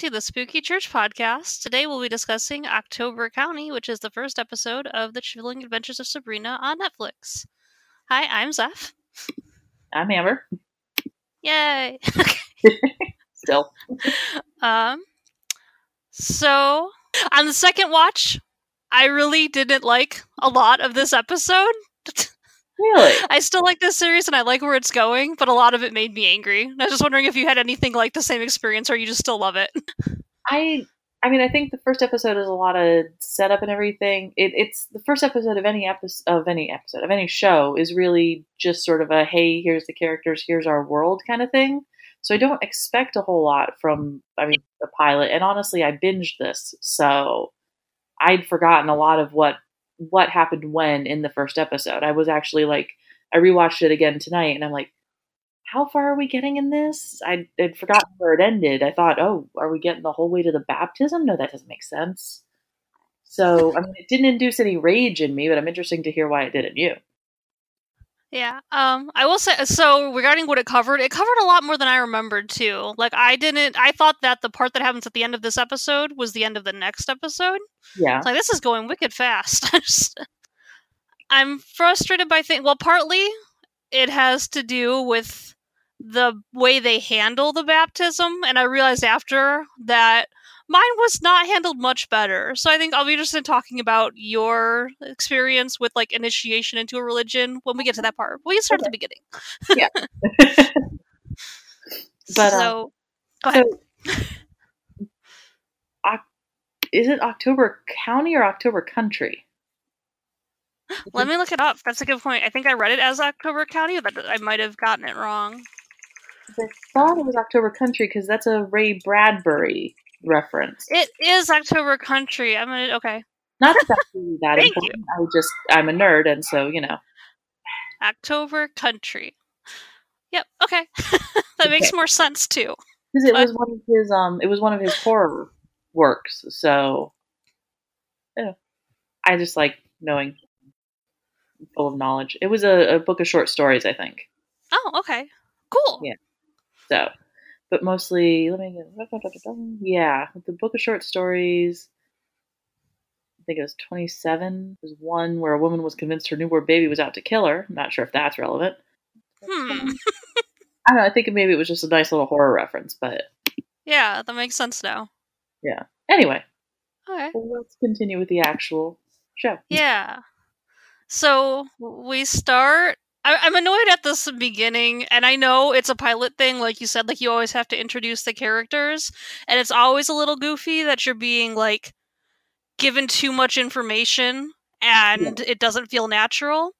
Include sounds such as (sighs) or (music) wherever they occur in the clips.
to the Spooky Church podcast. Today we'll be discussing October County, which is the first episode of The Chilling Adventures of Sabrina on Netflix. Hi, I'm Zeph. I'm Amber. Yay! (laughs) (laughs) Still. um, so, on the second watch, I really didn't like a lot of this episode. (laughs) Really? I still like this series and I like where it's going, but a lot of it made me angry. I was just wondering if you had anything like the same experience or you just still love it. I I mean, I think the first episode is a lot of setup and everything. It, it's the first episode of any episode of any episode of any show is really just sort of a hey, here's the characters, here's our world kind of thing. So I don't expect a whole lot from I mean the pilot. And honestly, I binged this, so I'd forgotten a lot of what what happened when in the first episode. I was actually like, I rewatched it again tonight, and I'm like, how far are we getting in this? I, had forgotten where it ended. I thought, oh, are we getting the whole way to the baptism? No, that doesn't make sense. So, I mean, it didn't induce any rage in me, but I'm interested to hear why it did in you. Yeah. Um I will say so regarding what it covered, it covered a lot more than I remembered too. Like I didn't I thought that the part that happens at the end of this episode was the end of the next episode. Yeah. It's like this is going wicked fast. (laughs) I'm frustrated by things well partly it has to do with the way they handle the baptism and I realized after that mine was not handled much better. So I think I'll be interested in talking about your experience with like initiation into a religion when we get to that part. We start okay. at the beginning. yeah. (laughs) (laughs) but so, um, go ahead. So, is it October County or October Country? (gasps) Let me look it up. That's a good point. I think I read it as October County, but I might have gotten it wrong. I thought it was October Country because that's a Ray Bradbury reference. It is October Country. I'm gonna okay. Not exactly that important. (laughs) You. I just I'm a nerd, and so you know. October Country. Yep. Okay, (laughs) that okay. makes more sense too. Because it but... was one of his um, it was one of his horror works. So, yeah, I just like knowing, full of knowledge. It was a, a book of short stories, I think. Oh, okay, cool. Yeah. So, but mostly, let me yeah, the book of short stories. I think it was 27. There's one where a woman was convinced her newborn baby was out to kill her. I'm not sure if that's relevant. Hmm. (laughs) I don't know. I think maybe it was just a nice little horror reference, but yeah, that makes sense now. Yeah. Anyway, okay. Well, let's continue with the actual show. Yeah. So we start I- am annoyed at this beginning, and I know it's a pilot thing, like you said, like you always have to introduce the characters, and it's always a little goofy that you're being like given too much information and yeah. it doesn't feel natural.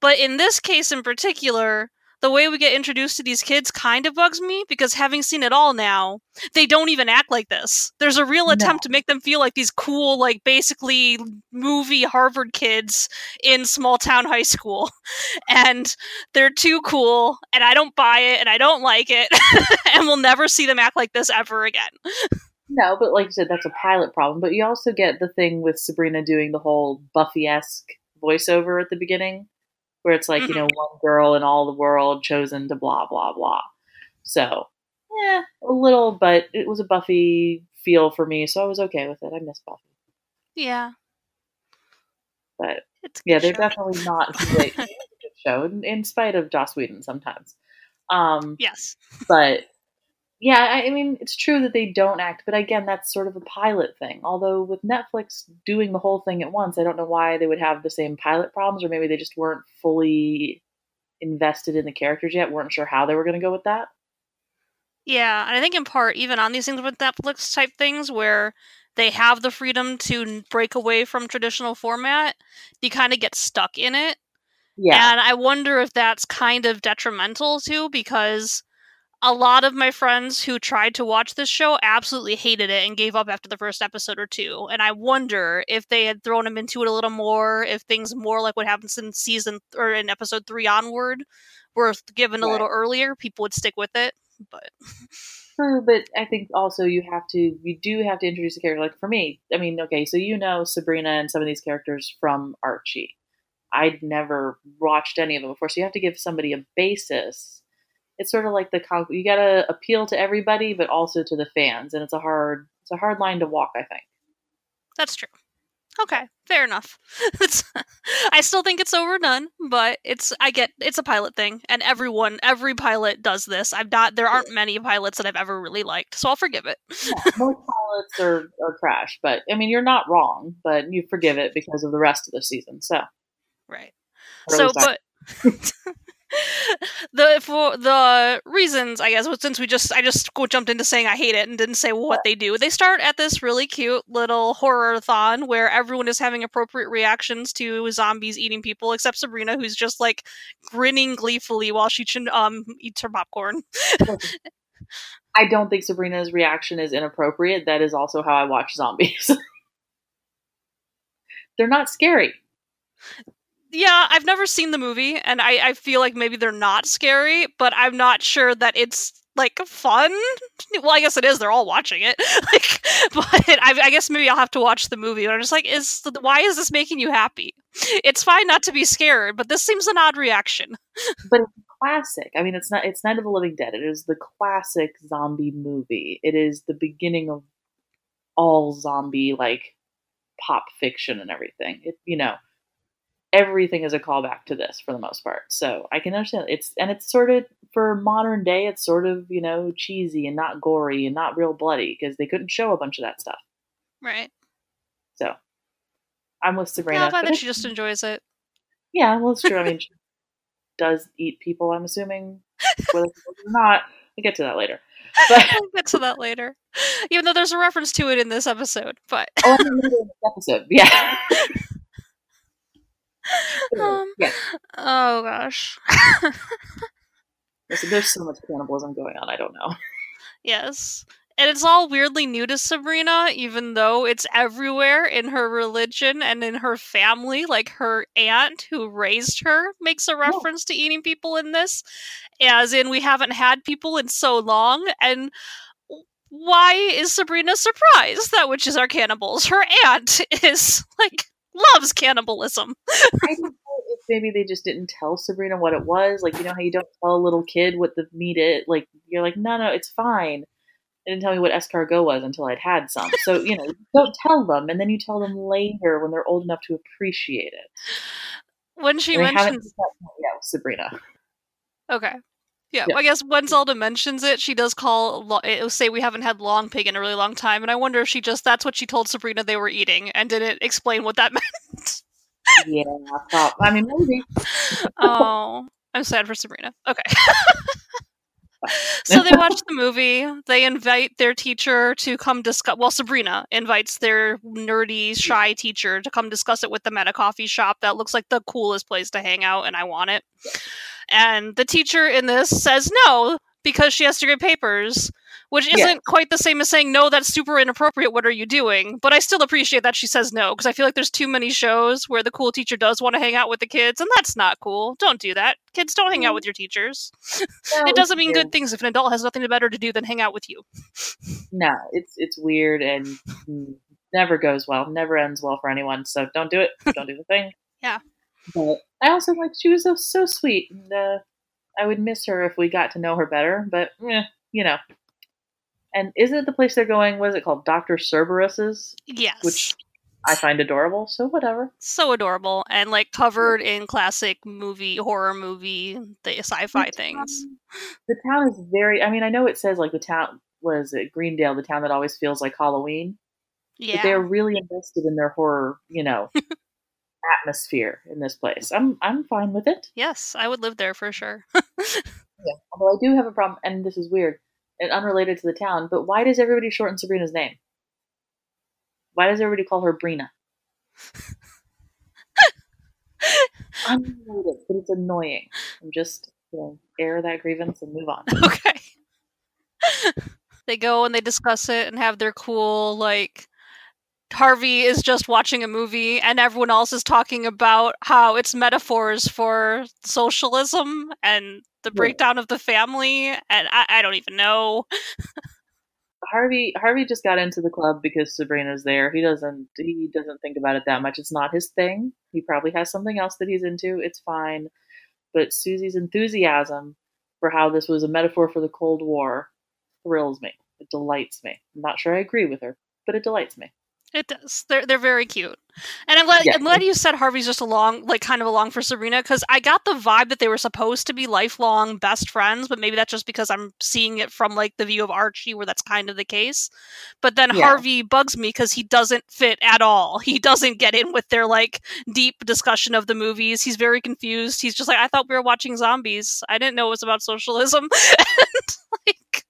But in this case in particular, the way we get introduced to these kids kind of bugs me because having seen it all now, they don't even act like this. There's a real attempt no. to make them feel like these cool, like basically movie Harvard kids in small town high school. (laughs) And they're too cool, and I don't buy it, and I don't like it, (laughs) and we'll never see them act like this ever again. No, but like you said, that's a pilot problem. But you also get the thing with Sabrina doing the whole Buffy esque voiceover at the beginning where it's like, mm-hmm. you know, one girl in all the world chosen to blah, blah, blah. So, yeah, a little, but it was a Buffy feel for me, so I was okay with it. I miss Buffy. Yeah. But, yeah, they're show. definitely not (laughs) a good show, in, in spite of Joss Whedon sometimes. Um, yes. but yeah, I, mean, it's true that they don't act, but again, that's sort of a pilot thing. Although with Netflix doing the whole thing at once, I don't know why they would have the same pilot problems, or maybe they just weren't fully invested in the characters yet, weren't sure how they were going to go with that. Yeah, and I think in part, even on these things with Netflix type things where they have the freedom to break away from traditional format, you kind of get stuck in it. Yeah. And I wonder if that's kind of detrimental too, because a lot of my friends who tried to watch this show absolutely hated it and gave up after the first episode or two. And I wonder if they had thrown them into it a little more, if things more like what happens in season or in episode three onward were given a little earlier, people would stick with it. But (laughs) true, but I think also you have to you do have to introduce a character. Like for me, I mean, okay, so you know Sabrina and some of these characters from Archie. I'd never watched any of them before, so you have to give somebody a basis it's sort of like the you got to appeal to everybody, but also to the fans, and it's a hard it's a hard line to walk. I think that's true. Okay, fair enough. (laughs) I still think it's overdone, but it's I get it's a pilot thing, and everyone every pilot does this. I've not there aren't many pilots that I've ever really liked, so I'll forgive it. yeah, most pilots are, are trash, but I mean you're not wrong, but you forgive it because of the rest of the season. So right. So, but (laughs) the for the reasons I guess since we just I just jumped into saying I hate it and didn't say what they do. They start at this really cute little horror thon where everyone is having appropriate reactions to zombies eating people except Sabrina who's just like grinning gleefully while she um eats her popcorn. (laughs) I don't think Sabrina's reaction is inappropriate. That is also how I watch zombies. (laughs) They're not scary yeah, I've never seen the movie, and I, I feel like maybe they're not scary, but I'm not sure that it's like fun. (laughs) Well, I guess it is. They're all watching it. (laughs) like, but I, I, guess maybe I'll have to watch the movie. But I'm just like, is why is this making you happy? It's fine not to be scared, but this seems an odd reaction. (laughs) but it's classic. I mean, it's not. It's Night of the Living Dead. It is the classic zombie movie. It is the beginning of all zombie like pop fiction and everything. It you know everything is a callback to this for the most part. So I can understand it's and it's sort of for modern day, it's sort of you know cheesy and not gory and not real bloody because they couldn't show a bunch of that stuff. Right. So I'm with Sabrina. Yeah, I find that she just enjoys it. Yeah, well, it's true. I mean, (laughs) she does eat people. I'm assuming, whether or not. We'll get to that later. But (laughs) we'll get to that later. Even though there's a reference to it in this episode, but oh, in this episode, yeah. (laughs) um, (laughs) yeah. Oh gosh. (laughs) Listen, there's so much cannibalism going on. I don't know. Yes. And it's all weirdly new to Sabrina, even though it's everywhere in her religion and in her family. Like her aunt who raised her makes a reference to eating people in this, as in we haven't had people in so long. And why is Sabrina surprised that witches are cannibals? Her aunt (laughs) is like loves cannibalism. (laughs) I don't know if maybe they just didn't tell Sabrina what it was. Like, you know how you don't tell a little kid what the meat is? Like, you're like, no, no, it's fine. They didn't tell me what escargot was until I'd had some. So, you know, (laughs) don't tell them, and then you tell them later when they're old enough to appreciate it. When she mentions. Yeah, Sabrina. Okay. Yeah, yeah. I guess when Zelda mentions it, she does call it say we haven't had long pig in a really long time, and I wonder if she just that's what she told Sabrina they were eating and didn't explain what that (laughs) meant. yeah, I, I mean maybe. (laughs) oh, I'm sad for Sabrina. Okay. so they watch the movie. They invite their teacher to come discuss. Well, Sabrina invites their nerdy, shy teacher to come discuss it with them at a coffee shop that looks like the coolest place to hang out, and I want it. And the teacher in this says no because she has to grade papers, which isn't yeah. quite the same as saying no, that's super inappropriate. What are you doing? But I still appreciate that she says no because I feel like there's too many shows where the cool teacher does want to hang out with the kids, and that's not cool. Don't do that. Kids don't hang out mm. with your teachers. (laughs) No, it doesn't mean good things if an adult has nothing better to do than hang out with you. No, it's it's weird and never goes well, never ends well for anyone. So don't do it. Don't do the thing. (laughs) yeah. But I also like she was so, so sweet, and uh, I would miss her if we got to know her better. But eh, you know, and isn't it the place they're going? What is it called? Doctor Cerberus's? Yes. Which I find adorable. So whatever. So adorable and like covered in classic movie, horror movie, the sci-fi the things. Town, the town is very. I mean, I know it says like the town was it Greendale, the town that always feels like Halloween. Yeah. But they're really invested in their horror, you know, (laughs) atmosphere in this place. I'm I'm fine with it. Yes, I would live there for sure. (laughs) yeah. Although I do have a problem, and this is weird and unrelated to the town, but why does everybody shorten Sabrina's name? Why does everybody call her Brina? (laughs) Unrelated, but it's annoying. I'm just you know, air that grievance and move on. (laughs) Okay. they go and they discuss it and have their cool like Harvey is just watching a movie and everyone else is talking about how it's metaphors for socialism and the breakdown of the family and I, I don't even know. (laughs) Harvey Harvey just got into the club because Sabrina's there. He doesn't he doesn't think about it that much. It's not his thing. He probably has something else that he's into. It's fine. But Susie's enthusiasm for how this was a metaphor for the Cold War thrills me. It delights me. I'm not sure I agree with her, but it delights me. It does. They're they're very cute, and I'm glad Yeah. I'm glad you said Harvey's just along, like kind of along for Sabrina, because I got the vibe that they were supposed to be lifelong best friends, but maybe that's just because I'm seeing it from like the view of Archie, where that's kind of the case. But then Yeah. Harvey bugs me because he doesn't fit at all. He doesn't get in with their like deep discussion of the movies. He's very confused. He's just like, I thought we were watching zombies. I didn't know it was about socialism. (laughs) and like,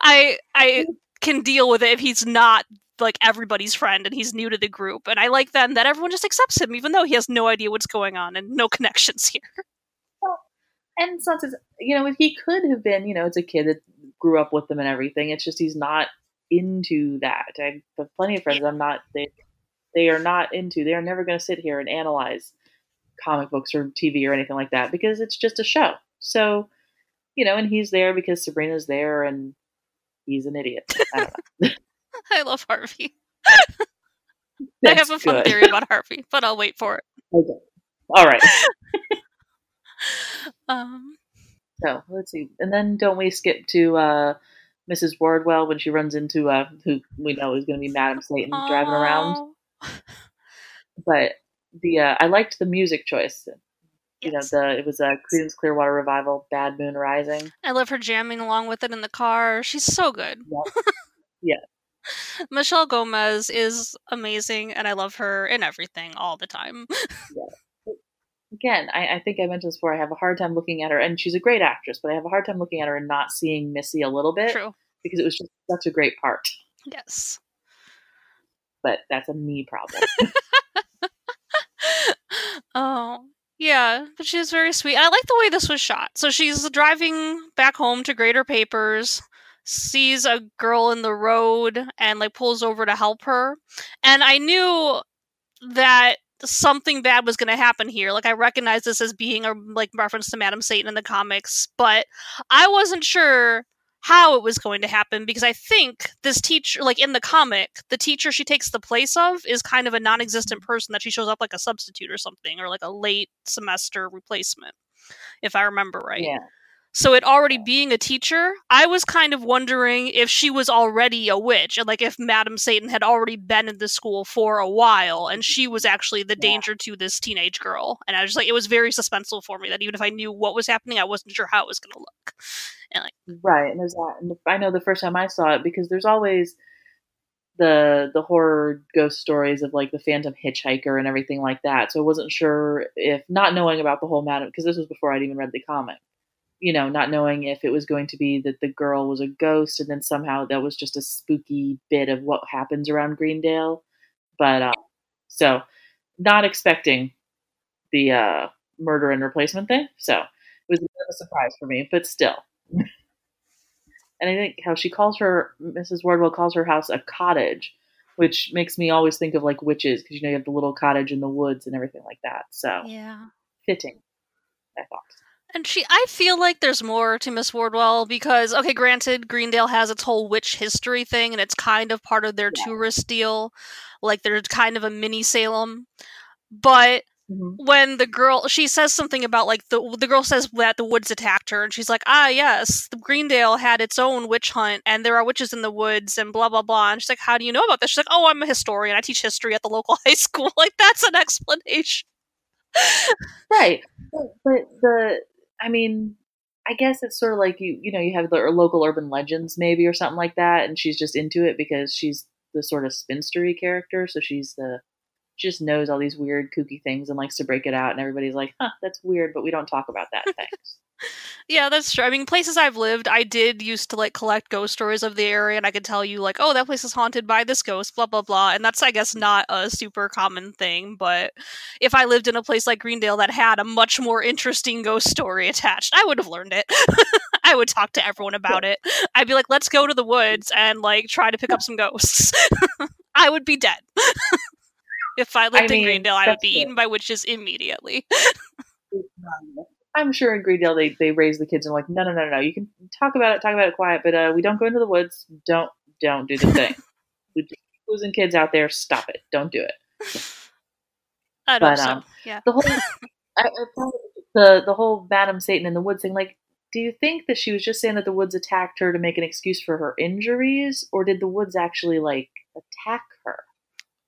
I I mm. can deal with it if he's not like everybody's friend and he's new to the group. And I like then that everyone just accepts him, even though he has no idea what's going on and no (laughs) connections here. And it's you know, he could have been, you know, it's a kid that grew up with them and everything. It's just he's not into that. I have plenty of friends I'm not, they, they are not into, they are never going to sit here and analyze comic books or TV or anything like that because it's just a show. So, you know, and he's there because Sabrina's there and he's an idiot. (laughs) (laughs) I don't know. I love Harvey. (laughs) I have a fun good. theory about Harvey, but I'll wait for it. (laughs) Okay. All right. (laughs) Um, So let's see. And then don't we skip to uh, Mrs. Wardwell when she runs into uh, who we know is going to be Madam Satan driving around. But the uh, I liked the music choice. You Yes. know, the it was a Creedence Clearwater Revival, Bad Moon Rising. I love her jamming along with it in the car. She's so good. Yep. Yeah. Michelle Gomez is amazing, and I love her in everything all the time. Again, I, I think I mentioned this before. I have a hard time looking at her, and she's a great actress, but I have a hard time looking at her and not seeing Missy a little bit True. because it was just such a great part. Yes. But that's a me problem. (laughs) oh, yeah, but she's very sweet. I like the way this was shot. So she's driving back home to Greater Papers, sees a girl in the road, and like pulls over to help her. And I knew that something bad was going to happen here. Like I recognize this as being a like reference to Madam Satan in the comics, but I wasn't sure how it was going to happen because I think this teacher, like in the comic, the teacher she takes the place of is kind of a non existent person that she shows up like a substitute or something, or like a late semester replacement, if I remember right. Yeah. So it already being a teacher, I was kind of wondering if she was already a witch and like if Madam Satan had already been in the school for a while and she was actually the Yeah. danger to this teenage girl. And I was just like it was very suspenseful for me that even if I knew what was happening, I wasn't sure how it was going to look. Right, and there's that. And I know the first time I saw it because there's always the the horror ghost stories of like the Phantom Hitchhiker and everything like that. So I wasn't sure if not knowing about the whole matter because this was before I'd even read the comic. You know, not knowing if it was going to be that the girl was a ghost and then somehow that was just a spooky bit of what happens around Greendale. But uh, so not expecting the uh, murder and replacement thing. So it was a bit of a surprise for me, but still. And I think how she calls her, Mrs. Wardwell calls her house a cottage, which makes me always think of like witches because you know you have the little cottage in the woods and everything like that. So Yeah. fitting, I thought. And she, I feel like there's more to Miss Wardwell because, okay, granted, Greendale has its whole witch history thing, and it's kind of part of their Yeah. tourist deal. Like, they're kind of a mini Salem. But Mm-hmm. when the girl, she says something about, like, the, the girl says that the woods attacked her, and she's like, ah, yes, the Greendale had its own witch hunt, and there are witches in the woods, and blah, blah, blah. And she's like, how do you know about this? She's like, oh, I'm a historian. I teach history at the local (laughs) high school. Like, that's an explanation. Right, but, but the, I mean, I guess it's sort of like you, you know, you have the local urban legends maybe or something like that, and she's just into it because she's the sort of spinstery character, so she's the she just knows all these weird kooky things and likes to break it out and everybody's like huh that's weird but we don't talk about that (laughs) thanks Yeah, that's true. I mean, places I've lived, I did used to like collect ghost stories of the area, and I could tell you like, oh, that place is haunted by this ghost, blah blah blah. And that's, I guess, not a super common thing. But if I lived in a place like Greendale that had a much more interesting ghost story attached, I would have learned it. (laughs) I would talk to everyone about it. I'd be like, let's go to the woods and like try to pick up some ghosts. (laughs) I would be dead. (laughs) if I lived mean, in Greendale, I would be fair. eaten by witches immediately. I'm sure in Greendale they, they raise the kids and like, no, no, no, no, you can talk about it, talk about it quiet, but uh, we don't go into the woods. Don't, don't do the (laughs) thing. we losing kids out there. Stop it. Don't do it. I don't But, um, yeah. The whole, (laughs) I, I the the whole Madam Satan in the woods thing. Like, do you think that she was just saying that the Woods attacked her to make an excuse for her injuries, or did the Woods actually like attack her?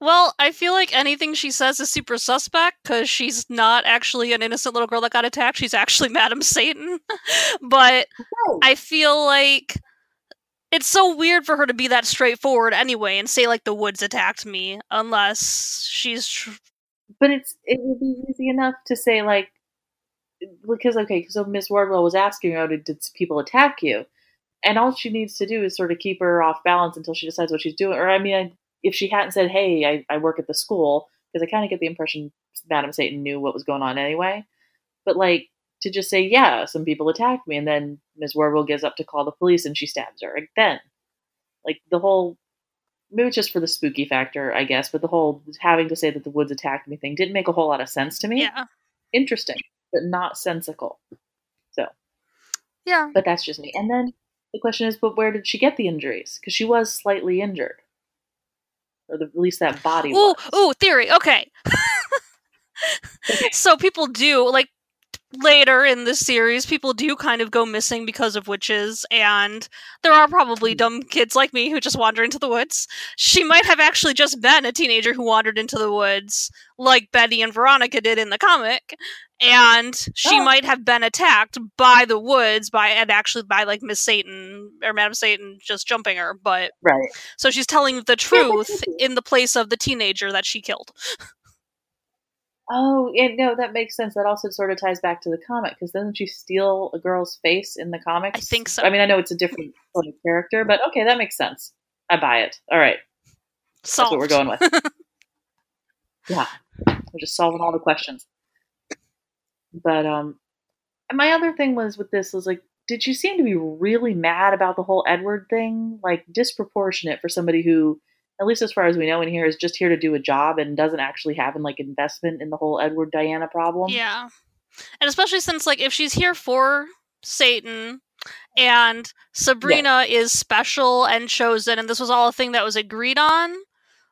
Well, I feel like anything she says is super suspect because she's not actually an innocent little girl that got attacked. She's actually (laughs) Madam Satan. (laughs) but Right. I feel like it's so weird for her to be that straightforward anyway and say like the woods attacked me unless she's tr- But it's it would be easy enough to say like because okay, so Miss Wardwell was asking her, did, did people attack you? And all she needs to do is sort of keep her off balance until she decides what she's doing. Or I mean, if she hadn't said, "Hey, I, I work at the school," because I kind of get the impression Madam Satan knew what was going on anyway. But like to just say, "Yeah, some people attacked me," and then Miss Wardwell gets up to call the police and she stabs her. Like then, like the whole maybe it's just for the spooky factor, I guess. But the whole having to say that the woods attacked me thing didn't make a whole lot of sense to me. yeah Interesting, but not sensical. So, yeah but that's just me. And then the question is, but where did she get the injuries? Because she was slightly injured, or the, at least that body ooh was. ooh theory okay Okay. (laughs) so people do like later in the series people do kind of go missing because of witches and there are probably Mhm. dumb kids like me who just wander into the woods she might have actually just been a teenager who wandered into the woods like betty and veronica did in the comic and she Oh. might have been attacked by the woods by and actually by like miss satan or madam satan just jumping her but Right. so she's telling the truth in the place of the teenager that she killed (laughs) Oh, and no, that makes sense. That also sort of ties back to the comic because doesn't she steal a girl's face in the comics? I think so. I mean, I know it's a different (laughs) sort of character, but okay, that makes sense. I buy it. All right, that's what we're going with. (laughs) yeah, we're just solving all the questions. But um, and my other thing was with this was like, did you seem to be really mad about the whole Edward thing? Like disproportionate for somebody who, at least as far as we know in here, is just here to do a job and doesn't actually have an like investment in the whole Edward Diana problem. Yeah. And especially since like if she's here for Satan and Sabrina is special and chosen and this was all a thing that was agreed on,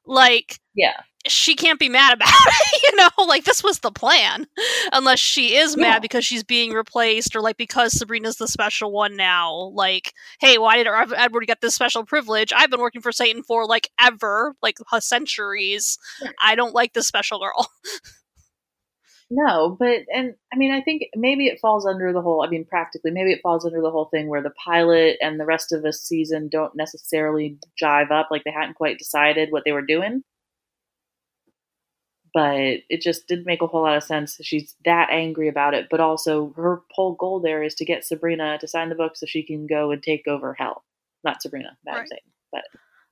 like Yeah. She can't be mad about (laughs) it, you know? Like this was the plan. Unless she is Yeah. mad because she's being replaced or like because Sabrina's the special one now. Like, hey, why did Ed- Edward get this special privilege? I've been working for Satan for like ever, like centuries. Yeah. I don't like this special girl. (laughs) No, but and I mean, I think maybe it falls under the whole. I mean, practically, maybe it falls under the whole thing where the pilot and the rest of the season don't necessarily jive up. Like they hadn't quite decided what they were doing. But it just didn't make a whole lot of sense. She's that angry about it, but also her whole goal there is to get Sabrina to sign the book so she can go and take over hell. Not Sabrina, Madam Right. Satan. But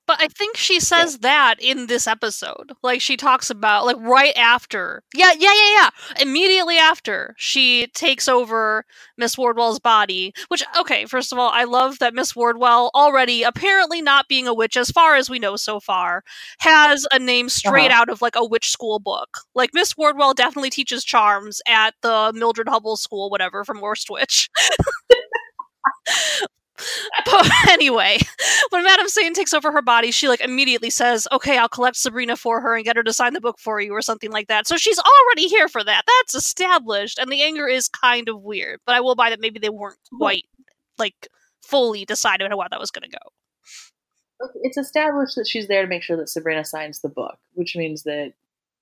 But I think she says that in this episode. Like she talks about like right after. Yeah, yeah, yeah, yeah. Immediately after she takes over Miss Wardwell's body, which okay, first of all, I love that Miss Wardwell already apparently not being a witch as far as we know so far, has a name uh-huh. straight out of like a witch school book. Like Miss Wardwell definitely teaches charms at the Mildred Hubble school whatever from Worst Witch. (laughs) (laughs) but anyway, when Madame Satan takes over her body, she like immediately says, "Okay, I'll collect Sabrina for her and get her to sign the book for you, or something like that." So she's already here for that. That's established, and the anger is kind of weird. But I will buy that maybe they weren't quite like fully decided on how that was going to go. it's established that she's there to make sure that Sabrina signs the book, which means that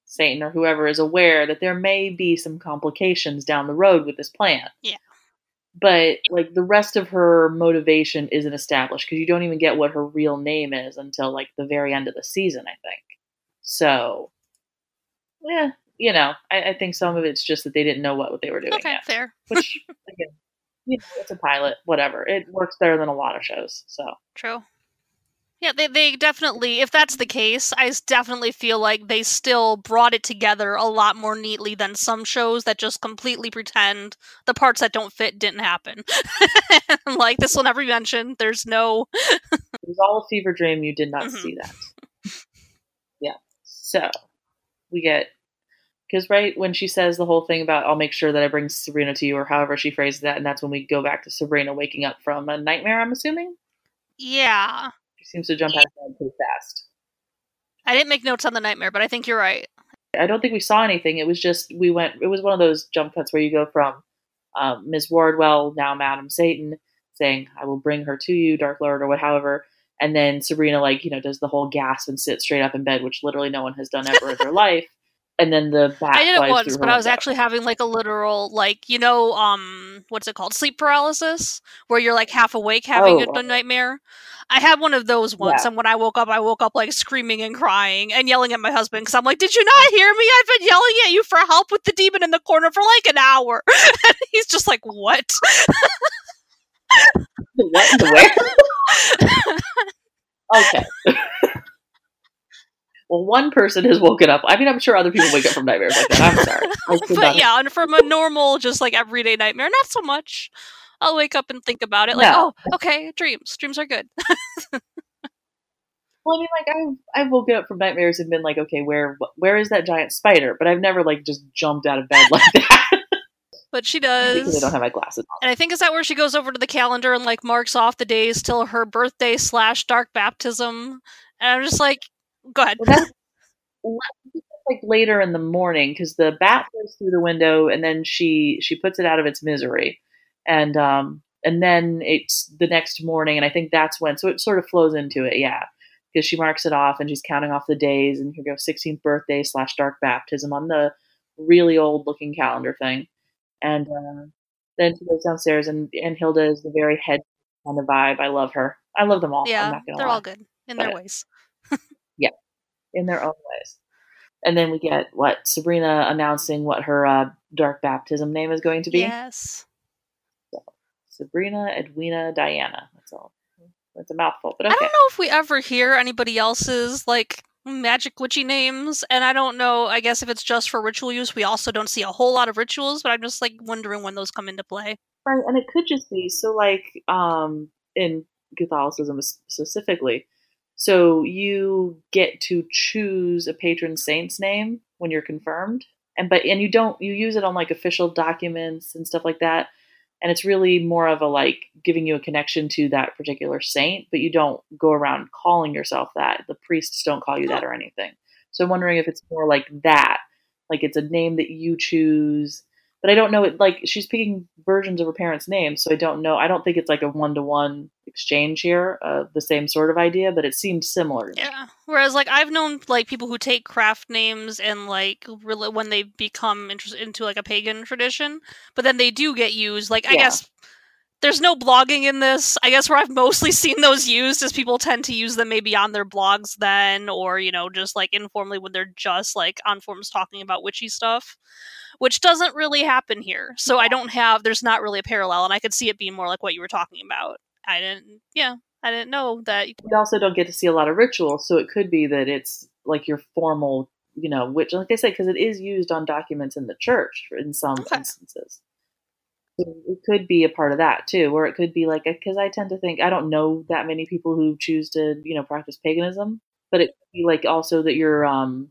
Satan or whoever is aware that there may be some complications down the road with this plan. Yeah. But like the rest of her motivation isn't established because you don't even get what her real name is until like the very end of the season, I think. So, yeah, you know, I, I think some of it's just that they didn't know what, what they were doing Okay, yet. fair, Which, (laughs) again, you know, it's a pilot, whatever. It works better than a lot of shows. So, true. Yeah, they they definitely. If that's the case, I definitely feel like they still brought it together a lot more neatly than some shows that just completely pretend the parts that don't fit didn't happen. (laughs) like this will never be mentioned. There's no (laughs) It was all a fever dream. You did not Mhm. see that. yeah. So we get because right when she says the whole thing about I'll make sure that I bring Sabrina to you, or however she phrased that, and that's when we go back to Sabrina waking up from a nightmare. I'm assuming yeah. Seems to jump out of bed pretty fast. I didn't make notes on the nightmare, but I think you're right. I don't think we saw anything. It was just we went. It was one of those jump cuts where you go from um, Miss Wardwell, now Madam Satan, saying, "I will bring her to you, Dark Lord," or what, however. And then Sabrina, like you know, does the whole gasp and sit straight up in bed, which literally no one has done ever in their (laughs) life. And then the bat. I did it once, but I was window. actually having like a literal, like you know, um, what's it called, sleep paralysis, where you're like half awake having Oh, a, nightmare. I had one of those once, Yeah. and when I woke up, I woke up like screaming and crying and yelling at my husband because I'm like, "Did you not hear me? I've been yelling at you for help with the demon in the corner for like an hour." (laughs) and he's just like, "What?" (laughs) what where? (laughs) okay. Well, one person has woken up. I mean, I'm sure other people wake up from nightmares like that. I'm (laughs) sorry. But not- yeah, and from a normal, just like everyday nightmare, not so much. I'll wake up and think about it, like, No. "Oh, okay, dreams. Dreams are good." Well, I mean, like I've I've woken up from nightmares and been like, okay, where where is that giant spider? But I've never like just jumped out of bed (laughs) like that But she because I don't have my glasses on. And I think is that where she goes over to the calendar and like marks off the days till her birthday slash dark baptism. And I'm just like, go ahead. Well, (laughs) like later in the morning because the bat goes through the window and then she she puts it out of its misery, and um and then it's the next morning and I think that's when so it sort of flows into it, yeah. Because she marks it off and she's counting off the days and here goes 16th birthday slash dark baptism on the really old looking calendar thing, and uh, then she goes downstairs and and Hilda is the very head kind of vibe. I love her. I love them all. I'm yeah, not gonna they're lie all good in their ways. In their own ways. And then we get what Sabrina announcing what her uh, dark baptism name is going to be. Yes. Sabrina Edwina Diana. That's all. That's a mouthful, but I don't know if we ever hear anybody else's like magic witchy names, and I don't know. I guess if it's just for ritual use, we also don't see a whole lot of rituals. But I'm just like wondering when those come into play. Right, and it could just be so like um in Catholicism specifically. So you get to choose a patron saint's name when you're confirmed, and but and you don't you use it on like official documents and stuff like that. And it's really more of a like giving you a connection to that particular saint, but you don't go around calling yourself that. The priests don't call you that oh. or anything. So I'm wondering if it's more like that, like it's a name that you choose but I don't know it like she's picking versions of her parents' names, so I don't know. I don't think it's like a one to one exchange here, uh, the same sort of idea, but it seems similar. Yeah. Whereas, like, I've known like people who take craft names and like really when they become interested into like a pagan tradition, but then they do get used. Like, I Yeah. guess there's no blogging in this. I guess where I've mostly (laughs) seen those used is people tend to use them maybe on their blogs then, or you know, just like informally when they're just like on forums talking about witchy stuff. Which doesn't really happen here. So I don't have there's not really a parallel and I could see it being more like what you were talking about. I didn't yeah, I didn't know that We also don't get to see a lot of rituals, so it could be that it's like your formal, you know, which, like I said, because it is used on documents in the church in some Okay. instances. It could be a part of that too, or it could be like because I tend to think I don't know that many people who choose to, you know, practice paganism, but it could be like also that you're um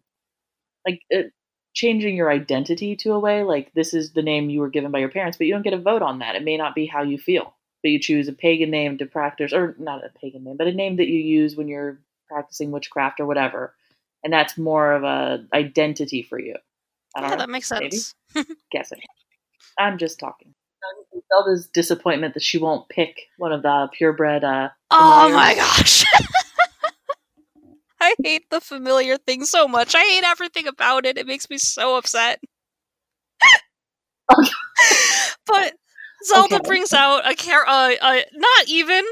like it, changing your identity to a way like this is the name you were given by your parents, but you don't get a vote on that. It may not be how you feel, but you choose a pagan name to practice, or not a pagan name, but a name that you use when you're practicing witchcraft or whatever, and that's more of a identity for you. I don't yeah, know. that makes sense. (laughs) Guessing. I'm just talking. Zelda's disappointment that she won't pick one of the purebred. Uh, Oh my gosh. (laughs) I hate the familiar thing so much. I hate everything about it. It makes me so upset. but Zelda Okay. brings out a car- uh, uh, not even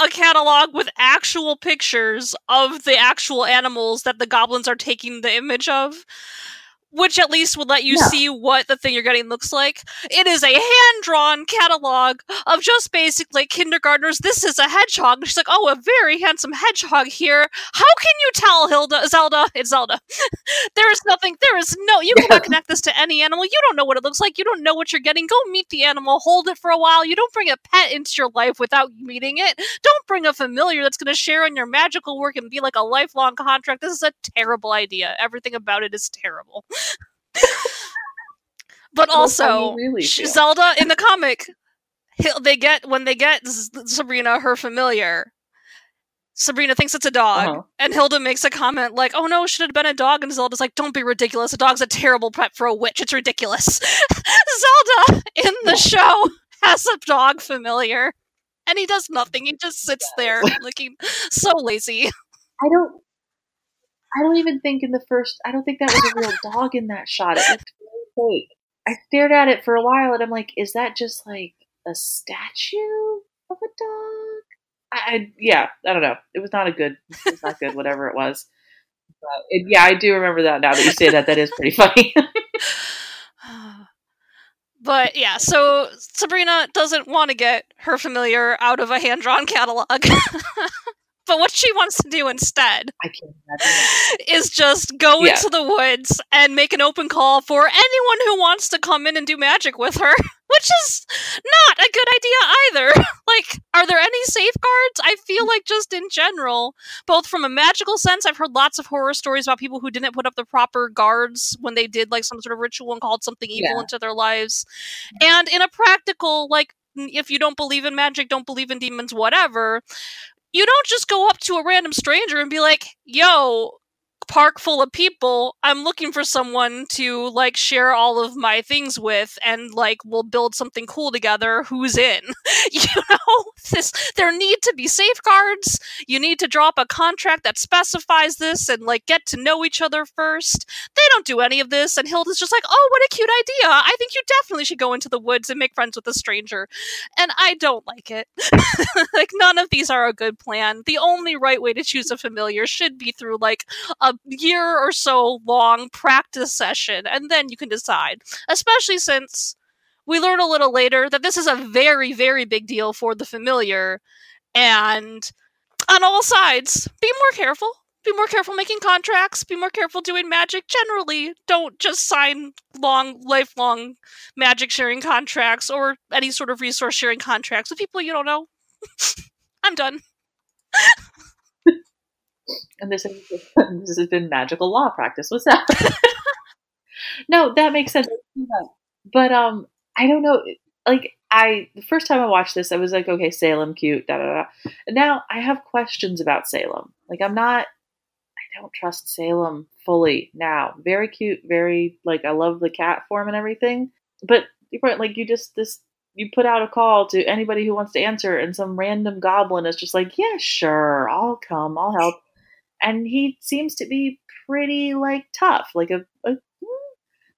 a catalog with actual pictures of the actual animals that the goblins are taking the image of. Which at least would let you Yeah. see what the thing you're getting looks like. It is a hand drawn catalog of just basically kindergartners. This is a hedgehog. And she's like, oh, a very handsome hedgehog here. How can you tell, Hilda? Zelda? It's Zelda. (laughs) there is nothing. There is no. You cannot connect this to any animal. You don't know what it looks like. You don't know what you're getting. Go meet the animal. Hold it for a while. You don't bring a pet into your life without meeting it. Don't bring a familiar that's going to share in your magical work and be like a lifelong contract. This is a terrible idea. Everything about it is terrible. (laughs) but That's also, really. Zelda in the comic, they get when they get Sabrina her familiar. Sabrina thinks it's a dog, Uh-huh. and Hilda makes a comment like, "Oh no, it should have been a dog." And Zelda's like, "Don't be ridiculous. A dog's a terrible pet for a witch. It's ridiculous." (laughs) Zelda in the show has a dog familiar, and he does nothing. He just sits there looking so lazy. I don't. I don't even think in the first. I don't think that was a real (laughs) dog in that shot. It looked very fake. I stared at it for a while, and I'm like, is that just like a statue of a dog? I, I yeah, I don't know. It was not a good. It was not good. Whatever it was. But it, yeah, I do remember that now that you say that. That is pretty funny. (laughs) (sighs) But yeah, so Sabrina doesn't want to get her familiar out of a hand drawn catalog. (laughs) but what she wants to do instead I can't imagine. is just go Yeah. into the woods and make an open call for anyone who wants to come in and do magic with her, (laughs) which is not a good idea either. (laughs) like, are there any safeguards? I feel like just in general, both from a magical sense, I've heard lots of horror stories about people who didn't put up the proper guards when they did like some sort of ritual and called something evil Yeah. into their lives. And in a practical, like, if you don't believe in magic, don't believe in demons, whatever, you don't just go up to a random stranger and be like, yo, park full of people, I'm looking for someone to like share all of my things with and like we'll build something cool together. Who's in? (laughs) you know, (laughs) this there need to be safeguards. You need to drop a contract that specifies this and like get to know each other first. They don't do any of this and Hilda's just like, "Oh, what a cute idea. I think you definitely should go into the woods and make friends with a stranger." And I don't like it. (laughs) like none of these are a good plan. The only right way to choose a familiar should be through like a year or so long practice session and then you can decide. Especially since we learn a little later that this is a very very big deal for the familiar. And on all sides be more careful. Be more careful making contracts. Be more careful doing magic. Generally don't just sign long lifelong magic sharing contracts or any sort of resource sharing contracts with people you don't know. (laughs) I'm done (laughs) And this, (laughs) is, this has been magical law practice. What's that? (laughs) no, that makes sense. But um, I don't know. Like I, the first time I watched this, I was like, okay, Salem, cute, da da da. And now I have questions about Salem. Like I'm not, I don't trust Salem fully now. Very cute, very like I love the cat form and everything. But like you just this you put out a call to anybody who wants to answer, and some random goblin is just like, yeah, sure, I'll come, I'll help. And he seems to be pretty like tough, like a, a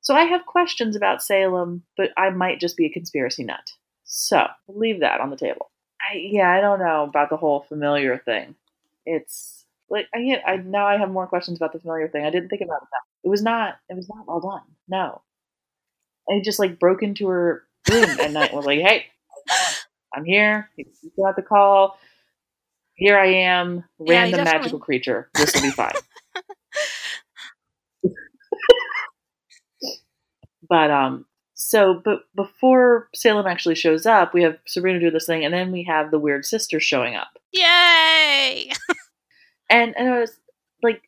so I have questions about Salem, but I might just be a conspiracy nut. So leave that on the table. I, yeah, I don't know about the whole familiar thing. It's like I get. I now I have more questions about the familiar thing. I didn't think about it. That. It was not. It was not well done. No, and he just like broke into her room at night. and Was like, hey, I'm here. You got the call. Here I am, random definitely- magical creature. This will be fine. (laughs) but um, so but before Salem actually shows up, we have Sabrina do this thing, and then we have the weird sister showing up. yay and and it was like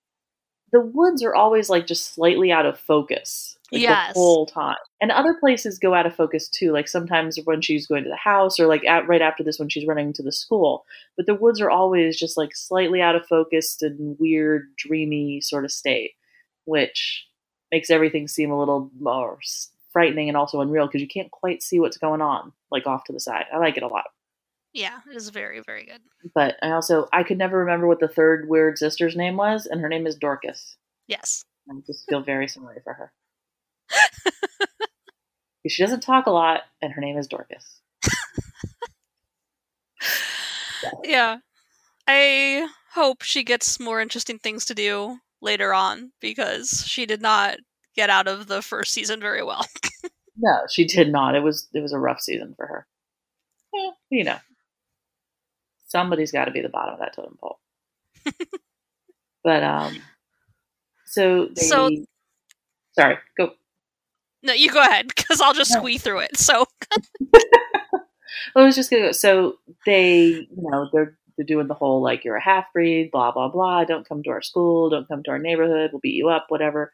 the woods are always like just slightly out of focus like Yes. the whole time and other places go out of focus too like sometimes when she's going to the house or like at, right after this when she's running to the school but the woods are always just like slightly out of focus and weird dreamy sort of state which makes everything seem a little more frightening and also unreal because you can't quite see what's going on like off to the side i like it a lot yeah it is very very good but I also I could never remember what the third weird sister's name was, and her name is Dorcas. yes I just feel very sorry for her. She doesn't talk a lot, and her name is Dorcas. (laughs) yeah i hope she gets more interesting things to do later on because she did not get out of the first season very well (laughs) No, she did not. It was it was a rough season for her. Eh, you know, somebody's got to be the bottom of that totem pole. (laughs) but um, so they. So- sorry, go. No you go ahead because i'll just No. squee through it so (laughs) I was just gonna go. So they, you know, they're they're doing the whole like you're a half breed, blah blah blah. Don't come to our school. Don't come to our neighborhood. We'll beat you up, whatever.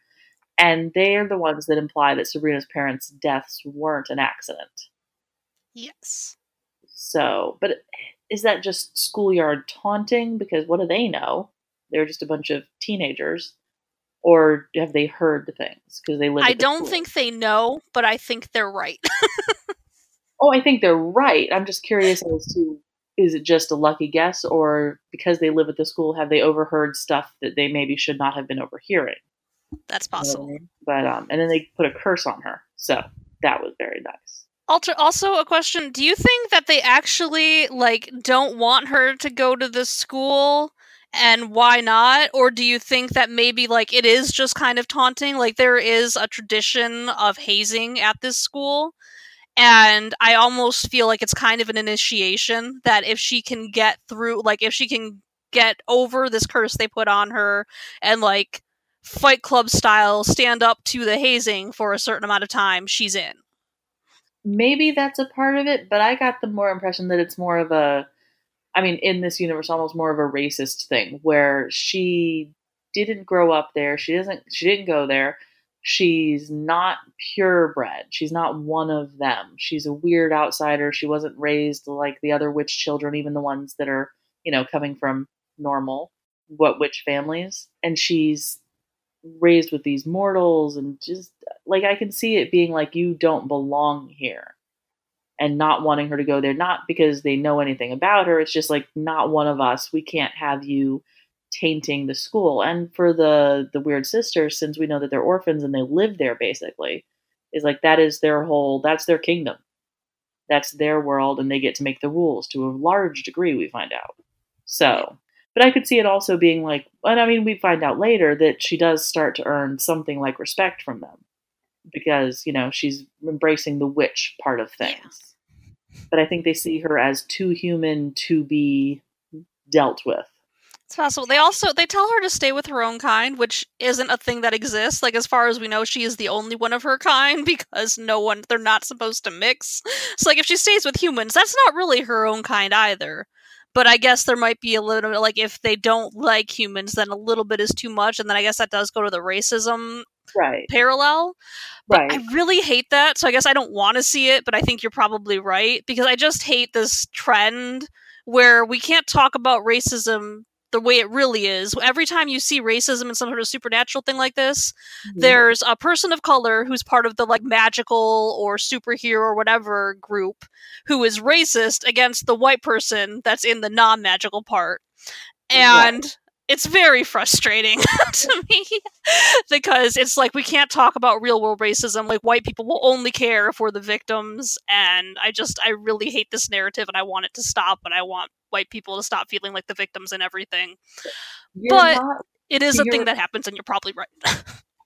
And they're the ones that imply that Sabrina's parents' deaths weren't an accident. yes So, but is that just schoolyard taunting? Because what do they know? They're just a bunch of teenagers. Or have they heard the things because they live? I don't school? think they know, but I think they're right. (laughs) Oh, I think they're right. I'm just curious as to is it just a lucky guess, or because they live at the school, have they overheard stuff that they maybe should not have been overhearing? That's You know what I possible. But um, and then they put a curse on her, so that was very nice. Alter- also, a question: Do you think that they actually like don't want her to go to this school, and why not? Or do you think that maybe like it is just kind of taunting? Like there is a tradition of hazing at this school, and I almost feel like it's kind of an initiation that if she can get through, like if she can get over this curse they put on her, and like Fight Club style stand up to the hazing for a certain amount of time, she's in. maybe that's a part of it, but I got the more impression that it's more of a, I mean, in this universe, almost more of a racist thing where she didn't grow up there. She doesn't. She didn't go there. She's not purebred. She's not one of them. She's a weird outsider. She wasn't raised like the other witch children, even the ones that are, you know, coming from normal what witch families. And she's raised with these mortals and just like I can see it being like you don't belong here and not wanting her to go there not because they know anything about her it's just like not one of us we can't have you tainting the school. And for the the weird sisters since we know that they're orphans and they live there basically is like that is their whole that's their kingdom. That's their world and they get to make the rules to a large degree we find out. So but I could see it also being like, and I mean, we find out later that she does start to earn something like respect from them because, you know, she's embracing the witch part of things. But I think they see her as too human to be dealt with. It's possible. They also they tell her to stay with her own kind, which isn't a thing that exists. Like as far as we know, she is the only one of her kind (laughs) because no one they're not supposed to mix. So like if she stays with humans, that's not really her own kind either. But I guess there might be a little bit like if they don't like humans, then a little bit is too much, and then I guess that does go to the racism Right. parallel. But Right. I really hate that. So I guess I don't want to see it, but I think you're probably right because I just hate this trend where we can't talk about racism the way it really is. Every time you see racism in some sort of supernatural thing like this, Mhm. there's a person of color who's part of the like magical or superhero or whatever group who is racist against the white person that's in the non-magical part. And it's very frustrating (laughs) to me because it's like we can't talk about real world racism like white people will only care if we're the victims and i just i really hate this narrative and i want it to stop and i want white people to stop feeling like the victims and everything You're but- not it is a thing that happens and you're probably right (laughs)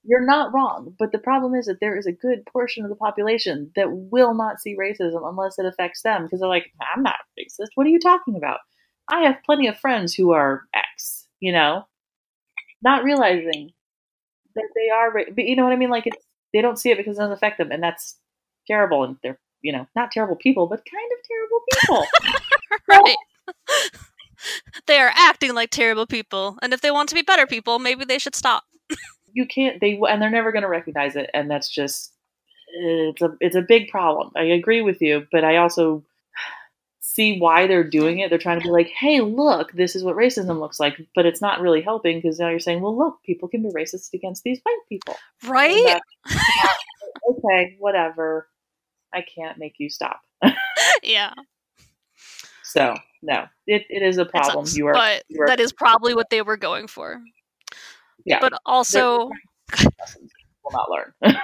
you're not wrong. But the problem is that there is a good portion of the population that will not see racism unless it affects them because they're like, I'm not racist. What are you talking about? I have plenty of friends who are X, you know, not realizing that they are, but you know what I mean? Like, it's, they don't see it because it doesn't affect them. And that's terrible. And they're, you know, not terrible people, but kind of terrible people. (laughs) right (laughs) they are acting like terrible people and if they want to be better people maybe they should stop (laughs) you can't they and they're never going to recognize it and that's just it's a it's a big problem i agree with you but i also see why they're doing it. They're trying to be like hey look this is what racism looks like but it's not really helping because now you're saying well look people can be racist against these white people. Right? (laughs) Okay whatever. I can't make you stop. (laughs) Yeah. So no it, it is a problem. sucks, you are but you are- that is probably what they were going for. Yeah. But also will (laughs) not learn.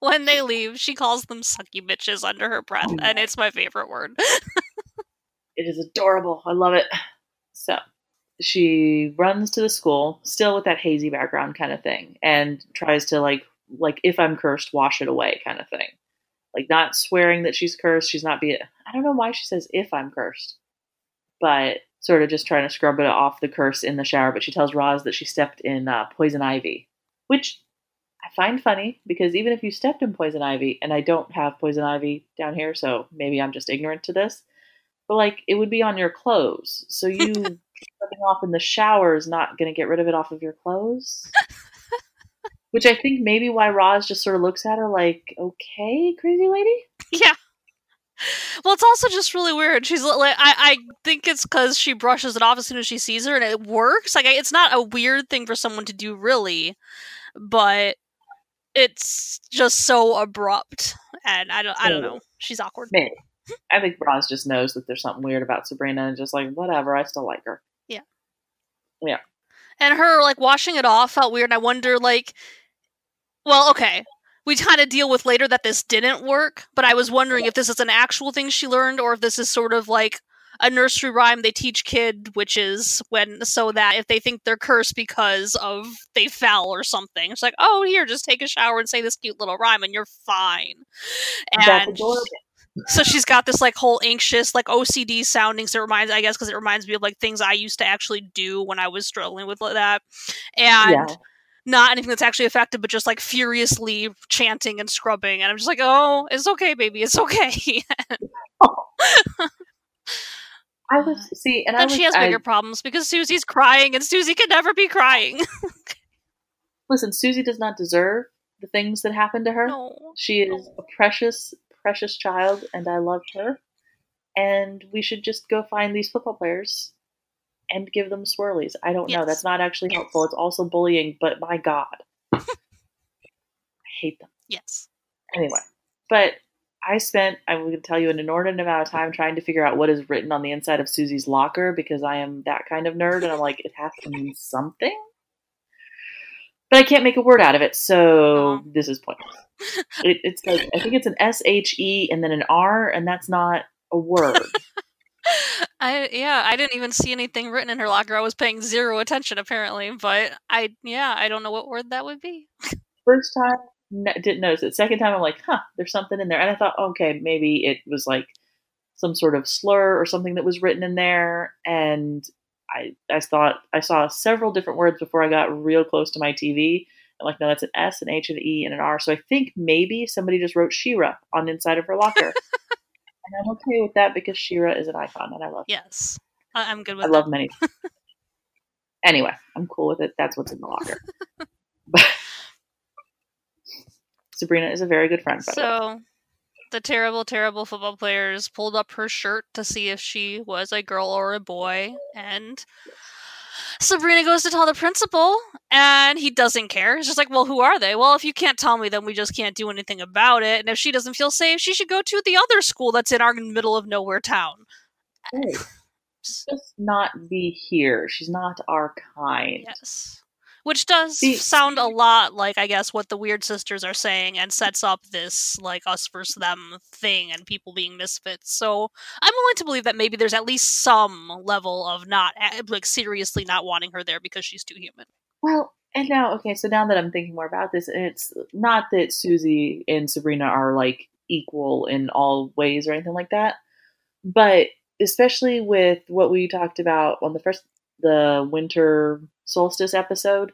When they leave she calls them sucky bitches under her breath Oh, and it's my favorite word It is adorable. I love it. So she runs to the school, still with that hazy background kind of thing, and tries to like like if I'm cursed, wash it away kind of thing. Like not swearing that she's cursed. She's not be. I don't know why she says if I'm cursed, but sort of just trying to scrub it off the curse in the shower. But she tells Roz that she stepped in uh, poison ivy, which I find funny because even if you stepped in poison ivy, and I don't have poison ivy down here, so maybe I'm just ignorant to this, but like it would be on your clothes. So you (laughs) stepping off in the shower is not going to get rid of it off of your clothes. (laughs) Which I think maybe why Roz just sort of looks at her like, okay, crazy lady. yeah Well, it's also just really weird. She's like, I, I think it's because she brushes it off as soon as she sees her, and it works. Like, it's not a weird thing for someone to do, really, but it's just so abrupt, and I don't, I don't know. She's awkward. Maybe. I think Roz just knows that there's something weird about Sabrina, and just like whatever. I still like her. Yeah. Yeah. And her like washing it off felt weird. And I wonder, like, well, okay, we kind of deal with later that this didn't work, but I was wondering if this is an actual thing she learned or if this is sort of like a nursery rhyme they teach kid witches when so that if they think they're cursed because of they fell or something it's like oh here just take a shower and say this cute little rhyme and you're fine and so she's got this like whole anxious like ocd sounding so it reminds i guess because it reminds me of like things i used to actually do when i was struggling with that and Yeah. not anything that's actually effective, but just like furiously chanting and scrubbing. And I'm just like, oh, it's okay, baby, it's okay. I (laughs) was see, and, I and was, she has I- bigger problems because Susie's crying, and Susie can never be crying. (laughs) listen. Susie does not deserve the things that happen to her. no. She is a precious, precious child, and I love her. And we should just go find these football players and give them swirlies. I don't know. That's not actually helpful. It's also bullying, but my God. (laughs) I hate them. Yes. Anyway, but I spent, I will tell you, an inordinate amount of time trying to figure out what is written on the inside of Susie's locker because I am that kind of nerd, and I'm like, it has to mean something. But I can't make a word out of it, so Aw. this is pointless. It, it's like I think it's an S H E and then an R, and that's not a word. (laughs) I yeah, I didn't even see anything written in her locker. I was paying zero attention apparently, but I yeah, I don't know what word that would be. (laughs) First time, n- didn't notice it. Second time, I'm like, huh, there's something in there, and I thought, okay, maybe it was like some sort of slur or something that was written in there, and I I thought I saw several different words before I got real close to my TV. I'm like, no, that's an S, an H, an E, and an R. So I think maybe somebody just wrote She-Ra on the inside of her locker, (laughs) and I'm okay with that because She-Ra is an icon, and I love. Yes. I- I'm good with that. I love many. (laughs) anyway, I'm cool with it. That's what's in the locker. (laughs) Sabrina is a very good friend. By the way. So the terrible, terrible football players pulled up her shirt to see if she was a girl or a boy, and Sabrina goes to tell the principal, and he doesn't care. He's just like, "Well, who are they? Well, if you can't tell me, then we just can't do anything about it. And if she doesn't feel safe, she should go to the other school that's in our middle of nowhere town." Just not be here. She's not our kind. Yes. Which does sound a lot like, I guess, what the Weird Sisters are saying and sets up this, like, us versus them thing and people being misfits. So I'm willing to believe that maybe there's at least some level of not, eh, like, seriously not wanting her there because she's too human. Well, and now, okay, so now that I'm thinking more about this, and it's not that Susie and Sabrina are like equal in all ways or anything like that, but especially with what we talked about on the first, the winter solstice episode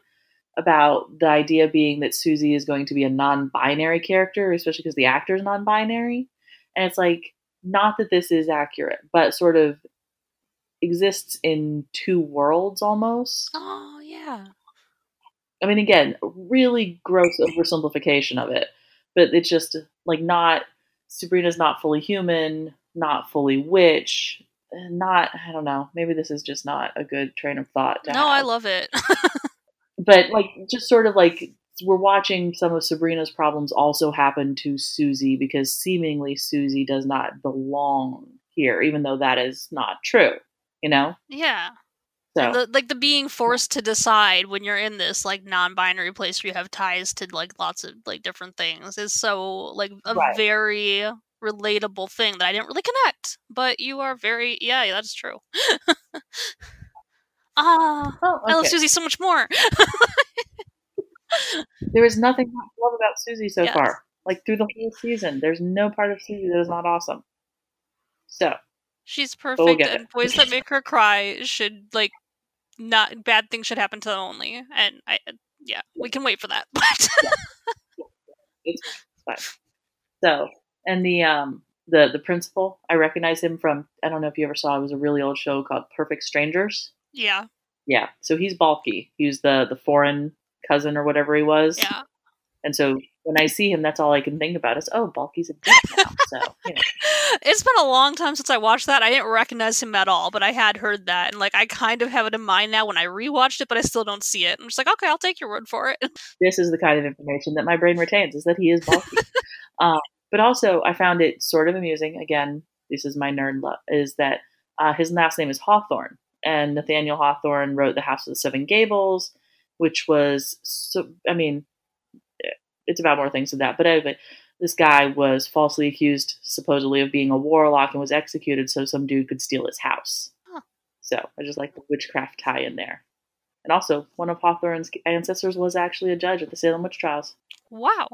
about the idea being that Susie is going to be a non binary character, especially because the actor is non binary. And it's like, not that this is accurate, but sort of exists in two worlds almost. Oh, yeah. I mean, again, really gross oversimplification of it, but it's just like not Sabrina's not fully human, not fully witch, not I don't know. Maybe this is just not a good train of thought. No, I love it. (laughs) but like just sort of like we're watching some of Sabrina's problems also happen to Susie because seemingly Susie does not belong here, even though that is not true. You know, yeah. so The, like the being forced to decide when you're in this like non-binary place where you have ties to like lots of like different things is so like a Right. very relatable thing that I didn't really connect. But you are very yeah, that's true. (laughs) Ah, oh, I love. Susie so much more. There is nothing not to love about Susie (laughs) so Yes. far. Like through the whole season, there's no part of Susie that is not awesome. So She's we'll perfect, and boys that make her cry should like not bad things should happen to them only. And I yeah, we can wait for that. (laughs) But it's fine. So and the um the the principal, I recognize him from I don't know if you ever saw it was a really old show called Perfect Strangers. yeah, Yeah. So he's Balky. He was the the foreign cousin or whatever he was. yeah, And so when I see him, that's all I can think about is, oh, Balky's a dick now. So, you know. (laughs) It's been a long time since I watched that. I didn't recognize him at all, but I had heard that, and like I kind of have it in mind now when I rewatched it, but I still don't see it. I'm just like, okay, I'll take your word for it. (laughs) This is the kind of information that my brain retains: is that he is Balky. (laughs) um, but also, I found it sort of amusing. Again, this is my nerd love. Is that uh, his last name is Hawthorne, and Nathaniel Hawthorne wrote The House of the Seven Gables, which was so. I mean, it's about more things than that. But anyway, this guy was falsely accused, supposedly, of being a warlock and was executed so some dude could steal his house. Huh. So I just like the witchcraft tie in there. And also, one of Hawthorne's ancestors was actually a judge at the Salem witch trials. Wow.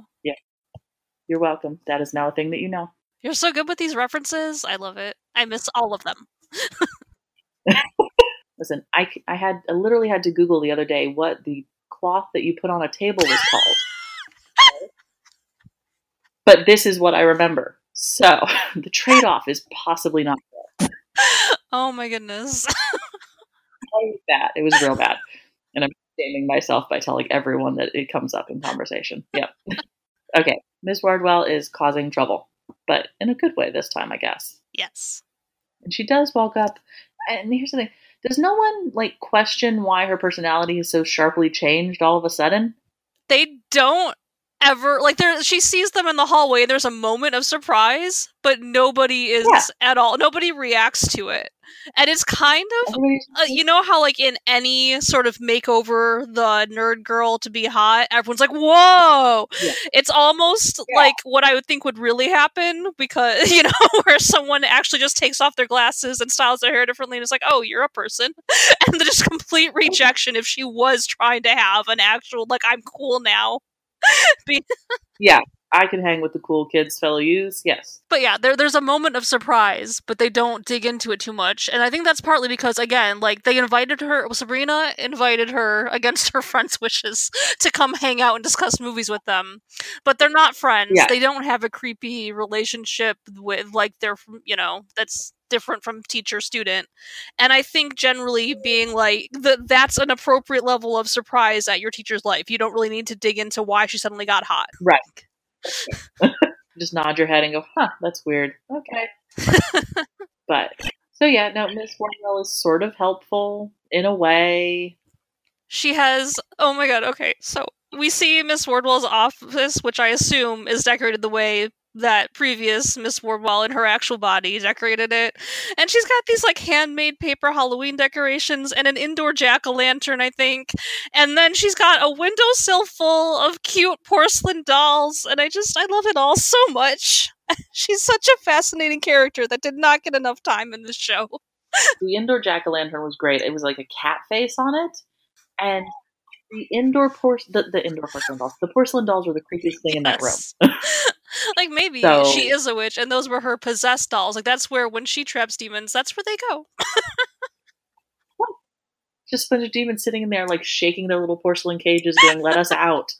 You're welcome. That is now a thing that you know. You're so good with these references. I love it. I miss all of them. (laughs) Listen, I, I had I literally had to Google the other day what the cloth that you put on a table was called. (laughs) but this is what I remember. So (laughs) the trade off is possibly not Oh my goodness. quite that. It was real bad. And I'm shaming myself by telling everyone that it comes up in conversation. Yep. okay. Miss Wardwell is causing trouble, but in a good way this time, I guess. yes. And she does walk up. And here's the thing does no one like question why her personality is so sharply changed all of a sudden? They don't ever like there she sees them in the hallway and there's a moment of surprise, but nobody is Yeah. at all nobody reacts to it. And it's kind of uh, you know how like in any sort of makeover the nerd girl to be hot everyone's like whoa Yeah. it's almost Yeah. like what i would think would really happen because (laughs) you know (laughs) where someone actually just takes off their glasses and styles their hair differently and it's like oh you're a person (laughs) and the just complete rejection if she was trying to have an actual like i'm cool now (laughs) yeah, I can hang with the cool kids, fellow youths. Yes. but yeah, there there's a moment of surprise, but they don't dig into it too much, and I think that's partly because again, like they invited her, Sabrina invited her against (laughs) her friends' wishes to come hang out and discuss movies with them, but they're not friends. Yeah. They don't have a creepy relationship with like they're you know that's different from teacher student and i think generally being like th- that's an appropriate level of surprise at your teacher's life you don't really need to dig into why she suddenly got hot Right. (laughs) Just nod your head and go, huh, that's weird. Okay. (laughs) but so yeah, no, Miss Wardwell is sort of helpful in a way. She has. Oh my god. Okay, so we see Miss Wardwell's office, which I assume is decorated the way that previous Miss Wardwell in her actual body decorated it. And she's got these like handmade paper Halloween decorations and an indoor jack o' lantern, I think. And then she's got a windowsill full of cute porcelain dolls. And I just, I love it all so much. (laughs) she's such a fascinating character that did not get enough time in this show. (laughs) The indoor jack o' lantern was great. It was like a cat face on it, and the indoor por- the, the indoor porcelain dolls. The porcelain dolls were the creepiest thing in that room. (laughs) Like maybe So- she is a witch and those were her possessed dolls. Like that's where when she traps demons, that's where they go. (laughs) Just a bunch of demons sitting in there, like shaking their little porcelain cages, going, "Let us out."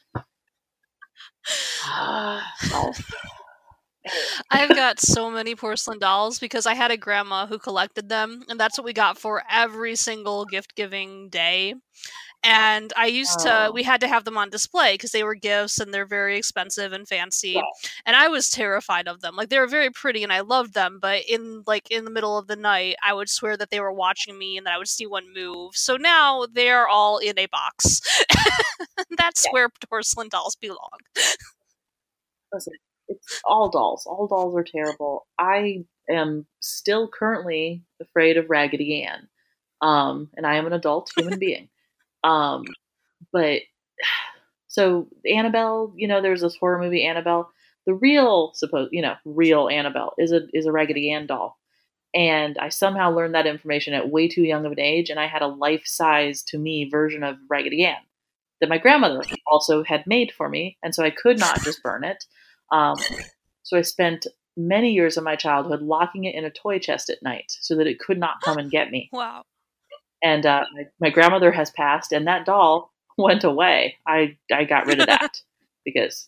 Oh. (laughs) (sighs) I've got so many porcelain dolls because I had a grandma who collected them, and that's what we got for every single gift giving day. And I used to, Oh. we had to have them on display because they were gifts and they're very expensive and fancy. Yeah. And I was terrified of them. Like they were very pretty and I loved them, but in like in the middle of the night, I would swear that they were watching me and that I would see one move. So now they're all in a box. (laughs) that's Yeah. where porcelain dolls belong. Listen, it's all dolls. All dolls are terrible. I am still currently afraid of Raggedy Ann. Um, and I am an adult human (laughs) being. Um, but (sighs) so Annabelle, you know, there's this horror movie Annabelle. The real, suppose you know, real Annabelle is a is a Raggedy Ann doll, and I somehow learned that information at way too young of an age, and I had a life size to me version of Raggedy Ann that my grandmother also had made for me, and so I could not just burn it. Um, so I spent many years of my childhood locking it in a toy chest at night so that it could not come and get me. (laughs) Wow. And uh, my, my grandmother has passed, and that doll (laughs) went away. I I got rid of that (laughs) because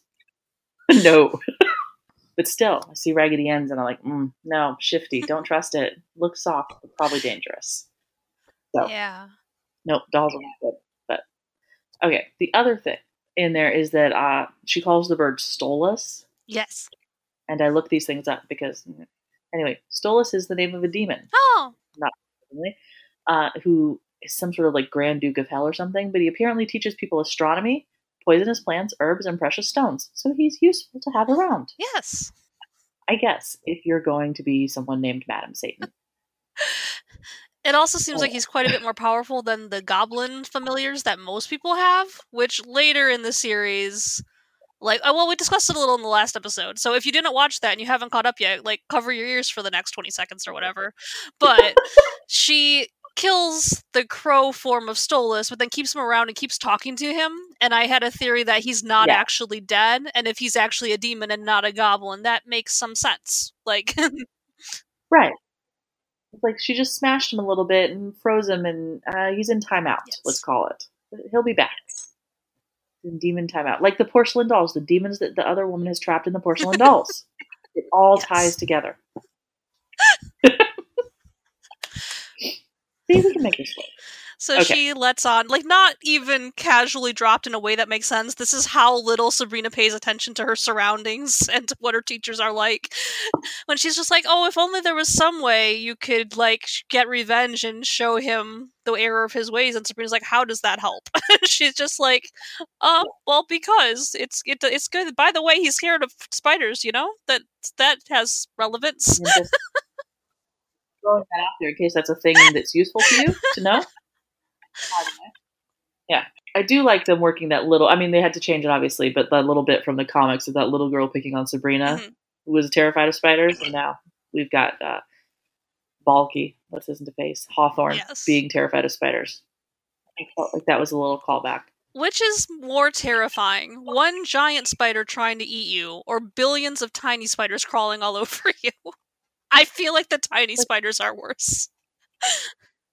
(laughs) no. but still, I see Raggedy Anns, and I'm like, mm, no, shifty. Don't trust it. Looks soft, but probably dangerous. So Yeah. Nope, dolls are not good. But okay, the other thing in there is that uh, she calls the bird Stolas, Yes. and I look these things up because anyway, Stolas is the name of a demon. Oh. apparently, uh, who is some sort of like Grand Duke of Hell or something, but he apparently teaches people astronomy, poisonous plants, herbs, and precious stones. So he's useful to have around, Yes. I guess, if you're going to be someone named Madam Satan. (laughs) It also seems like Oh. he's quite a bit more powerful than the goblin familiars that most people have, which later in the series like oh, well we discussed it a little in the last episode. So if you didn't watch that and you haven't caught up yet, like cover your ears for the next 20 seconds or whatever. But (laughs) she kills the crow form of Stolas, but then keeps him around and keeps talking to him. And I had a theory that he's not Yeah. actually dead, and if he's actually a demon and not a goblin, that makes some sense. Like (laughs) Right. It's like she just smashed him a little bit and froze him, and uh, he's in timeout. Yes. Let's call it. He'll be back. In demon timeout, like the porcelain dolls, the demons that the other woman has trapped in the porcelain (laughs) dolls. It all Yes. ties together. See, we can make this work. So Okay. she lets on, like, not even casually dropped in a way that makes sense. This is how little Sabrina pays attention to her surroundings (laughs) and to what her teachers are like. When she's just like, oh, if only there was some way you could, like, get revenge and show him the error of his ways. And Sabrina's like, how does that help? (laughs) she's just like, uh, well, because it's it, it's good. By the way, he's scared of spiders, you know? That that has relevance. Throwing that out there in case that's a thing that's useful to you to know. (laughs) Yeah, I do like them working that little. I mean, they had to change it obviously, but that little bit from the comics of that little girl picking on Sabrina, Mhm. who was terrified of spiders, and now we've got uh, Balky, what's his face, Hawthorne, Yes. being terrified of spiders. I felt like that was a little callback. Which is more terrifying? One giant spider trying to eat you, or billions of tiny spiders crawling all (laughs) over you? I feel like the tiny Like- spiders are worse.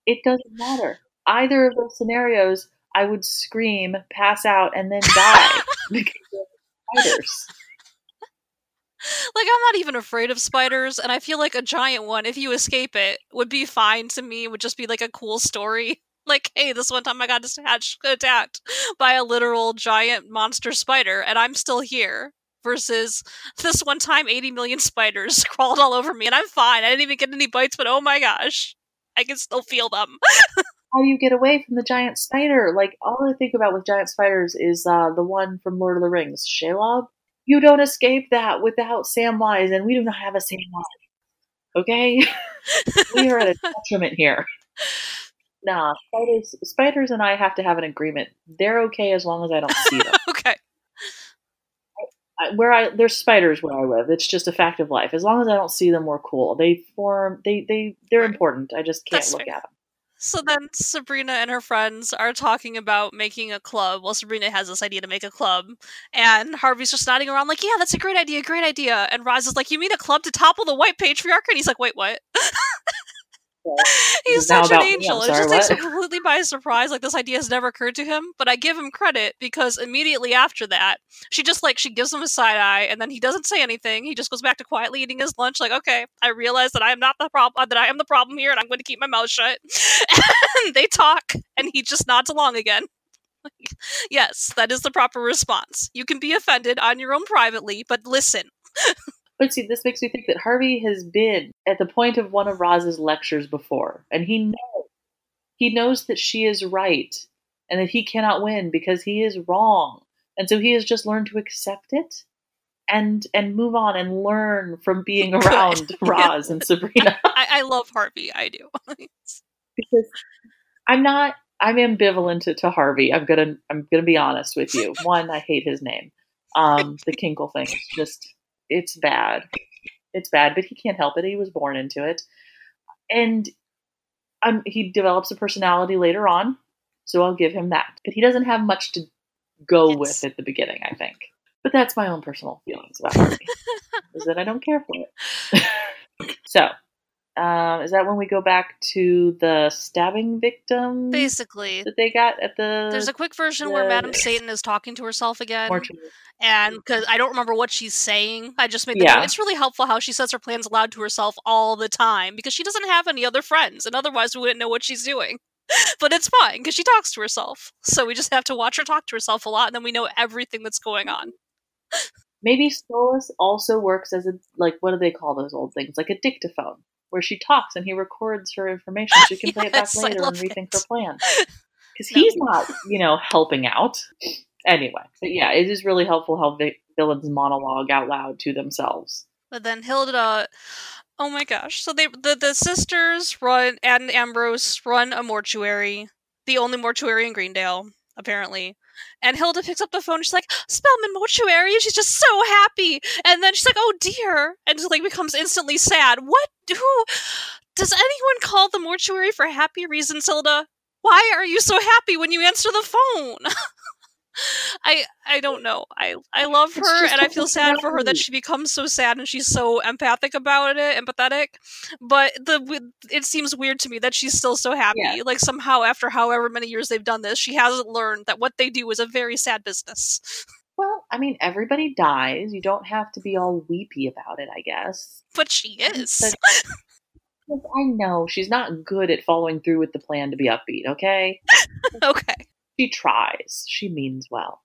It doesn't matter. Either of those scenarios, I would scream, pass out, and then die (laughs) because of spiders. Like, I'm not even afraid of spiders, and I feel like a giant one, if you escape it, would be fine to me, would just be like a cool story. (laughs) Like, hey, this one time I got attacked by a literal giant monster spider, and I'm still here. Versus this one time, 80 million spiders (laughs) crawled all over me, and I'm fine. I didn't even get any bites, but oh my gosh, I can still feel them. How do you get away from the giant spider? Like all I think about with giant spiders is uh, the one from Lord of the Rings, Shelob. You don't escape that without Samwise, and we do not have a Samwise. Okay, we are at a (laughs) detriment here. Nah, spiders, spiders, and I have to have an agreement. They're okay as long as I don't see them. (laughs) okay. Where I there's spiders where I live. It's just a fact of life. As long as I don't see them, we're cool. They form. They they they're Right. important. I just can't That's look fair. at them. So then Sabrina and her friends are talking about making a club. Well, Sabrina has this idea to make a club, and Harvey's just nodding around like, "Yeah, that's a great idea, great idea." And Roz is like, "You mean a club to topple the white patriarch?" And he's like, "Wait, what?" (laughs) (laughs) He's such an angel. It just sorry, takes him completely by surprise. Like this idea has never occurred to him. But I give him credit because immediately after that, she just like she gives him a side eye, and then he doesn't say anything. He just goes back to quietly eating his lunch. Like, okay, I realize that I am not the problem. Uh, that I am the problem here, and I'm going to keep my mouth shut. and (laughs) they talk, and he just nods along again. (laughs) yes, that is the proper response. You can be offended on your own privately, but listen. But see, this makes me think that Harvey has been at the point of one of Roz's lectures before, and he knows he knows that she is right and that he cannot win because he is wrong, and so he has just learned to accept it and and move on and learn from being (laughs) around (laughs) Roz and Sabrina (laughs) I, I love Harvey. I do. because I'm not. I'm ambivalent to, to Harvey. I'm gonna I'm gonna be honest with you. One, I hate his name. Um, the Kinkle thing. It's just it's bad. It's bad, but he can't help it. He was born into it, and um, he develops a personality later on. So I'll give him that. But he doesn't have much to go Yes. with at the beginning. I think. But that's my own personal feelings about it. (laughs) is that I don't care for it. (laughs) so, um, is that when we go back to the stabbing victim Basically, that they got at the There's a quick version where the- Madam Satan is talking to herself again, mortuary? and because I don't remember what she's saying, I just made the Yeah. note. It's really helpful how she says her plans aloud to herself all the time because she doesn't have any other friends, and otherwise we wouldn't know what she's doing. (laughs) but it's fine because she talks to herself. So we just have to watch her talk to herself a lot, and then we know everything that's going on. Maybe Stolas also works as a like what do they call those old things? Like a dictaphone, where she talks and he records her information. She can (laughs) play it back later and rethink it. her plan. Because (laughs) No. he's not, (laughs) you know, helping out. Anyway, but yeah, it is really helpful how vi- villains monologue out loud to themselves. But then Hilda, oh my gosh! So they the the sisters run and Ambrose run a mortuary, the only mortuary in Greendale apparently. And Hilda picks up the phone. She's like, "Spellman Mortuary," and she's just so happy. And then she's like, "Oh dear," and just like becomes instantly sad. What? Who? Does anyone call the mortuary for happy reasons, Hilda? Why are you so happy when you answer the phone? (laughs) I I don't know. I I love her and I feel sad for her that she becomes so sad and she's so empathic about it, empathetic. But the it seems weird to me that she's still so happy. Yeah. Like somehow after however many years they've done this, she hasn't learned that what they do is a very sad business. Well, I mean, everybody dies. You don't have to be all weepy about it, I guess. But she is. But- (laughs) I know she's not good at following through with the plan to be upbeat, okay? (laughs) okay. She tries. She means well.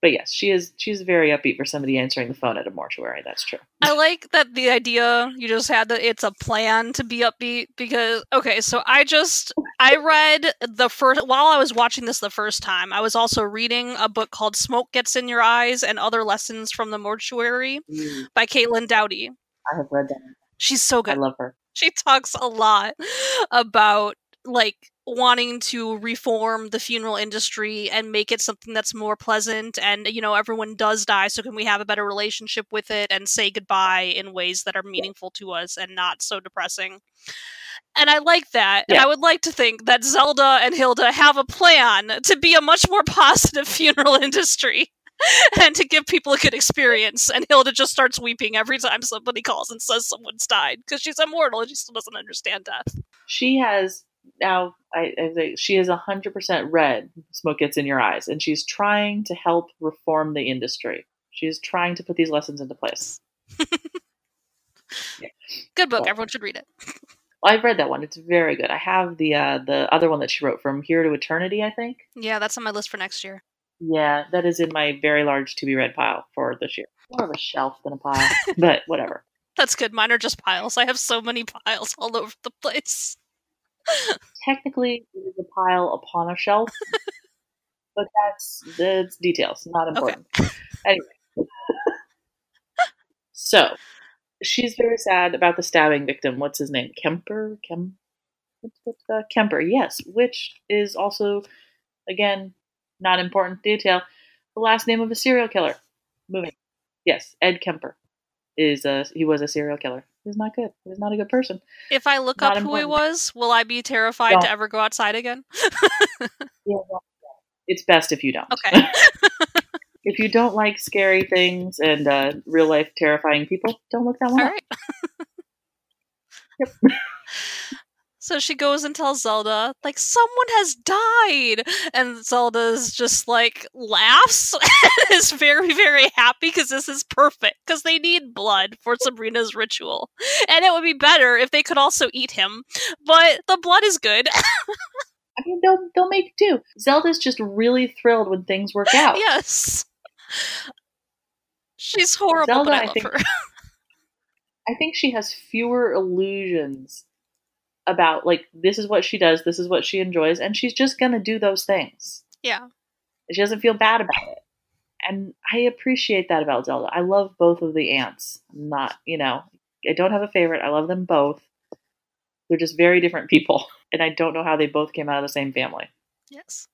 But yes, she is she's very upbeat for somebody answering the phone at a mortuary, that's true. I like that the idea you just had that it's a plan to be upbeat because okay, so I just I read the first while I was watching this the first time, I was also reading a book called Smoke Gets in Your Eyes and Other Lessons from the Mortuary Mm, by Caitlin Doughty. I have read that. She's so good. I love her. She talks a lot about like wanting to reform the funeral industry and make it something that's more pleasant and you know everyone does die so can we have a better relationship with it and say goodbye in ways that are meaningful to us and not so depressing and I like that. And I would like to think that Zelda and Hilda have a plan to be a much more (laughs) positive funeral industry (laughs) and to give people a good experience. And Hilda just starts weeping every time somebody calls and says someone's died because she's immortal and she still doesn't understand death. She has now I, I say she is hundred percent read. Smoke gets in your eyes, and she's trying to help reform the industry. She's trying to put these lessons into place. (laughs) Good book. Cool. Everyone should read it. (laughs) I've read that one. It's very good. I have the uh, the other one that she wrote from Here to Eternity. I think. Yeah, that's on my list for next year. Yeah, that is in my very large to be read pile for this year. More of a shelf than a pile, (laughs) but whatever. That's good. Mine are just piles. I have so many piles all over the place. Technically, it is a pile upon a shelf, (laughs) but that's that's details, not important. Anyway, so she's very sad about the stabbing victim. What's his name? Kemper. Kem. Uh, Kemper? Yes, which is also, again, not important detail. The last name of a serial killer. Moving. Yes, Ed Kemper is a he was a serial killer. He was not good. He was not a good person. If I look Not up who he was, will I be terrified to ever go outside again? (laughs) Yeah, well, it's best if you don't. Okay. (laughs) (laughs) if you don't like scary things and uh, real life terrifying people, don't look that one All up. right. Yep. So she goes and tells Zelda, like, someone has died. And Zelda's just like laughs and is very, very happy because this is perfect. Because they need blood for Sabrina's ritual. And it would be better if they could also eat him. But the blood is good. (laughs) I mean, they'll they'll make do. Zelda's just really thrilled when things work (laughs) out. yes. She's horrible, Zelda, but I I think- her. (laughs) I think she has fewer illusions about like this is what she does, this is what she enjoys, and she's just gonna do those things. yeah. She doesn't feel bad about it. And I appreciate that about Zelda. I love both of the aunts. I'm not, you know, I don't have a favorite. I love them both. They're just very different people. (laughs) And I don't know how they both came out of the same family. Yes.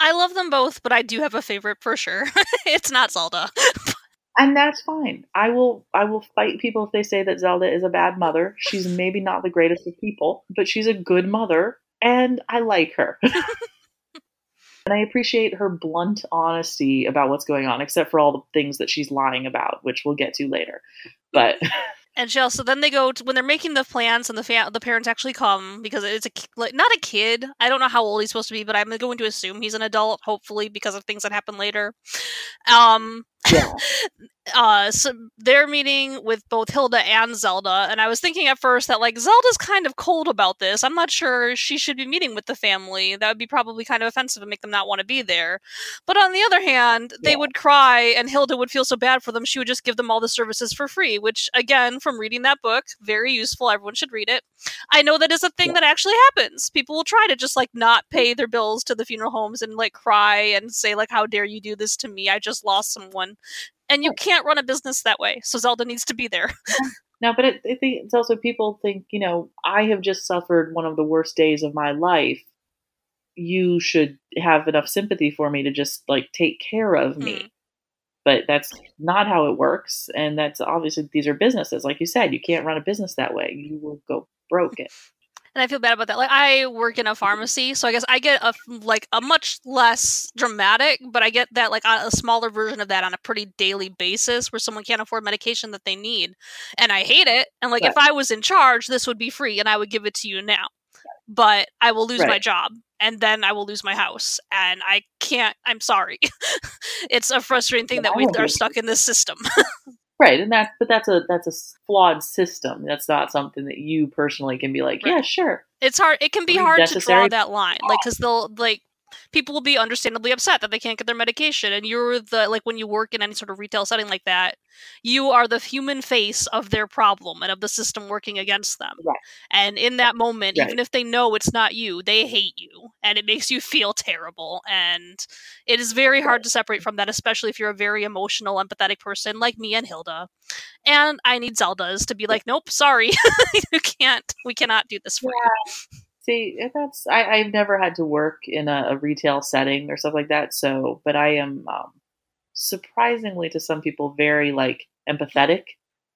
I love them both, but I do have a favorite for sure. (laughs) it's not Zelda. (laughs) And that's fine. I will I will fight people if they say that Zelda is a bad mother. She's (laughs) maybe not the greatest of people, but she's a good mother and I like her. (laughs) and I appreciate her blunt honesty about what's going on, except for all the things that she's lying about, which we'll get to later. But (laughs) And she also then they go to, when they're making the plans and the fa- the parents actually come because it's a like not a kid. I don't know how old he's supposed to be, but I'm going to assume he's an adult, hopefully because of things that happen later. Um, yeah, (laughs) uh so they're meeting with both Hilda and Zelda and I was thinking at first that like Zelda's kind of cold about this. I'm not sure she should be meeting with the family. That would be probably kind of offensive and make them not want to be there. But on the other hand, they Yeah. would cry and Hilda would feel so bad for them she would just give them all the services for free, which again from reading that book, very useful. Everyone should read it. I know that is a thing Yeah. that actually happens. People will try to just like not pay their bills to the funeral homes and like cry and say like how dare you do this to me? I just lost someone. And you can't run a business that way. So Zelda needs to be there. (laughs) no, but it, I think it's also people think, you know, I have just suffered one of the worst days of my life. You should have enough sympathy for me to just like take care of me. Mm. But that's not how it works. And that's obviously, these are businesses. Like you said, you can't run a business that way. You will go broke it. And I feel bad about that. Like I work in a pharmacy, so I guess I get a like a much less dramatic, but I get that like a smaller version of that on a pretty daily basis where someone can't afford medication that they need. And I hate it. And like if I was in charge, this would be free and I would give it to you now. But I will lose my job and then I will lose my house and I can't I'm sorry. (laughs) it's a frustrating thing Yeah, that we are stuck in this system. (laughs) Right. And that, but that's a, that's a flawed system. That's not something that you personally can be like, Right. yeah, sure. it's hard it can be hard to draw that line like because they'll like people will be understandably upset that they can't get their medication and you're the like when you work in any sort of retail setting like that you are the human face of their problem and of the system working against them. Right. and in that moment Right. even if they know it's not you they hate you and it makes you feel terrible and it is very hard to separate from that especially if you're a very emotional empathetic person like me and hilda. And i need zelda's to be like nope sorry (laughs) you can't we cannot do this for you See, that's I, I've never had to work in a, a retail setting or stuff like that. So, but I am um, surprisingly to some people very like empathetic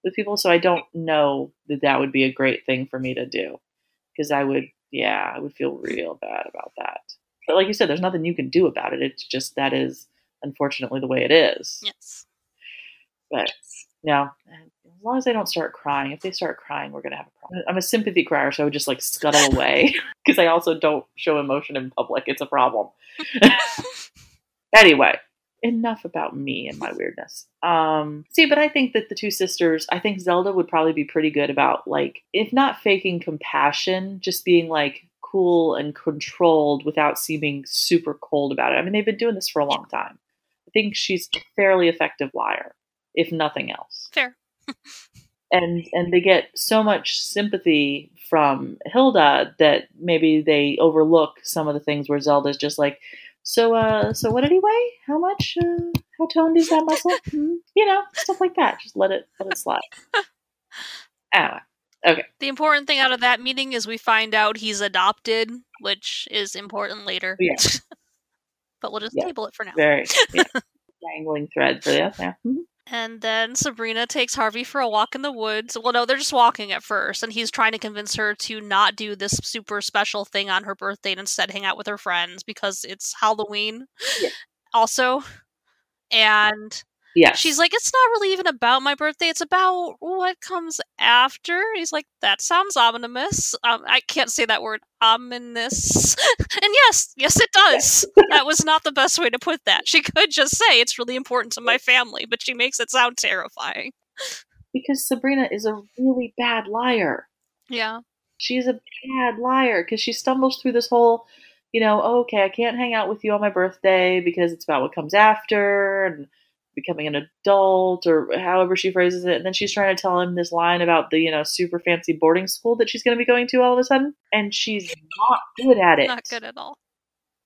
with people. So I don't know that that would be a great thing for me to do because I would, yeah, I would feel real bad about that. But like you said, there's nothing you can do about it. It's just that is unfortunately the way it is. yes But no, as long as they don't start crying, if they start crying, we're gonna have a problem. I'm a sympathy crier, so I would just like scuttle (laughs) away because I also don't show emotion in public. It's a problem. (laughs) anyway, enough about me and my weirdness. Um, see, but I think that the two sisters, I think Zelda would probably be pretty good about like, if not faking compassion, just being like cool and controlled without seeming super cold about it. I mean, they've been doing this for a long time. I think she's a fairly effective liar, if nothing else fair and and they get so much sympathy from Hilda that maybe they overlook some of the things where Zelda's just like, so uh, so what did he weigh? How much? Uh, how toned is that muscle? (laughs) Hmm? You know, stuff like that. Just let it let it slide. (laughs) Anyway, okay, The important thing out of that meeting is we find out he's adopted, which is important later. Yeah. (laughs) but we'll just Yeah. table it for now. very yeah. dangling thread for you. Yeah. Mhm. And then Sabrina takes Harvey for a walk in the woods. Well, no, they're just walking at first, and he's trying to convince her to not do this super special thing on her birthday and instead hang out with her friends because it's Halloween. Yeah. Also, and Yes. she's like, "It's not really even about my birthday. It's about what comes after." He's like, "That sounds ominous." Um, I can't say that word, ominous. (laughs) and yes, yes, it does. that was not the best way to put that. She could just say it's really important to my family, but she makes it sound terrifying. because Sabrina is a really bad liar. Yeah, she's a bad liar because she stumbles through this whole, you know, oh, okay, I can't hang out with you on my birthday because it's about what comes after and becoming an adult or however she phrases it. And then she's trying to tell him this line about the, you know, super fancy boarding school that she's going to be going to all of a sudden. And she's not good at it. not good at all.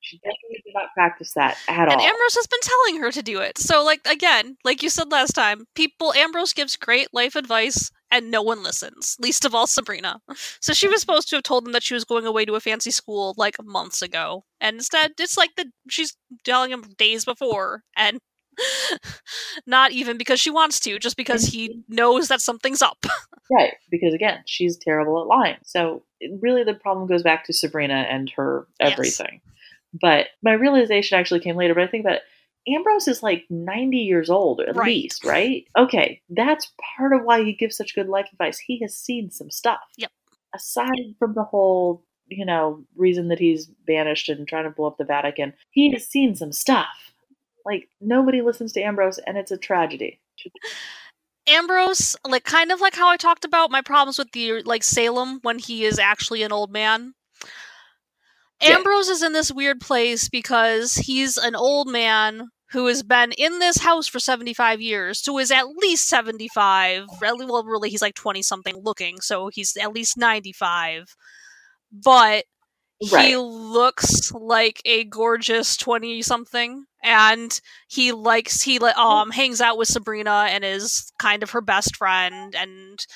She definitely did not practice that at And all. And Ambrose has been telling her to do it. So, like again, like you said last time, people Ambrose gives great life advice and no one listens, least of all Sabrina. So she was supposed to have told them that she was going away to a fancy school like months ago. And instead, it's like the she's telling him days before and (laughs) not even because she wants to, just because he knows that something's up. (laughs) Right, because again, she's terrible at lying. So really, the problem goes back to Sabrina and her Yes. everything. But my realization actually came later. But I think that Ambrose is like ninety years old at Right. least, right? Okay, that's part of why he gives such good life advice. He has seen some stuff. Yep. Aside from the whole, you know, reason that he's banished and trying to blow up the Vatican, he has seen some stuff. Like nobody listens to Ambrose, and it's a tragedy. Ambrose, like kind of like how I talked about my problems with the like Salem when he is actually an old man. Yeah. Ambrose is in this weird place because he's an old man who has been in this house for 75 years, who is at least 75. Really, well, really, he's like 20 something looking, so he's at least 95. But he looks like a gorgeous 20 something and he likes he li- um hangs out with Sabrina and is kind of her best friend and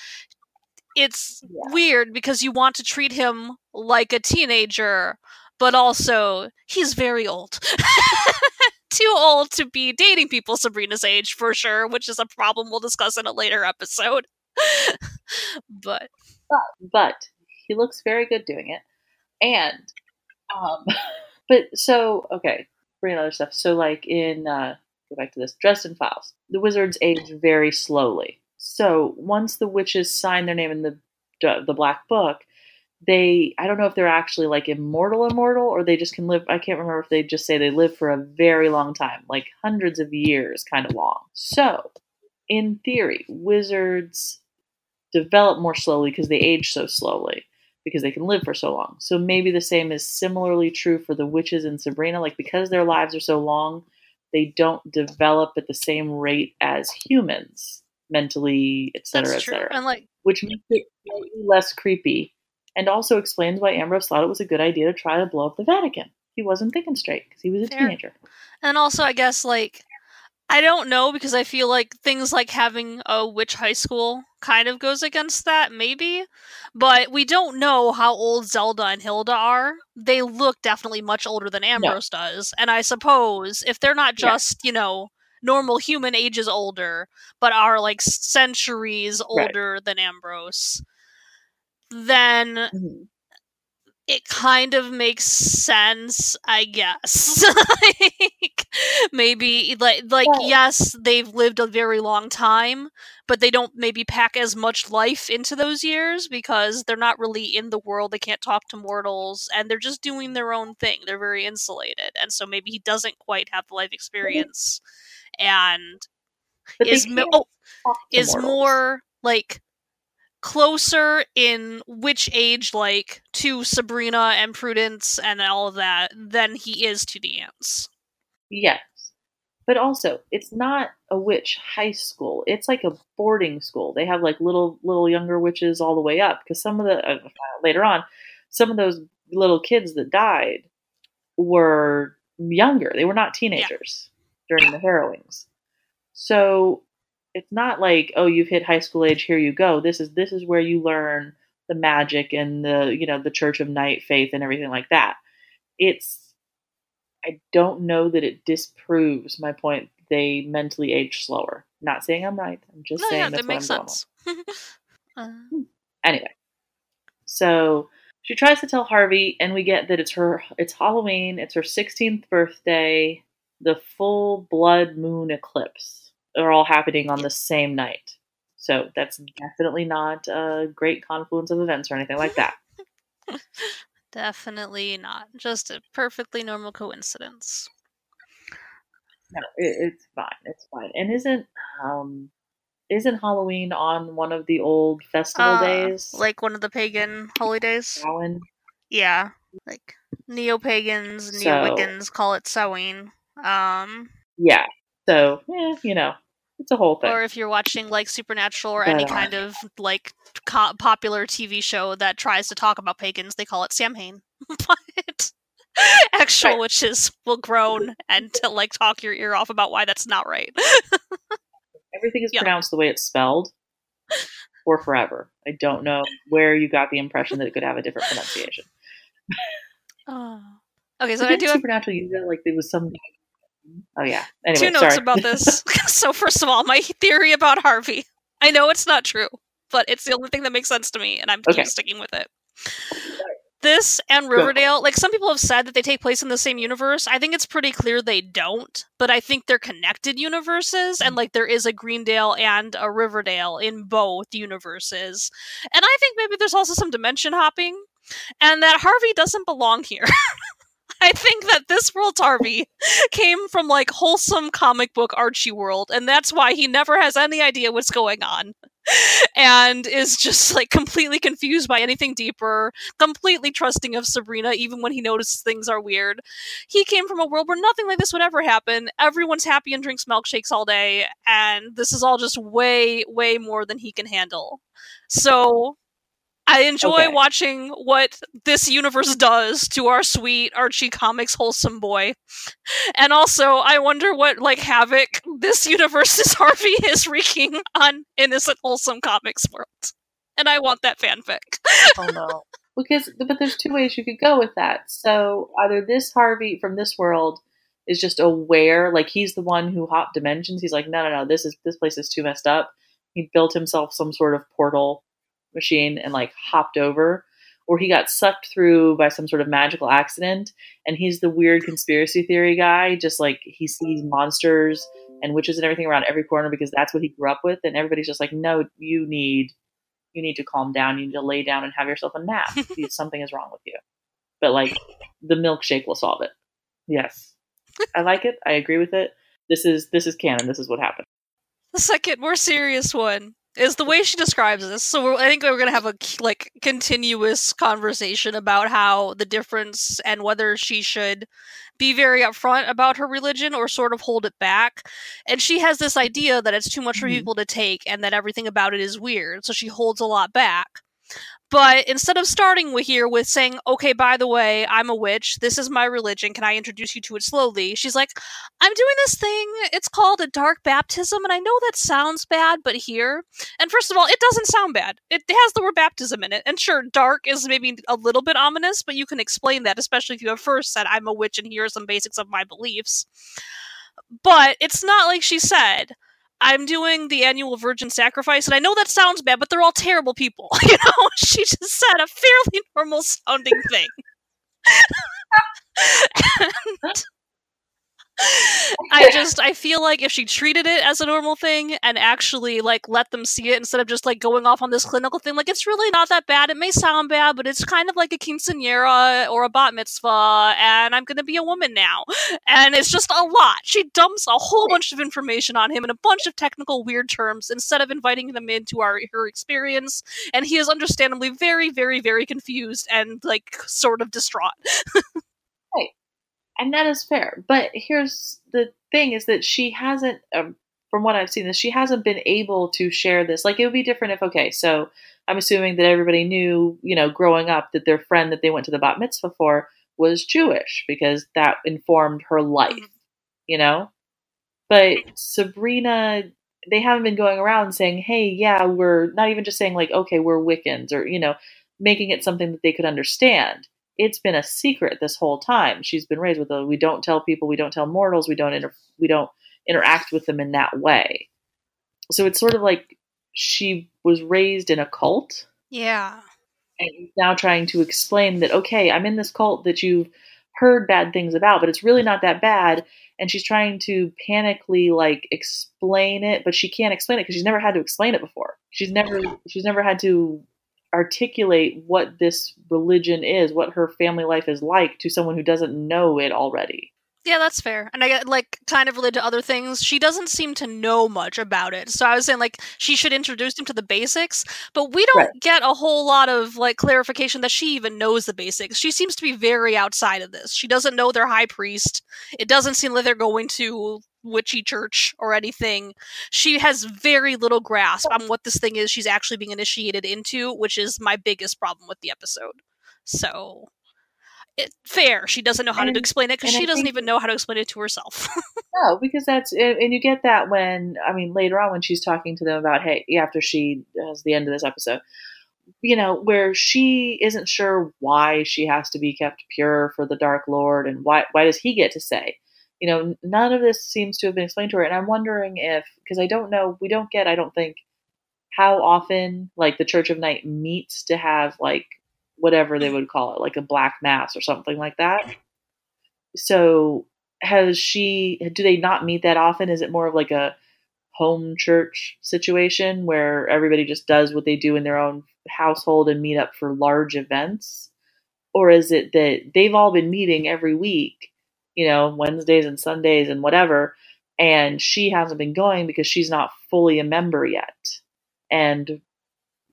it's Yeah. weird because you want to treat him like a teenager but also he's very old (laughs) too old to be dating people Sabrina's age for sure which is a problem we'll discuss in a later episode (laughs) but but he looks very good doing it. And, um, (laughs) but so okay, bring other stuff. So like in uh, go back to this Dresden Files, the wizards age very slowly. So once the witches sign their name in the the Black Book, they I don't know if they're actually like immortal, immortal, or they just can live. I can't remember if they just say they live for a very long time, like hundreds of years, kind of long. So in theory, wizards develop more slowly because they age so slowly because they can live for so long. So maybe the same is similarly true for the witches in Sabrina. Like because their lives are so long, they don't develop at the same rate as humans mentally, etc., etc. and like Which makes it slightly less creepy, and also explains why Ambrose thought it was a good idea to try to blow up the Vatican. He wasn't thinking straight because he was a Fair. teenager. And also, I guess, like, I don't know because I feel like things like having a witch high school kind of goes against that, maybe. But we don't know how old Zelda and Hilda are. They look definitely much older than Ambrose does. And I suppose if they're not Yeah. just, you know, normal human ages older, but are like centuries Right. older than Ambrose, then Mhm. It kind of makes sense, I guess. (laughs) like maybe like like Well- yes, they've lived a very long time, but they don't maybe pack as much life into those years because they're not really in the world. They can't talk to mortals and they're just doing their own thing. They're very insulated. And so maybe he doesn't quite have the life mm-hmm. experience and But is oh, is mortals. more like closer in witch age like to Sabrina and Prudence and all of that than he is to the aunts. Yes. But also, it's not a witch high school. It's like a boarding school. They have like little little younger witches all the way up because some of the uh, later on, some of those little kids that died were younger. They were not teenagers during the harrowings. So it's not like, oh, you've hit high school age, here you go. This is this is where you learn the magic and the, you know, the Church of Night faith and everything like that. It's I don't know that it disproves my point. They mentally age slower. Not saying I'm right. I'm just No, saying yeah, that makes sense. (laughs) uh. Anyway, so she tries to tell Harvey, and we get that it's her. It's Halloween. It's her 16th birthday. The full blood moon eclipse are all happening on the same night. So that's definitely not a great confluence of events or anything like that. (laughs) definitely not. Just a perfectly normal coincidence. No, it, it's fine. It's fine. And isn't um isn't Halloween on one of the old festival Uh, days? Like one of the pagan holidays. Samhain? Yeah. Like neo pagans, So- neo Wiccans call it Samhain. Um Yeah. So, eh, you know, it's a whole thing. or if you're watching like Supernatural or But, any uh, kind of like co- popular TV show that tries to talk about pagans, they call it Samhain. (laughs) but (laughs) actual Right. witches will groan and to like talk your ear off about why that's not right. (laughs) Everything is Yeah. pronounced the way it's spelled for forever. I don't know where you got the impression that it could have a different pronunciation. oh. (sighs) Okay, so I do have Supernatural use it like there was some. Oh yeah. Anyway, two notes sorry. about this. (laughs) (laughs) so first of all, my theory about Harvey. I know it's not true, but it's the only thing that makes sense to me, and I'm Okay. sticking with it. This and Riverdale, like some people have said that they take place in the same universe. I think it's pretty clear they don't, but I think they're connected universes, and like there is a Greendale and a Riverdale in both universes. And I think maybe there's also some dimension hopping, and that Harvey doesn't belong here. (laughs) I think that this world's Harvey came from like wholesome comic book Archie world, and that's why he never has any idea what's going on. And is just like completely confused by anything deeper, completely trusting of Sabrina, even when he notices things are weird. He came from a world where nothing like this would ever happen. Everyone's happy and drinks milkshakes all day, and this is all just way, way more than he can handle. So I enjoy okay. watching what this universe does to our sweet Archie Comics wholesome boy. And also, I wonder what like havoc this universe's (laughs) Harvey is wreaking on innocent wholesome comics world. And I want that fanfic. oh no. Because but there's two ways you could go with that. So either this Harvey from this world is just aware, like he's the one who hopped dimensions. He's like, no, no, no, this is this place is too messed up. He built himself some sort of portal machine and like hopped over or he got sucked through by some sort of magical accident and he's the weird conspiracy theory guy just like he sees monsters and witches and everything around every corner because that's what he grew up with and everybody's just like no you need you need to calm down you need to lay down and have yourself a nap (laughs) because something is wrong with you. But like the milkshake will solve it. Yes. I like it. I agree with it. This is this is canon. This is what happened. The second more serious one is the way she describes this. So I think we're going to have a like continuous conversation about how the difference and whether she should be very upfront about her religion or sort of hold it back. And she has this idea that it's too much for mm-hmm. people to take and that everything about it is weird. So she holds a lot back. But instead of starting with here with saying, okay, by the way, I'm a witch, this is my religion, can I introduce you to it slowly? She's like, I'm doing this thing, it's called a dark baptism, and I know that sounds bad, but here. And first of all, it doesn't sound bad. It has the word baptism in it. And sure, dark is maybe a little bit ominous, but you can explain that, especially if you have first said, I'm a witch and here are some basics of my beliefs. But it's not like she said, I'm doing the annual virgin sacrifice, and I know that sounds bad, but they're all terrible people. (laughs) You know, (laughs) she just said a fairly normal sounding thing. (laughs) and (laughs) I just I feel like if she treated it as a normal thing and actually like let them see it instead of just like going off on this clinical thing, like it's really not that bad. It may sound bad, but it's kind of like a quinceanera or a bat mitzvah, and I'm gonna be a woman now, (laughs) and it's just a lot. She dumps a whole bunch of information on him in a bunch of technical weird terms instead of inviting them into our her experience, and he is understandably very, very, very confused and like sort of distraught. (laughs) right and that is fair. But here's the thing: is that she hasn't, um, from what I've seen, is she hasn't been able to share this. Like it would be different if, okay, so I'm assuming that everybody knew, you know, growing up that their friend that they went to the bat mitzvah for was Jewish because that informed her life, mm-hmm. you know. But Sabrina, they haven't been going around saying, "Hey, yeah, we're not even just saying like, okay, we're Wiccans," or you know, making it something that they could understand it's been a secret this whole time. She's been raised with a we don't tell people, we don't tell mortals, we don't inter- we don't interact with them in that way. So it's sort of like she was raised in a cult. Yeah. And now trying to explain that okay, I'm in this cult that you've heard bad things about, but it's really not that bad. And she's trying to panically like explain it, but she can't explain it because she's never had to explain it before. She's never she's never had to articulate what this religion is, what her family life is like to someone who doesn't know it already. Yeah, that's fair. And I get like kind of related to other things. She doesn't seem to know much about it. So I was saying like she should introduce him to the basics, but we don't right. get a whole lot of like clarification that she even knows the basics. She seems to be very outside of this. She doesn't know their high priest. It doesn't seem like they're going to witchy church or anything. She has very little grasp on what this thing is she's actually being initiated into, which is my biggest problem with the episode. So, it, fair. She doesn't know how and, to explain it because she I doesn't even know how to explain it to herself. (laughs) no, because that's and you get that when I mean later on when she's talking to them about hey after she has the end of this episode, you know where she isn't sure why she has to be kept pure for the Dark Lord and why why does he get to say you know, none of this seems to have been explained to her. And I'm wondering if, because I don't know, we don't get, I don't think, how often like the Church of Night meets to have like whatever they would call it, like a black mass or something like that. So has she, do they not meet that often? Is it more of like a home church situation where everybody just does what they do in their own household and meet up for large events? Or is it that they've all been meeting every week, you know, Wednesdays and Sundays and whatever, and she hasn't been going because she's not fully a member yet. And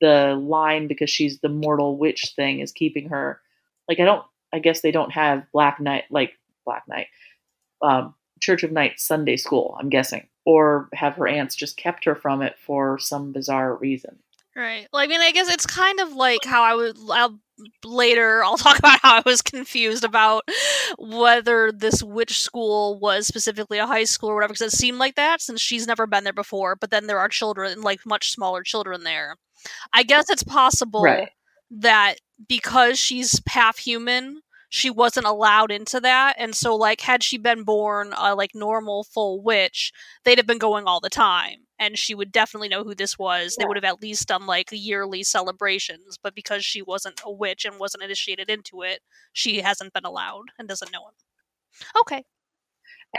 the line because she's the mortal witch thing is keeping her like I don't I guess they don't have Black Night like Black Night. Um, Church of Night Sunday school, I'm guessing. Or have her aunts just kept her from it for some bizarre reason. Right. Well, I mean, I guess it's kind of like how I would I'll, later. I'll (laughs) talk about how I was confused about whether this witch school was specifically a high school or whatever, because it seemed like that since she's never been there before. But then there are children, like much smaller children there. I guess it's possible Right. that because she's half human, she wasn't allowed into that, and so like had she been born a like normal full witch, they'd have been going all the time, and she would definitely know who this was. They would have at least done like yearly celebrations, but because she wasn't a witch and wasn't initiated into it, she hasn't been allowed and doesn't know him. Okay,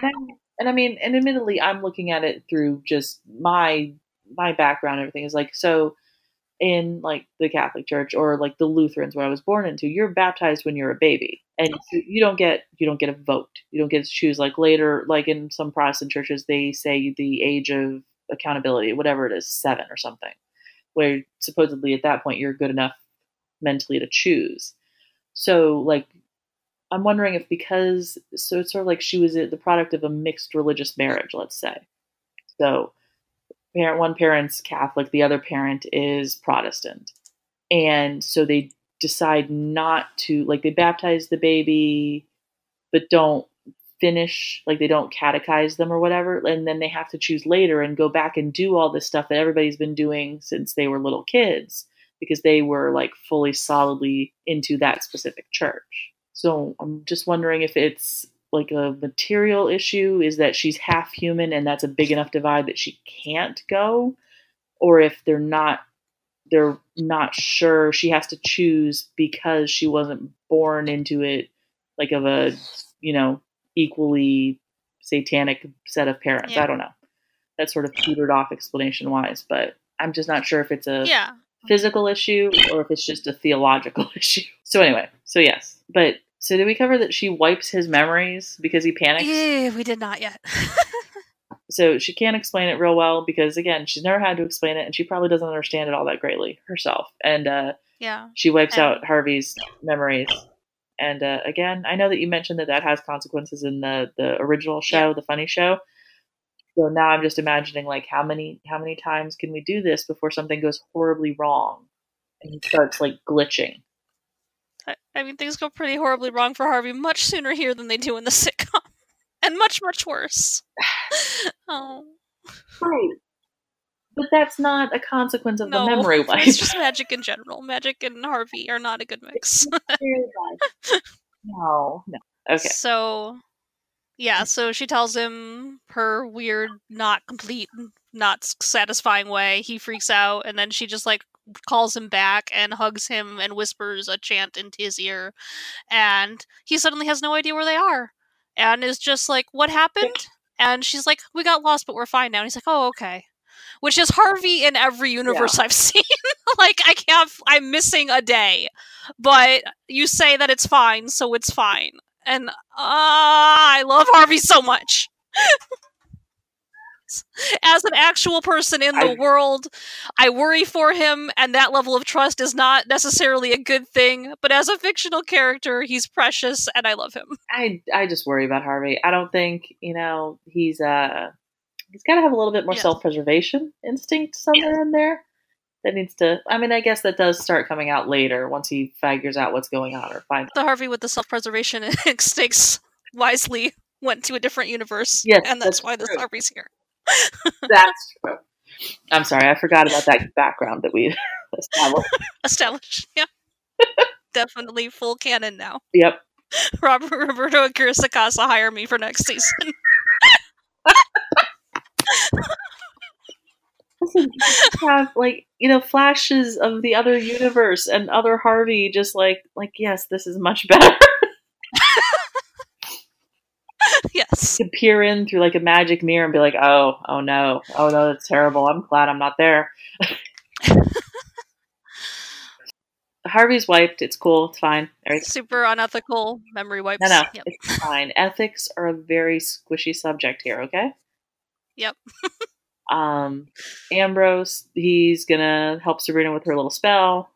And I and I mean, and admittedly, I'm looking at it through just my my background. and Everything is like so in like the Catholic Church or like the Lutherans where I was born into. You're baptized when you're a baby, and you- you don't get you don't get a vote. You don't get to choose. Like later, like in some Protestant churches, they say the age of accountability, whatever it is, seven or something, where supposedly at that point you're good enough mentally to choose. So like I'm wondering if because so it's sort of like she was the product of a mixed religious marriage, let's say. So parent one parent's Catholic, the other parent is Protestant. And so they decide not to like they baptize the baby but don't finish like they don't catechize them or whatever and then they have to choose later and go back and do all this stuff that everybody's been doing since they were little kids because they were like fully solidly into that specific church. So I'm just wondering if it's like a material issue is that she's half human and that's a big enough divide that she can't go or if they're not they're not sure she has to choose because she wasn't born into it like of a you know equally satanic set of parents. Yeah. I don't know. That sort of petered off explanation wise, but I'm just not sure if it's a yeah, physical issue or if it's just a theological (laughs) issue. So anyway, so yes, but so did we cover that she wipes his memories because he panics? yeah, we did not yet. (laughs) So she can't explain it real well because again, she's never had to explain it, and she probably doesn't understand it all that greatly herself. And uh, yeah, she wipes And- out Harvey's memories. And uh, again, I know that you mentioned that that has consequences in the the original show, the funny show. So now I'm just imagining like how many how many times can we do this before something goes horribly wrong and he starts like glitching. I, I mean things go pretty horribly wrong for Harvey much sooner here than they do in the (laughs) sitcom, and much much worse. oh (sighs) Right. But that's not a consequence of no, the memory wipe. (laughs) it's just magic in general. Magic and Harvey are not a good mix. (laughs) no, no. Okay. So, yeah, so she tells him her weird, not complete, not satisfying way. He freaks out, and then she just like calls him back and hugs him and whispers a chant into his ear. And he suddenly has no idea where they are and is just like, What happened? And she's like, We got lost, but we're fine now. And he's like, Oh, okay. Which is Harvey in every universe I've (laughs) seen. like, I can't, I'm missing a day. But you say that it's fine, so it's fine and uh, I love Harvey so much. (laughs) As an actual person in the I- world, I worry for him, and that level of trust is not necessarily a good thing. But as a fictional character, he's precious, and I love him. I I just worry about Harvey. I don't think you know he's uh he's got to have a little bit more Yes. self preservation instinct somewhere in there. That needs to. I mean, I guess that does start coming out later once he figures out what's going on or finds. The Harvey with the self-preservation (laughs) instincts wisely went to a different universe, Yes, and that's that's why this. Harvey's here. (laughs) That's true. I'm sorry, I forgot about that background that we (laughs) established. Established, yeah, definitely full canon now. Yep. Robert Roberto and Carissa Casa hire me for next season. Listen, you just have like you know flashes of the other universe and other Harvey, just like like yes, this is much (laughs) better. yes. to peer in through like a magic mirror and be like, oh, oh no, oh no, that's terrible. I'm glad I'm not there. (laughs) Harvey's wiped. It's cool. It's fine. Everything- Super unethical memory wipes. No, no, Yep. it's fine. Ethics are a very squishy subject here. Okay. Yep. um, Ambrose, he's gonna help Sabrina with her little spell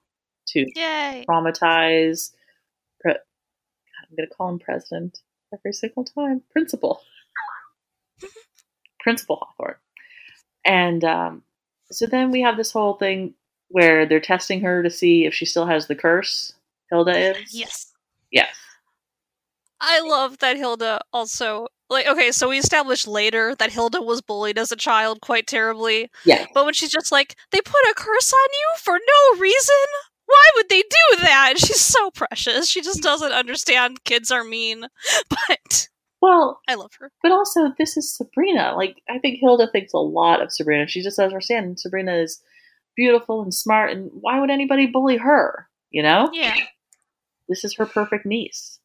to Yay. traumatize. Pre- I'm gonna call him president every single time. Principal. Principal Hawthorne. And um, so then we have this whole thing where they're testing her to see if she still has the curse. Hilda is. Yes. Yes. I love that Hilda also like okay, so we established later that Hilda was bullied as a child quite terribly. Yes. But when she's just like, they put a curse on you for no reason? Why would they do that? And she's so precious. She just doesn't understand kids are mean. (laughs) But Well, I love her. but also this is Sabrina. Like I think Hilda thinks a lot of Sabrina. She just doesn't understand Sabrina is beautiful and smart, and why would anybody bully her? You know, Yeah. this is her perfect niece.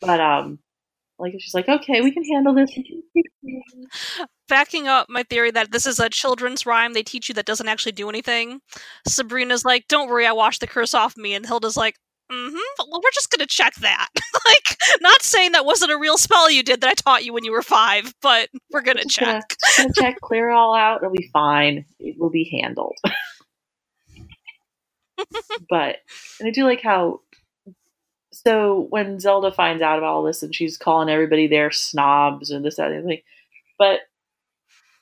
But um, like she's like, okay, we can handle this. Backing up my theory that this is a children's rhyme they teach you that doesn't actually do anything. Sabrina's like, "Don't worry, I washed the curse off me," and Hilda's like, "Mm-hmm. Well, we're just gonna check that. (laughs) like, not saying that wasn't a real spell you did that I taught you when you were five, but we're gonna Just check." gonna, gonna check, clear it all out. It'll be fine. It will be handled. (laughs) but and I do like how. So when Zelda finds out about all this and she's calling everybody there snobs and this that and the thing, but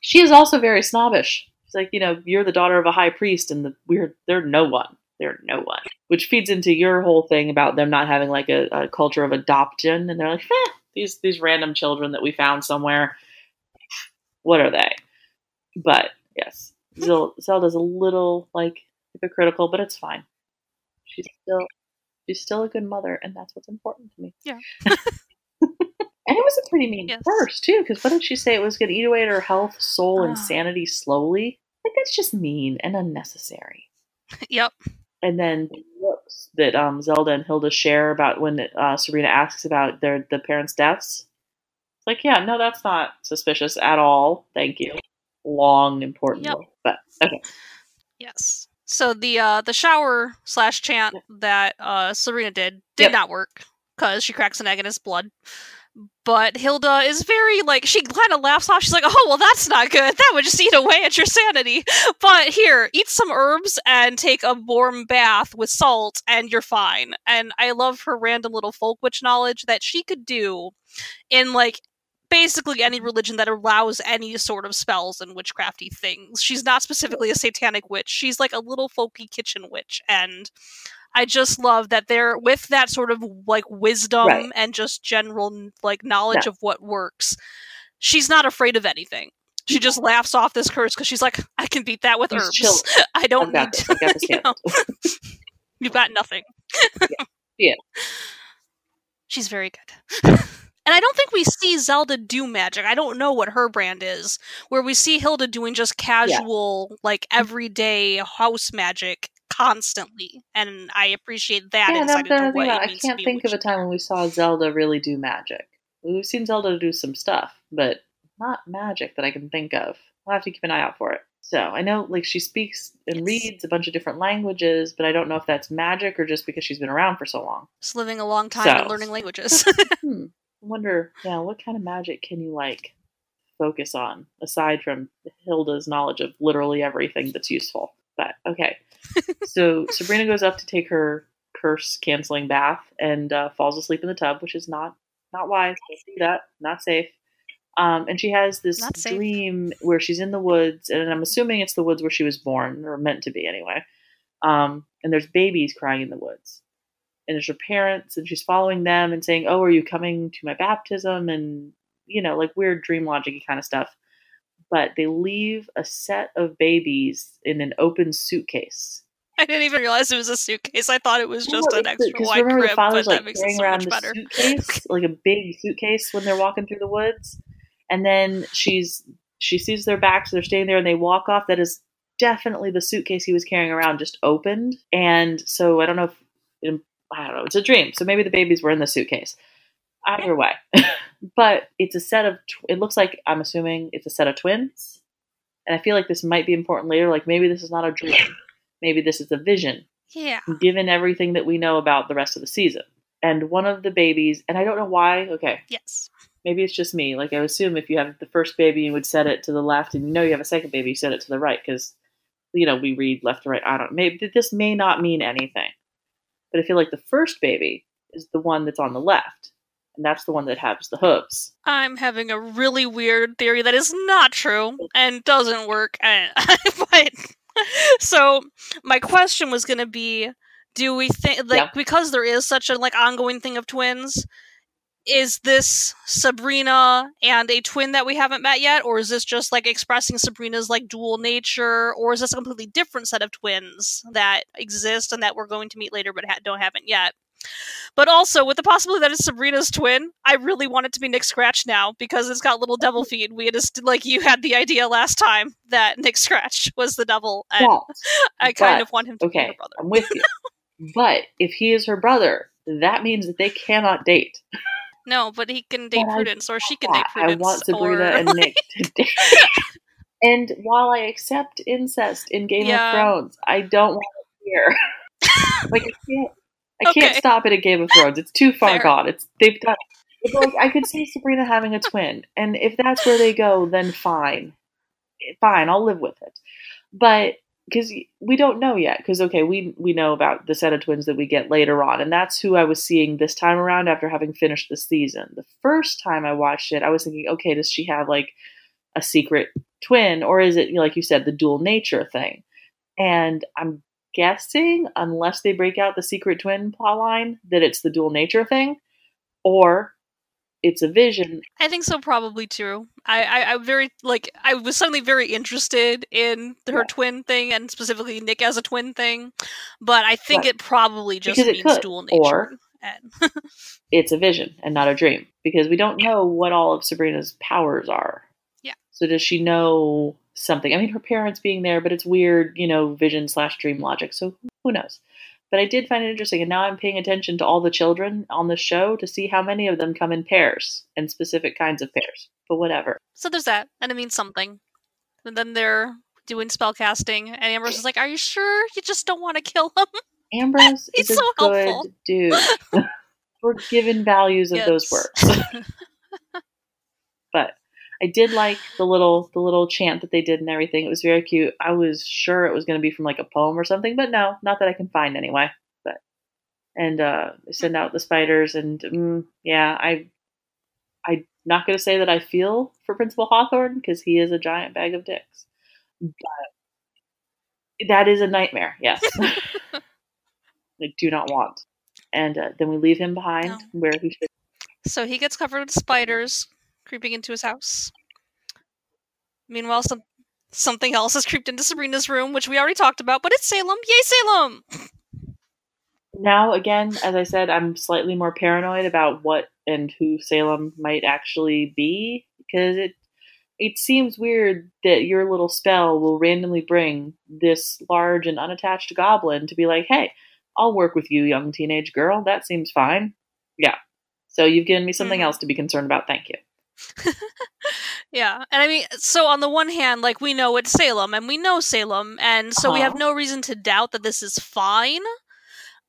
she is also very snobbish. She's like, you know, you're the daughter of a high priest, and the, we're they're no one. They're no one, which feeds into your whole thing about them not having like a, a culture of adoption, and they're like, eh, these these random children that we found somewhere. What are they? But yes, Zelda's a little like hypocritical, but it's fine. She's still she's still a good mother, and that's what's important to me. Yeah. (laughs) and it was a pretty mean Yes. curse too, because what did she say? It was going to eat away at her health, soul, and Ah. sanity slowly. Like that's just mean and unnecessary. (laughs) yep. And then the looks that um, Zelda and Hilda share about when uh, Sabrina asks about their the parents' deaths. It's like, yeah, no, that's not suspicious at all. Thank you. Long, important Yep. look. But okay. Yes. So the uh the shower slash chant that uh Serena did did Yep. not work because she cracks an egg in his blood. But Hilda is very like she kind of laughs off. She's like, "Oh well, that's not good. That would just eat away at your sanity." But here, eat some herbs and take a warm bath with salt, and you're fine. And I love her random little folk witch knowledge that she could do in like basically any religion that allows any sort of spells and witchcrafty things. She's not specifically a satanic witch. She's like a little folky kitchen witch and I just love that they're with that sort of like wisdom Right. and just general like knowledge Yeah. of what works. She's not afraid of anything. She just laughs off this curse because she's like, I can beat that with She's herbs. (laughs) I don't need this. to. Got (laughs) you know, (laughs) you've got nothing. Yeah. She's very good. And I don't think we see Zelda do magic. I don't know what her brand is. Where we see Hilda doing just casual, like everyday house magic constantly. And I appreciate that yeah, insight that's the into thing what it I can't think of a time when we saw Zelda really do magic. We've seen Zelda do some stuff, but not magic that I can think of. I'll have to keep an eye out for it. So I know, like, she speaks and Yes. reads a bunch of different languages, but I don't know if that's magic or just because she's been around for so long. Just living a long time So- and learning languages. Hmm. (laughs) Wonder, yeah, what kind of magic can you like focus on aside from Hilda's knowledge of literally everything that's useful? But okay, (laughs) so Sabrina goes up to take her curse canceling bath and uh, falls asleep in the tub, which is not not wise. Don't do that. Not safe. Um, and she has this dream where she's in the woods, and I'm assuming it's the woods where she was born, or meant to be anyway. Um, and there's babies crying in the woods and it's her parents and she's following them and saying oh are you coming to my baptism? and you know like weird dream logic kind of stuff. But they leave a set of babies in an open suitcase. I didn't even realize it was a suitcase. I thought it was just Well, an extra wide remember crib, the father's but that like carrying so around much the better. suitcase (laughs) like a big suitcase when they're walking through the woods. And then she's she sees their backs they're staying there and they walk off. That is definitely the suitcase he was carrying around just opened. And so i don't know if i don't know it's a dream so maybe the babies were in the suitcase either way (laughs) but it's a set of tw- it looks like i'm assuming it's a set of twins and i feel like this might be important later like maybe this is not a dream maybe this is a vision Yeah. given everything that we know about the rest of the season. And one of the babies, and I don't know why, okay, Yes. maybe it's just me. Like I assume if you have the first baby, you would set it to the left, and you know you have a second baby, you set it to the right because you know we read left to right. I don't. Maybe this may not mean anything, but I feel like the first baby is the one that's on the left, and that's the one that has the hooves. I'm having a really weird theory that is not true and doesn't work. (laughs) Eh, but so my question was going to be do we think like Yeah. because there is such a like ongoing thing of twins is this Sabrina and a twin that we haven't met yet or is this just like expressing Sabrina's like dual nature or is this a completely different set of twins that exist and that we're going to meet later but ha- don't haven't yet but also with the possibility that it's Sabrina's twin, I really want it to be Nick Scratch now because it's got little devil (laughs) feet. We had just like you had the idea last time that Nick Scratch was the devil, and But I kind but, of want him to be okay, her brother. I'm with you. (laughs) but if he is her brother, that means that they cannot date. No, but he can date But I Prudence, or she can date Yeah, I Prudence. want Sabrina or, and Nick (laughs) to date. and while I accept incest in Game Yeah. of Thrones, I don't want it here. (laughs) like I can't, I can't stop it at Game of Thrones. It's too far Fair. gone. It's they've done. It. But, like I could see Sabrina having a twin, and if that's where they go, then fine, fine, I'll live with it. But because we don't know yet, because okay, we we know about the set of twins that we get later on, and that's who I was seeing this time around after having finished the season. The first time I watched it, I was thinking, okay, does she have like a secret twin, or is it like you said, the dual nature thing? And I'm guessing, unless they break out the secret twin plot line, that it's the dual nature thing, or it's a vision. I think so, probably too. I, I, I'm very like I was suddenly very interested in her Yeah. twin thing and specifically Nick as a twin thing, but I think Right. it probably just Because means could, dual nature. or- (laughs) It's a vision and not a dream because we don't know what all of Sabrina's powers are. Yeah. So does she know something? I mean, her parents being there, but it's weird, you know, vision slash dream logic. So who knows? But I did find it interesting, and now I'm paying attention to all the children on the show to see how many of them come in pairs and specific kinds of pairs. But whatever. So there's that, and it means something. And then they're doing spell casting, and Ambrose is like, "Are you sure you just don't want to kill him?" (laughs) Ambrose He's is a so good helpful. dude. (laughs) We're given values of those words. (laughs) I did like the little the little chant that they did and everything. It was very cute. I was sure it was going to be from like a poem or something, but no, not that I can find anyway. But and uh, send out the spiders, and mm, yeah, I I'm not going to say that I feel for Principal Hawthorne because he is a giant bag of dicks, but that is a nightmare. Yes, (laughs) (laughs) I do not want. And uh, then we leave him behind No. where he should. so he gets covered with spiders creeping into his house. Meanwhile, some something else has creeped into Sabrina's room, which we already talked about, but it's Salem. Yay, Salem! now again as i said i'm slightly more paranoid about what and who salem might actually be because it it seems weird that your little spell will randomly bring this large and unattached goblin to be like hey i'll work with you young teenage girl that seems fine yeah so you've given me something Mhm. else to be concerned about thank you Yeah, and I mean, so on the one hand, like we know it's Salem, and we know Salem, and so we have Uh-huh. no reason to doubt that this is fine.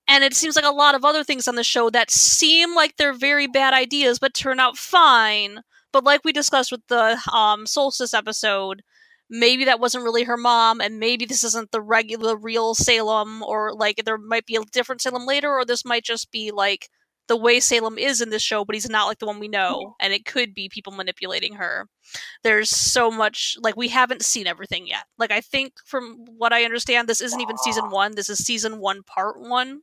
And it seems like a lot of other things on the show that seem like they're very bad ideas, but turn out fine. But like we discussed with the um, Solstice episode, maybe that wasn't really her mom, and maybe this isn't the regular, real Salem, or like there might be a different Salem later, or this might just be like the way Salem is in this show, but he's not like the one we know, mm-hmm. and it could be people manipulating her. There's so much like we haven't seen everything yet. Like i think from what i understand this isn't even season one this is season one part one.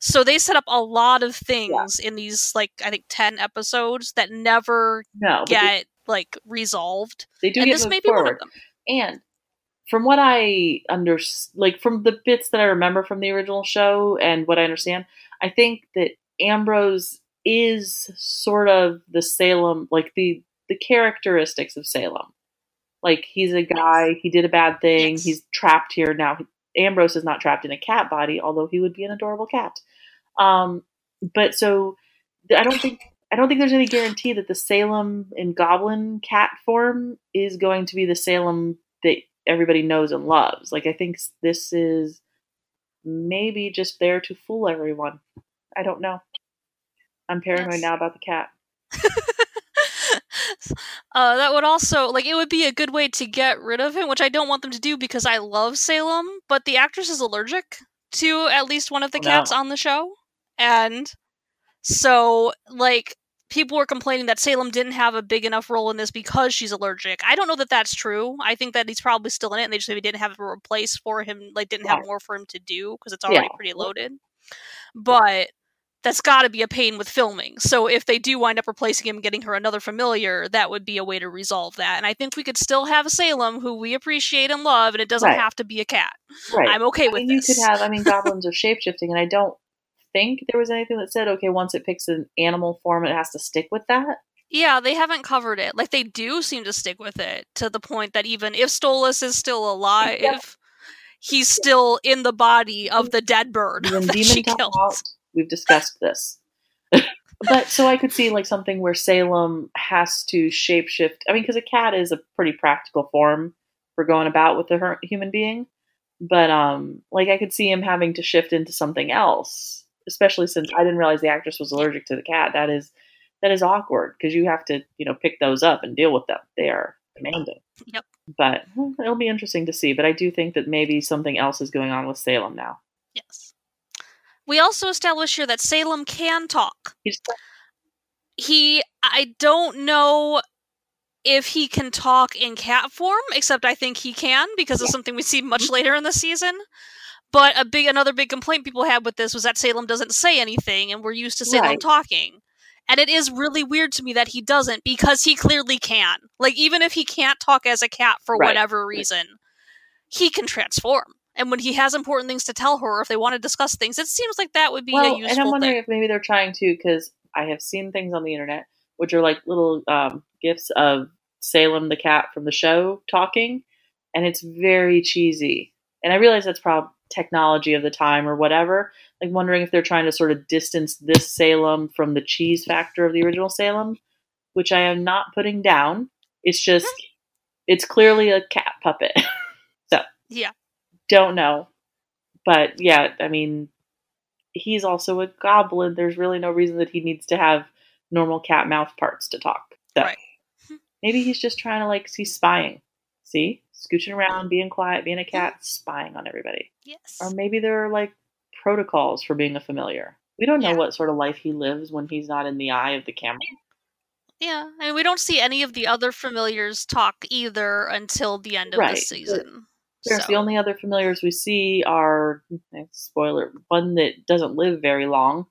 So they set up a lot of things in these like i think 10 episodes that never no but they, get like resolved they do and get this may be forward one of them. And from what I under like from the bits that I remember from the original show and what I understand, I think that Ambrose is sort of the Salem, like the the characteristics of Salem. Like he's a guy, he did a bad thing, Yes. he's trapped here now. Ambrose is not trapped in a cat body, although he would be an adorable cat. Um, but so I don't think I don't think there's any guarantee that the Salem in goblin cat form is going to be the Salem that everybody knows and loves. Like I think this is maybe just there to fool everyone. I don't know. I'm paranoid Yes. now about the cat. (laughs) uh, that would also like it would be a good way to get rid of him, which I don't want them to do because I love Salem, but the actress is allergic to at least one of the Oh, no. cats on the show, and so like people were complaining that Salem didn't have a big enough role in this because she's allergic. I don't know that that's true. I think that he's probably still in it, and they just maybe didn't have a replace for him, like didn't have more for him to do because it's already Yeah. pretty loaded. But that's got to be a pain with filming. So if they do wind up replacing him, getting her another familiar, that would be a way to resolve that. And I think we could still have a Salem, who we appreciate and love, and it doesn't Right. have to be a cat. Right. I'm okay I with mean, you could have. I mean, (laughs) goblins are shapeshifting, and I don't think there was anything that said, okay, once it picks an animal form, it has to stick with that. Yeah, they haven't covered it. Like they do seem to stick with it to the point that even if Stolas is still alive, Yeah. he's still in the body of the dead bird (laughs) When that she demon killed. out, we've discussed this. (laughs) but so I could see like something where Salem has to shapeshift. I mean, because a cat is a pretty practical form for going about with a her- human being. But um, like I could see him having to shift into something else, especially since I didn't realize the actress was allergic to the cat. That is that is awkward because you have to you know pick those up and deal with them. They are demanding. Yep. But it'll be interesting to see. But I do think that maybe something else is going on with Salem now. Yes. We also establish here that Salem can talk. He I don't know if he can talk in cat form, except I think he can because of something we see much mm-hmm. later in the season. But a big another big complaint people had with this was that Salem doesn't say anything and we're used to Salem Right. talking. And it is really weird to me that he doesn't because he clearly can. Like even if he can't talk as a cat for Right. whatever reason, he can transform. And when he has important things to tell her, or if they want to discuss things, it seems like that would be a well, useful and I'm wondering thing. if maybe they're trying to because I have seen things on the internet which are like little um, gifs of Salem the cat from the show talking, and it's very cheesy. And I realize that's probably technology of the time or whatever. Like wondering if they're trying to sort of distance this Salem from the cheese factor of the original Salem, which I am not putting down. It's just it's clearly a cat puppet. (laughs) so Yeah. Don't know. But yeah, I mean, he's also a goblin. There's really no reason that he needs to have normal cat mouth parts to talk. So Right. maybe he's just trying to like he's spying. See? Scooching around, being quiet, being a cat, spying on everybody. Yes. Or maybe there are like protocols for being a familiar. We don't know Yeah. what sort of life he lives when he's not in the eye of the camera. Yeah, mean, we don't see any of the other familiars talk either until the end of Right. the season. Yes, So- the only other familiars we see are eh, spoiler one that doesn't live very long,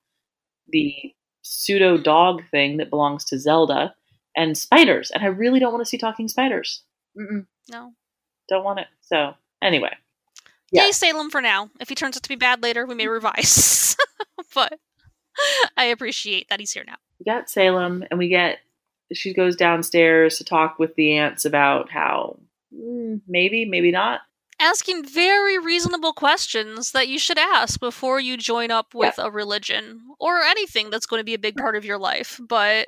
the pseudo dog thing that belongs to Zelda, and spiders. And I really don't want to see talking spiders. Mm-mm, no. don't want it. So anyway, Yeah. Yay, Salem for now. If he turns out to be bad later, we may (laughs) revise. (laughs) but I appreciate that he's here now. we got Salem, and we get she goes downstairs to talk with the aunts about how mm, maybe, maybe not. Asking very reasonable questions that you should ask before you join up with a religion or anything that's going to be a big mm. part of your life. But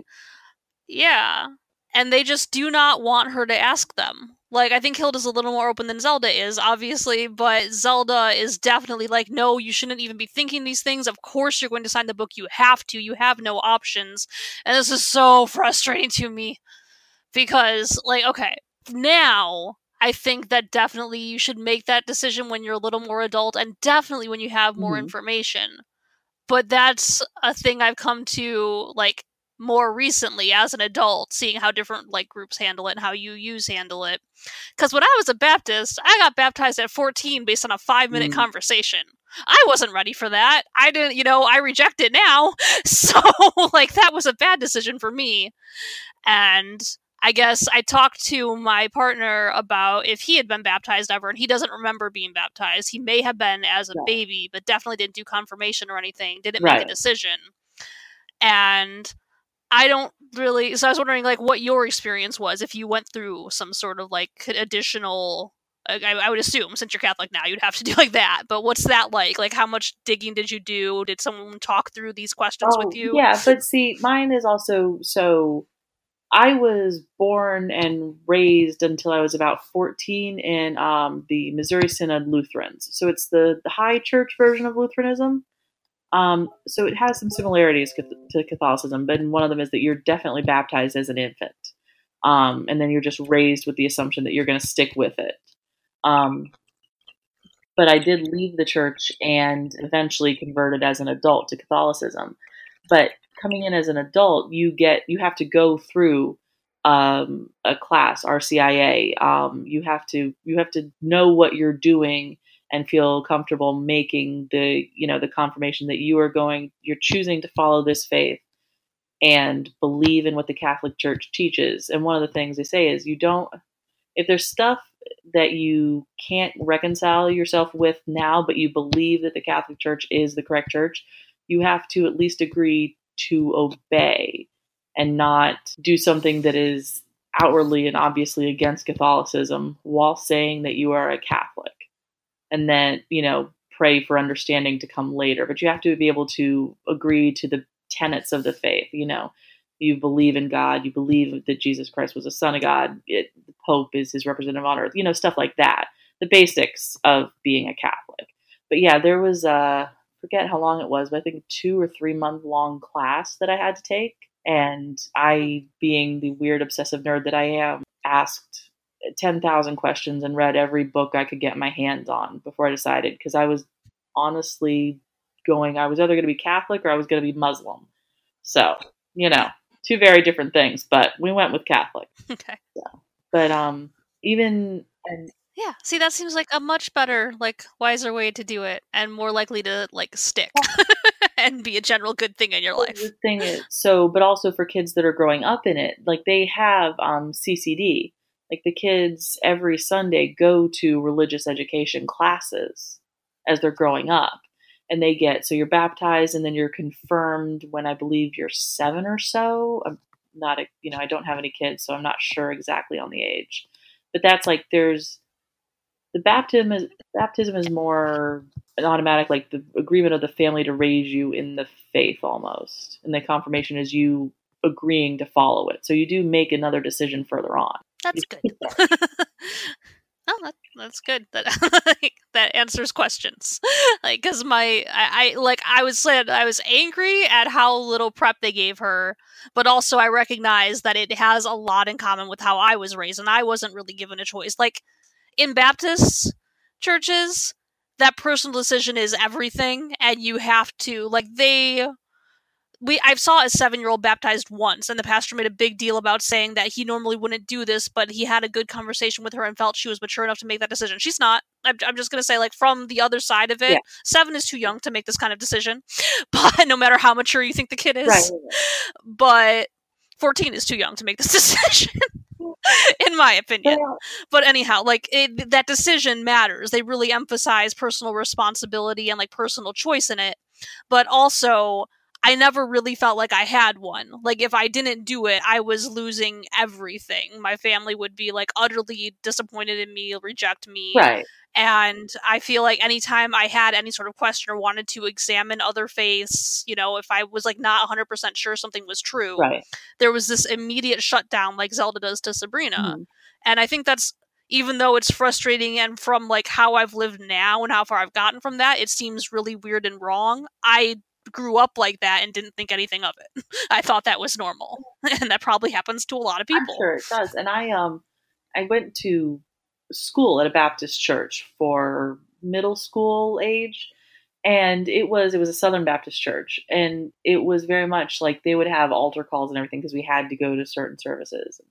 yeah. And they just do not want her to ask them. Like, I think Hilda's a little more open than Zelda is, obviously, but Zelda is definitely like, no, you shouldn't even be thinking these things. Of course, you're going to sign the book. You have to. You have no options. And this is so frustrating to me because, like, okay, now I think that definitely you should make that decision when you're a little more adult and definitely when you have more Mhm. information. But that's a thing I've come to like more recently as an adult, seeing how different like groups handle it and how you use handle it. Because when I was a Baptist, I got baptized at 14 based on a five minute Mm. conversation. I wasn't ready for that. I didn't, you know, I reject it now. (laughs) So, like, that was a bad decision for me. And I guess I talked to my partner about if he had been baptized ever, and he doesn't remember being baptized. He may have been as a Right. baby, but definitely didn't do confirmation or anything, didn't make a decision. And I don't really. So I was wondering, like, what your experience was if you went through some sort of like additional. I, I would assume, since you're Catholic now, you'd have to (laughs) do like that. But what's that like? Like, how much digging did you do? Did someone talk through these questions with oh, you? Oh, Yeah, but see, mine is also so. I was born and raised until I was about 14 in um, the Missouri Synod Lutherans. So it's the, the high church version of Lutheranism. Um, so it has some similarities to Catholicism, but one of them is that you're definitely baptized as an infant. Um, and then you're just raised with the assumption that you're going to stick with it. Um, but I did leave the church and eventually converted as an adult to Catholicism. But coming in as an adult, you get you have to go through um, a class, RCIA. Um, you have to you have to know what you're doing and feel comfortable making the you know the confirmation that you are going you're choosing to follow this faith and believe in what the Catholic Church teaches. And one of the things they say is you don't if there's stuff that you can't reconcile yourself with now, but you believe that the Catholic Church is the correct church, you have to at least agree to obey and not do something that is outwardly and obviously against Catholicism while saying that you are a Catholic. And then, you know, pray for understanding to come later. But you have to be able to agree to the tenets of the faith, you know. You believe in God, you believe that Jesus Christ was a son of God, it, the Pope is his representative on earth, you know, stuff like that. The basics of being a Catholic. But yeah, there was uh forget how long it was, but I think two or three month long class that I had to take. And I, being the weird obsessive nerd that I am, asked 10,000 questions and read every book I could get my hands on before I decided because I was honestly going, I was either going to be Catholic or I was going to be Muslim. So, you know, two very different things, but we went with Catholic. (laughs) Okay. Yeah. But um even and yeah, see, that seems like a much better, like, wiser way to do it, and more likely to like stick (laughs) and be a general good thing in your life. The thing is, so, but also for kids that are growing up in it, like they have um, CCD. Like the kids every Sunday go to religious education classes as they're growing up, and they get so you're baptized and then you're confirmed when I believe you're seven or so. I'm not a, you know, I don't have any kids, so I'm not sure exactly on the age, but that's like there's the baptism is baptism is more an automatic like the agreement of the family to raise you in the faith almost and the confirmation is you agreeing to follow it. So you do make another decision further on. That's good. (laughs) oh that, that's good that (laughs) that answers questions. (laughs) Like because my I, I like i was said i was angry at how little prep they gave her but also i recognize that it has a lot in common with how i was raised and i wasn't really given a choice. Like in Baptist churches, that personal decision is everything, and you have to like they. We I saw a seven year old baptized once, and the pastor made a big deal about saying that he normally wouldn't do this, but he had a good conversation with her and felt she was mature enough to make that decision. She's not. I'm, I'm just gonna say, like from the other side of it, yeah. seven is too young to make this kind of decision. (laughs) But no matter how mature you think the kid is, right. but fourteen is too young to make this (laughs) decision. (laughs) in my opinion. Yeah. But anyhow, like it, that decision matters. They really emphasize personal responsibility and like personal choice in it. But also, I never really felt like I had one. Like if I didn't do it, I was losing everything. My family would be like utterly disappointed in me, reject me. Right. And I feel like anytime I had any sort of question or wanted to examine other faiths, you know, if I was like not 100% sure something was true, right. there was this immediate shutdown like Zelda does to Sabrina. Mm-hmm. And I think that's even though it's frustrating and from like how I've lived now and how far I've gotten from that, it seems really weird and wrong. I grew up like that and didn't think anything of it. (laughs) I thought that was normal. (laughs) and that probably happens to a lot of people. I'm sure it does. And I um I went to school at a Baptist church for middle school age and it was it was a southern baptist church and it was very much like they would have altar calls and everything because we had to go to certain services and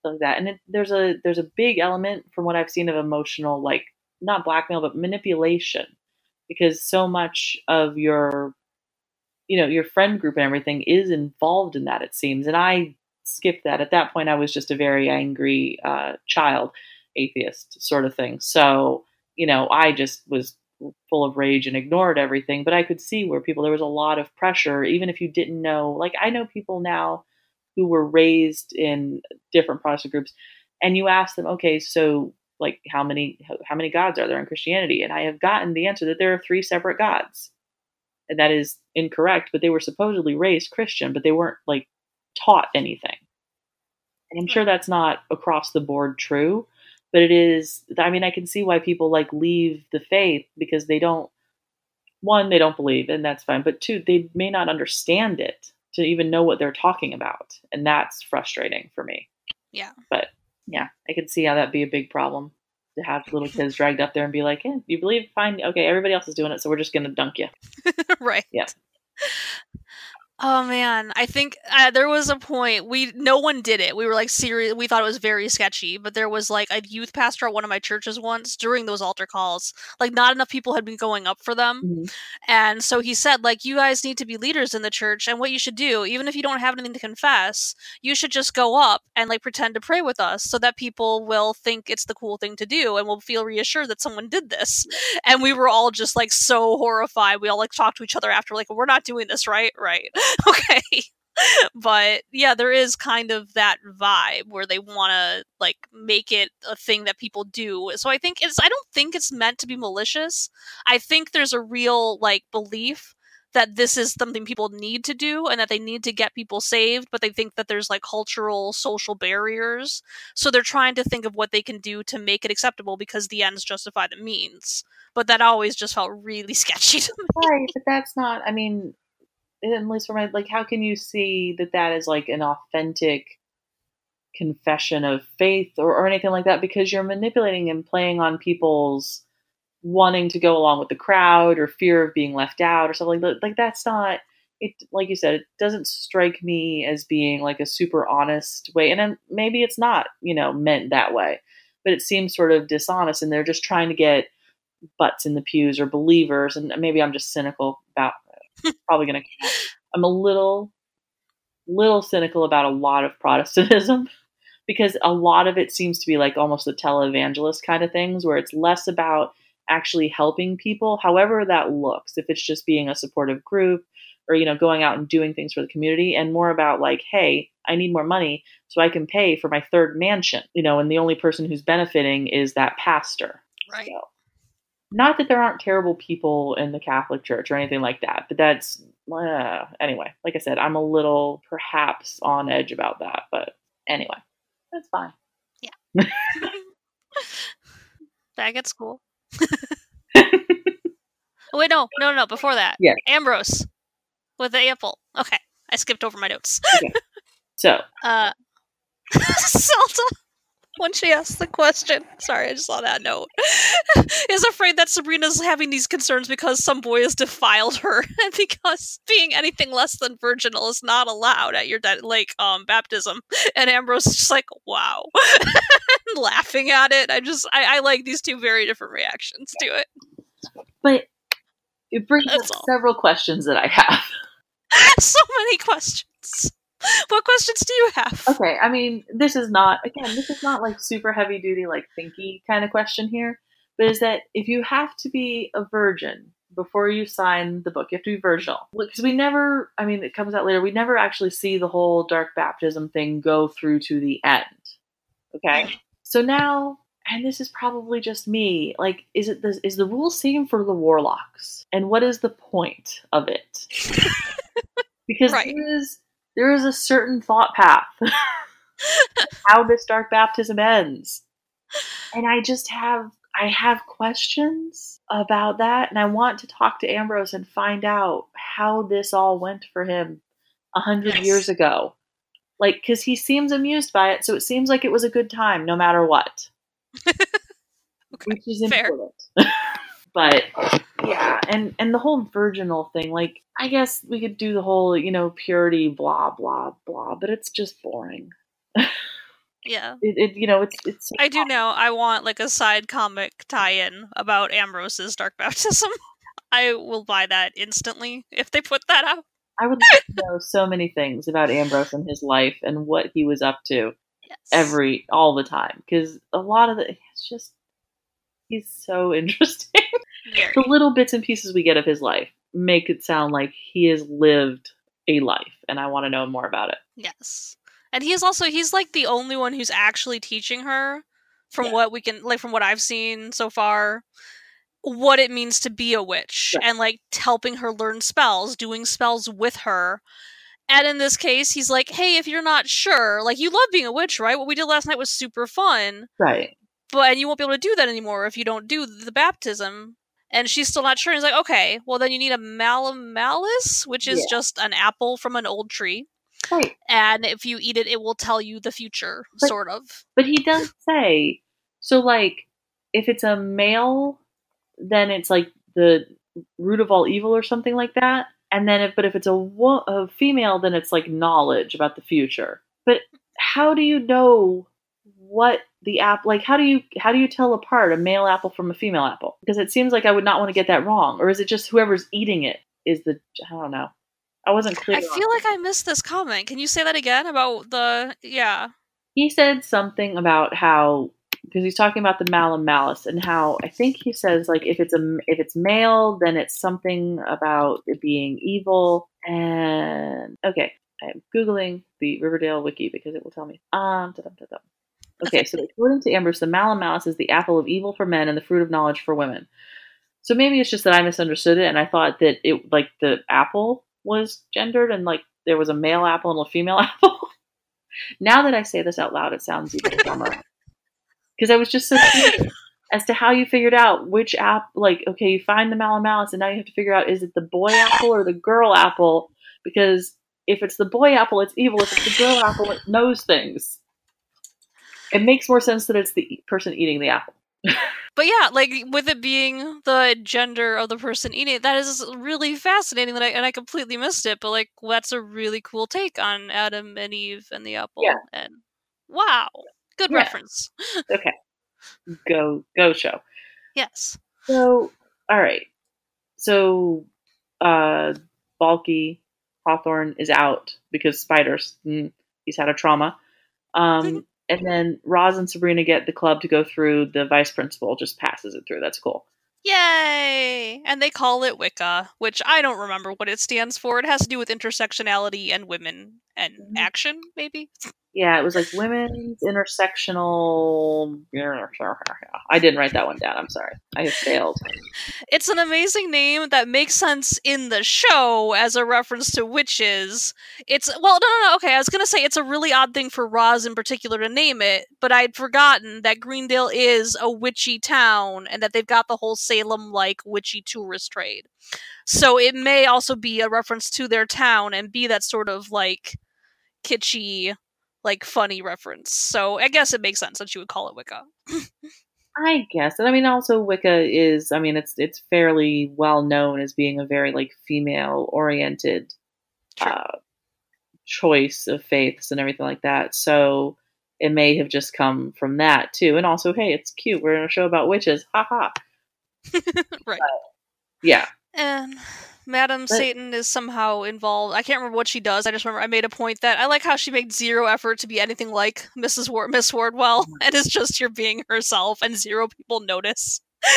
stuff like that and it, there's a there's a big element from what i've seen of emotional like not blackmail but manipulation because so much of your you know your friend group and everything is involved in that it seems and i skipped that at that point i was just a very angry uh, child atheist sort of thing. So, you know, I just was full of rage and ignored everything. But I could see where people, there was a lot of pressure, even if you didn't know. Like, I know people now who were raised in different Protestant groups, and you ask them, okay, so like how many how many gods are there in Christianity? And I have gotten the answer that there are three separate gods. And that is incorrect, but they were supposedly raised Christian, but they weren't like taught anything. And I'm sure that's not across the board true, but it is. I mean, I can see why people like leave the faith because they don't. One, they don't believe, and that's fine. But two, they may not understand it to even know what they're talking about, and that's frustrating for me. Yeah. But yeah, I can see how that'd be a big problem to have little kids dragged up there and be like, "Yeah, you believe? Fine, okay, everybody else is doing it, so we're just gonna dunk you." (laughs) right. Yeah. Oh man, I think uh, there was a point we no one did it. We were like serious. We thought it was very sketchy, but there was like a youth pastor at one of my churches once during those altar calls. Like not enough people had been going up for them, Mm-hmm. and so he said like you guys need to be leaders in the church, and what you should do, even if you don't have anything to confess, you should just go up and like pretend to pray with us, so that people will think it's the cool thing to do, and will feel reassured that someone did this. And we were all just like so horrified. We all like talked to each other after, like we're not doing this right, right. (laughs) okay. But yeah there is kind of that vibe where they want to like make it a thing that people do. So i think it's i don't think it's meant to be malicious. I think there's a real like belief that this is something people need to do and that they need to get people saved but they think that there's like cultural social barriers. So they're trying to think of what they can do to make it acceptable because the ends justify the means. But that always just felt really (laughs) sketchy to me. Right, but that's not. I mean, at least for my like, how can you see that that is like an authentic confession of faith or, or anything like that? Because you're manipulating and playing on people's wanting to go along with the crowd or fear of being left out or something like. Like that's not. It like you said, it doesn't strike me as being like a super honest way, and then maybe it's not, you know, meant that way, but it seems sort of dishonest, and they're just trying to get butts in the pews or believers, and maybe I'm just cynical about. Probably gonna. I'm a little, little cynical about a lot of Protestantism (laughs) because a lot of it seems to be like almost the televangelist kind of things, where it's less about actually helping people, however that looks. If it's just being a supportive group or you know going out and doing things for the community, and more about like, hey, I need more money so I can pay for my third mansion, you know, and the only person who's benefiting is that pastor. right So, not that there aren't terrible people in the Catholic Church or anything like that, but that's uh, anyway. Like I said, I'm a little perhaps on edge about that, but anyway, that's fine. Yeah. (laughs) back at school Oh, (laughs) wait, no, no, no. Before that, yeah, Ambrose with the apple. Okay, I skipped over my notes. So (laughs) Uh, Zelda, when she asks the question, sorry, I just saw that note, (laughs) is afraid that Sabrina's having these concerns because some boy has defiled her, (laughs) and because being anything less than virginal is not allowed at your de- like um baptism. And Ambrose is just like, wow, (laughs) laughing at it. I just, I, I like these two very different reactions to it. but it brings up all. several questions that I have. so many questions. (laughs) What questions do you have? Okay, I mean, this is not again, this is not like super heavy duty, like thinky kind of question here, but is that if you have to be a virgin before you sign the book, you have to be virginal. Because we never, I mean, it comes out later, we never actually see the whole dark baptism thing go through to the end. Okay, so now, and this is probably just me, like, is it the, is the rule same for the warlocks, and what is the point of it? (laughs) because Right. there is there is a certain thought path. (laughs) How this dark baptism ends. And i just have i have questions about that and i want to talk to ambrose and find out how this all went for him a hundred Yes. years ago. Like because he seems amused by it so it seems like it was a good time no matter what. (laughs) Okay, which is important. (laughs) But yeah and and the whole virginal thing like i guess we could do the whole you know purity blah blah blah but it's just boring Yeah. it, it you know it's it's I do know I want like a side comic tie-in about Ambrose's dark (laughs) baptism. I will buy that instantly if they put that out. i would like to know so many things about ambrose and his life and what he was up to Yes. every all the time because a lot of it it's just he's so (laughs) interesting the little bits and pieces we get of his life make it sound like he has lived a life and i want to know more about it Yes. And he is also he's like the only one who's actually teaching her from Yeah. what we can like from what I've seen so far what it means to be a witch and like helping her learn spells, doing spells with her. And in this case, he's like, "Hey, if you're not sure, like you love being a witch, right? What we did last night was super fun, Right. but and you won't be able to do that anymore if you don't do the baptism." And she's still not sure. And he's like, "Okay, well then you need a malum malice, which is Yeah. just an apple from an old tree, Right. and if you eat it, it will tell you the future, But- sort of." But he does say so. Like, if it's a male, then it's like the root of all evil or something like that. And then, if but if it's a, wo- a female, then it's like knowledge about the future. But how do you know what the app? Like, how do you how do you tell apart a male apple from a female apple? Because it seems like I would not want to get that wrong. Or is it just whoever's eating it is the? I don't know. I wasn't clear. I feel like I missed this comment. Can you say that again about the yeah? he said something about how because he's talking about the malum malice and how I think he says like if it's a if it's male then it's something about it being evil and okay I'm googling the Riverdale wiki because it will tell me um da-dum, da-dum. Okay so according to Ambrose the malum malice is the apple of evil for men and the fruit of knowledge for women so maybe it's just that I misunderstood it and I thought that it like the apple was gendered and like there was a male apple and a female (laughs) apple now that I say this out loud, it sounds even dumber. Because I was just so curious as to how you figured out which app, like, okay, you find the malum malice, and now you have to figure out is it the boy apple or the girl apple? Because if it's the boy apple, it's evil. If it's the girl apple, it knows things. It makes more sense that it's the person eating the apple. (laughs) But yeah, like with it being the gender of the person eating it, that is really fascinating. That I and I completely missed it. But like, that's a really cool take on Adam and Eve and the apple. Yeah. And wow, good Yeah. reference. (laughs) Okay, go go show. Yes. So, all right. So, uh, Balky Hawthorne is out because spiders. Mm, he's had a trauma. Um, and then Roz and Sabrina get the club to go through. The vice principal just passes it through. That's cool. Yay! And they call it Wicca, which I don't remember what it stands for. It has to do with intersectionality and women and Mhm. action, maybe. (laughs) Yeah, it was like women's intersectional. I didn't write that one down. I'm sorry. I have failed. It's an amazing name that makes sense in the show as a reference to witches. It's well, no, no, no. Okay, I was gonna say it's a really odd thing for Roz in particular to name it, but I'd forgotten that Greendale is a witchy town and that they've got the whole Salem-like witchy tourist trade. So it may also be a reference to their town and be that sort of like kitschy, like funny reference. So I guess it makes sense that you would call it Wicca. I guess, and I mean, also Wicca is. I mean, it's it's fairly well known as being a very like female oriented uh, choice of faiths and everything like that. So it may have just come from that too. And also, hey, it's cute. We're in a show about witches. Ha ha. (laughs) right. Yeah. And Madam But- Satan is somehow involved. I can't remember what she does. I just remember I made a point that I like how she made zero effort to be anything like Mrs. Miss Wardwell, and is just here being herself, and zero people notice. (laughs)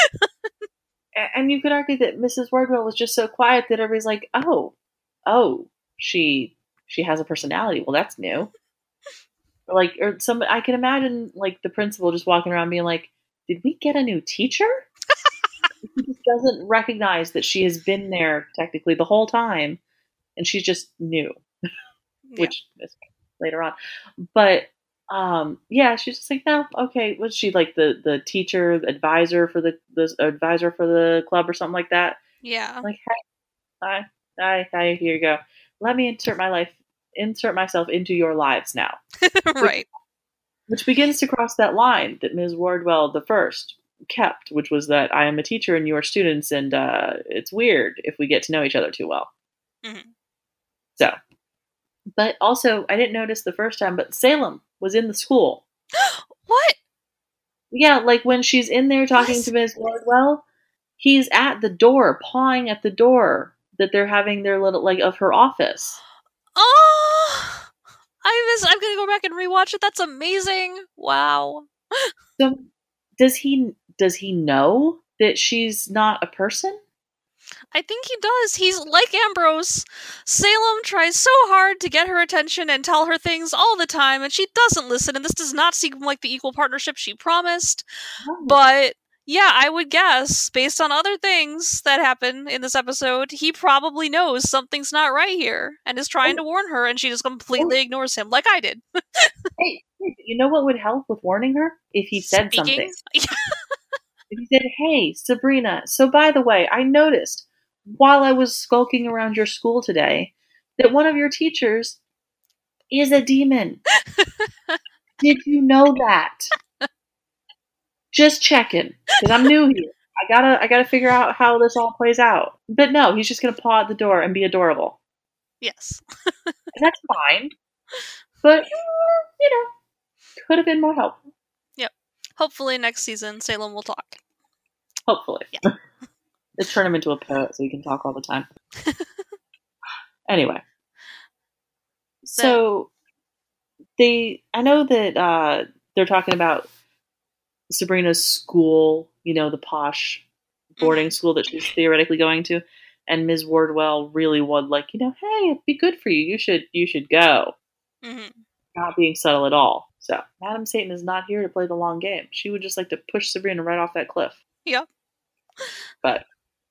And you could argue that Mrs. Wardwell was just so quiet that everybody's like, oh, oh, she she has a personality. Well, that's new. Or like, or some, I can imagine like the principal just walking around being like, did we get a new teacher? He just doesn't recognize that she has been there technically the whole time, and she's just new. Yeah. which is later on. But um, yeah, she's just like, no, okay. Was she like the the teacher, advisor for the the advisor for the club or something like that? Yeah. Like, hey, hi, hi, hi, here you go. Let me insert my life, insert myself into your lives now, (laughs) right. which begins to cross that line that Ms. Wardwell the first kept, which was that I am a teacher and you are students, and uh, it's weird if we get to know each other too well. Mhm. So, but also I didn't notice the first time, but Salem was in the school. (gasps) What? Yeah, like when she's in there talking What? to Ms. Wardwell, he's at the door, pawing at the door that they're having their little like of her office. Oh, (gasps) I miss. I'm gonna go back and rewatch it. That's amazing. Wow. So does he does he know that she's not a person? I think he does. He's like Ambrose. Salem tries so hard to get her attention and tell her things all the time, and she doesn't listen. And this does not seem like the equal partnership she promised. But yeah, I would guess, based on other things that happen in this episode, he probably knows something's not right here and is trying Oh. to warn her, and she just completely oh. ignores him, like I did. (laughs) Hey, hey, you know what would help with warning her if he said Speaking- something. (laughs) If he said, "Hey, Sabrina, so by the way, I noticed while I was skulking around your school today that one of your teachers is a demon. (laughs) Did you know that?" Just checking because I'm new here. I gotta, I gotta figure out how this all plays out. But no, he's just gonna paw at the door and be adorable. Yes. And that's fine. But you know, could have been more helpful. Yep. Hopefully next season Salem will talk. (laughs) Hopefully. Let's (laughs) turn him into a poet so he can talk all the time. (laughs) anyway. So they I know that uh they're talking about Sabrina's school, you know, the posh boarding school that she's theoretically going to. And Ms. Wardwell really would like, you know, hey, it'd be good for you. You should you should go. Mm-hmm. Not being subtle at all. So Madam Satan is not here to play the long game. She would just like to push Sabrina right off that cliff. Yep. But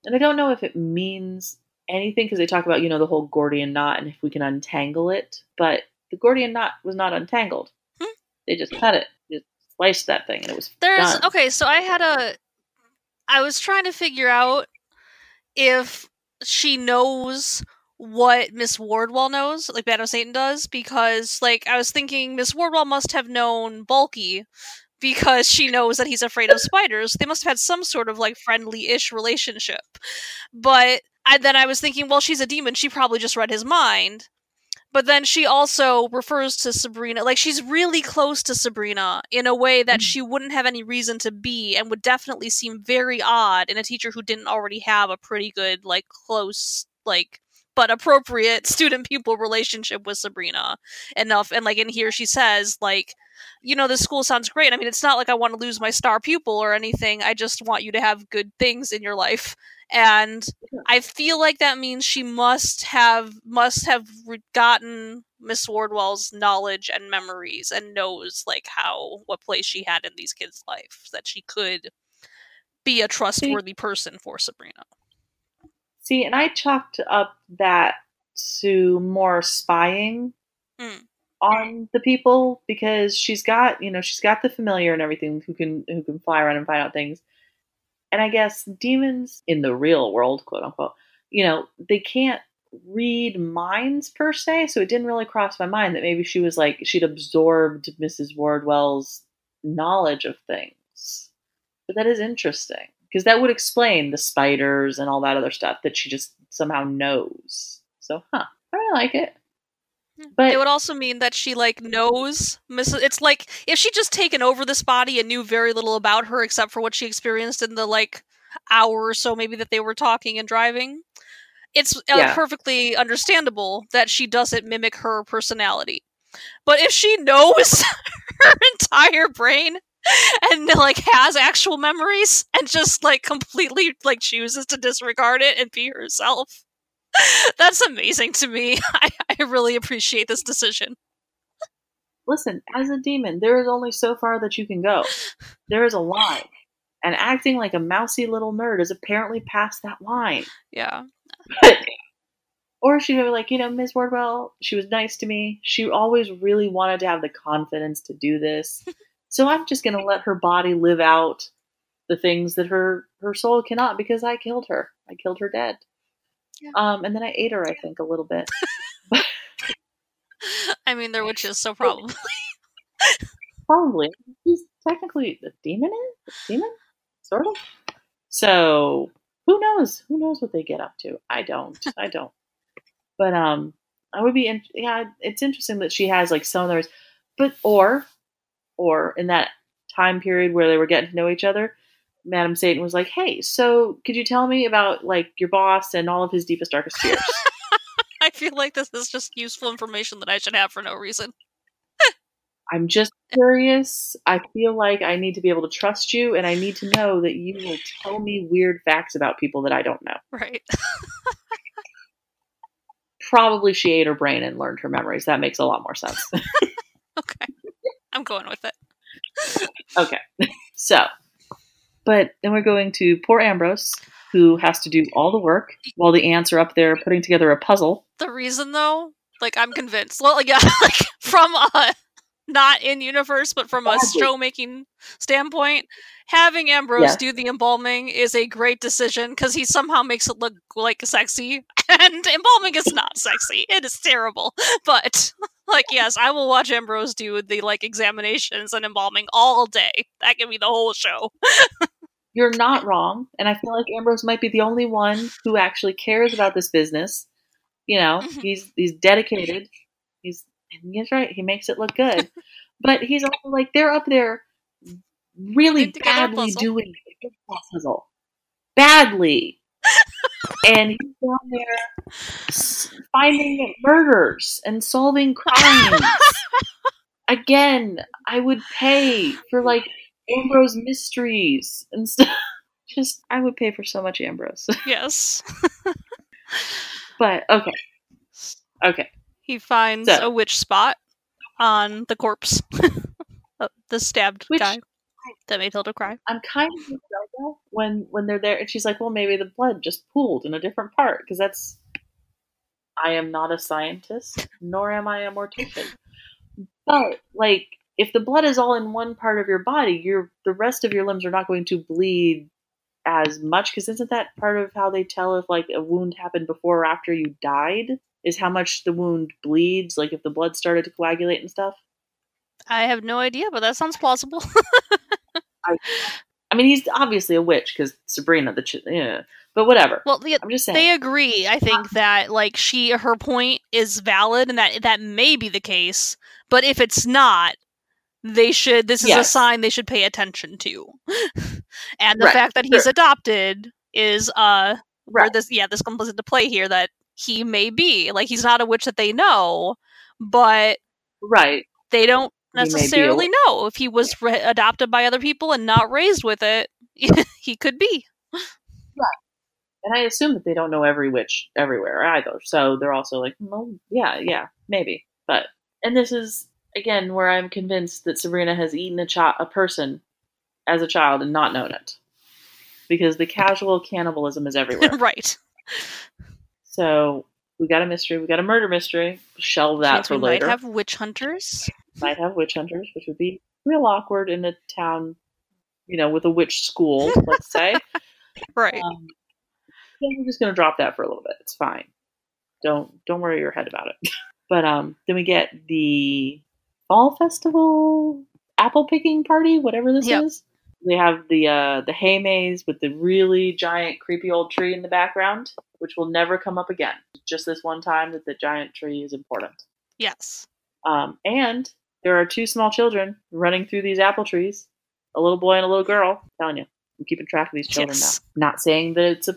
and I don't know if it means anything because they talk about you know the whole Gordian knot and if we can untangle it, but the Gordian knot was not untangled. Hmm. They just cut it, just sliced that thing, and it was There's done. okay, so I had a I was trying to figure out if she knows what Miss Wardwell knows, like Madam Satan does, because like I was thinking Miss Wardwell must have known Balky because she knows that he's afraid of spiders. They must have had some sort of like friendly-ish relationship. But I, then I was thinking, well, she's a demon. She probably just read his mind. But then she also refers to Sabrina, like she's really close to Sabrina in a way that Mhm. she wouldn't have any reason to be and would definitely seem very odd in a teacher who didn't already have a pretty good, like, close, like, but appropriate (laughs) student pupil relationship with Sabrina enough. And, like, in here she says, like, you know, this school sounds great. I mean, it's not like I want to lose my star pupil or anything. I just want you to have good things in your life. And I feel like that means she must have must have gotten Miss Wardwell's knowledge and memories and knows like how what place she had in these kids' lives that she could be a trustworthy person for Sabrina. See, and I chalked up that to more spying Mm. On the people because she's got, you know, she's got the familiar and everything who can who can fly around and find out things. And I guess demons in the real world, quote unquote, you know, they can't read minds per se, so it didn't really cross my mind that maybe she was like she'd absorbed Mrs. Wardwell's knowledge of things. But that is interesting because that would explain the spiders and all that other stuff that she just somehow knows. So, huh, I like it. But it would also mean that she like knows Mrs. It's like if she'd just taken over this body and knew very little about her except for what she experienced in the like hour or so maybe that they were talking and driving. It's uh, Yeah. perfectly understandable that she doesn't mimic her personality. But if she knows (laughs) her entire brain and like has actual memories and just like completely like chooses to disregard it and be herself, (laughs) that's amazing to me. (laughs) I, I really appreciate this decision. listen, as a demon, there is only so far that you can go. There is a line. And acting like a mousy little nerd is apparently past that line. Yeah. (laughs) or she'd be like, you know, Ms. Wardwell, she was nice to me. She always really wanted to have the confidence to do this. so I'm just going to let her body live out the things that her, her soul cannot because I killed her. I killed her dead. Yeah. Um, and then I ate her, I think, a little bit. (laughs) I mean, they're witches, so probably. (laughs) Probably. He's technically a demon. A demon, sort of. So who knows? Who knows what they get up to? I don't. I don't. But um, I would be. In, yeah, it's interesting that she has like some of those, but or, or in that time period where they were getting to know each other, Madam Satan was like, "Hey, so could you tell me about like your boss and all of his deepest darkest fears?" (laughs) I (laughs) feel like this is just useful information that I should have for no reason. I'm just curious. I feel like I need to be able to trust you, and I need to know that you will tell me weird facts about people that I don't know. Right. Probably she ate her brain and learned her memories. That makes a lot more sense. (laughs) okay. I'm going with it. okay. (laughs) So, But then we're going to poor Ambrose, who has to do all the work while the aunts are up there putting together a puzzle. The reason, though, like I'm convinced. Well, like, yeah, (laughs) like from a not in universe, but from a show making standpoint, having Ambrose do the embalming is a great decision because he somehow makes it look like sexy, (laughs) and embalming is not sexy. It is terrible. But (laughs) like, yes, I will watch Ambrose do the like examinations and embalming all day. That can be the whole show. You're not wrong, and I feel like Ambrose might be the only one who actually cares about this business. You know, Mhm. he's he's dedicated. He's and he's right. He makes it look good, but he's also like they're up there really Putting together a badly doing a puzzle, badly, (laughs) and he's down there finding murders and solving crimes. (laughs) Again, I would pay for like Ambrose mysteries and stuff. (laughs) Just, I would pay for so much Ambrose. (laughs) Yes, but okay, okay. he finds So- a witch spot on the corpse, (laughs) of the stabbed Which- guy that made Hilda cry. I'm kind of with Zelda when when they're there, and she's like, "Well, maybe the blood just pooled in a different part because that's." I am not a scientist, nor am I a mortician. But like, if the blood is all in one part of your body, your the rest of your limbs are not going to bleed as much. Because isn't that part of how they tell if like a wound happened before or after you died? Is how much the wound bleeds, like if the blood started to coagulate and stuff. I have no idea, but that sounds plausible. (laughs) I mean, he's obviously a witch because Sabrina, the ch- yeah, but whatever. well, yeah, I'm just saying. they agree. I think that like she, her point is valid, and that that may be the case. But if it's not, they should. This is a sign they should pay attention to. (laughs) and the Right, fact that he's sure. adopted is uh where right. this yeah this comes into play here that he may be like he's not a witch that they know, but Right. they don't He may be a necessarily know if he was ra- adopted by other people and not raised with it. (laughs) he could be. Right. And I assume that they don't know every witch everywhere either. So they're also like, well, yeah, yeah, maybe. But and this is again where I'm convinced that Sabrina has eaten a chi- a person as a child and not known it. Because the casual cannibalism is (laughs) everywhere. right. so we got a mystery, we got a murder mystery. Shelve that Means for we later. might have witch hunters. might have witch hunters, which would be real awkward in a town, you know, with a witch school, let's say. (laughs) Right. Um, yeah, we're just gonna drop that for a little bit. It's fine. Don't don't worry your head about it. (laughs) but um, then we get the fall festival apple picking party, whatever this Yep. is. They have the uh, the hay maze with the really giant creepy old tree in the background, which will never come up again. Just this one time that the giant tree is important. yes. Um, and there are two small children running through these apple trees. A little boy and a little girl. I'm telling you, I'm keeping track of these children Yes. now. Not saying that it's a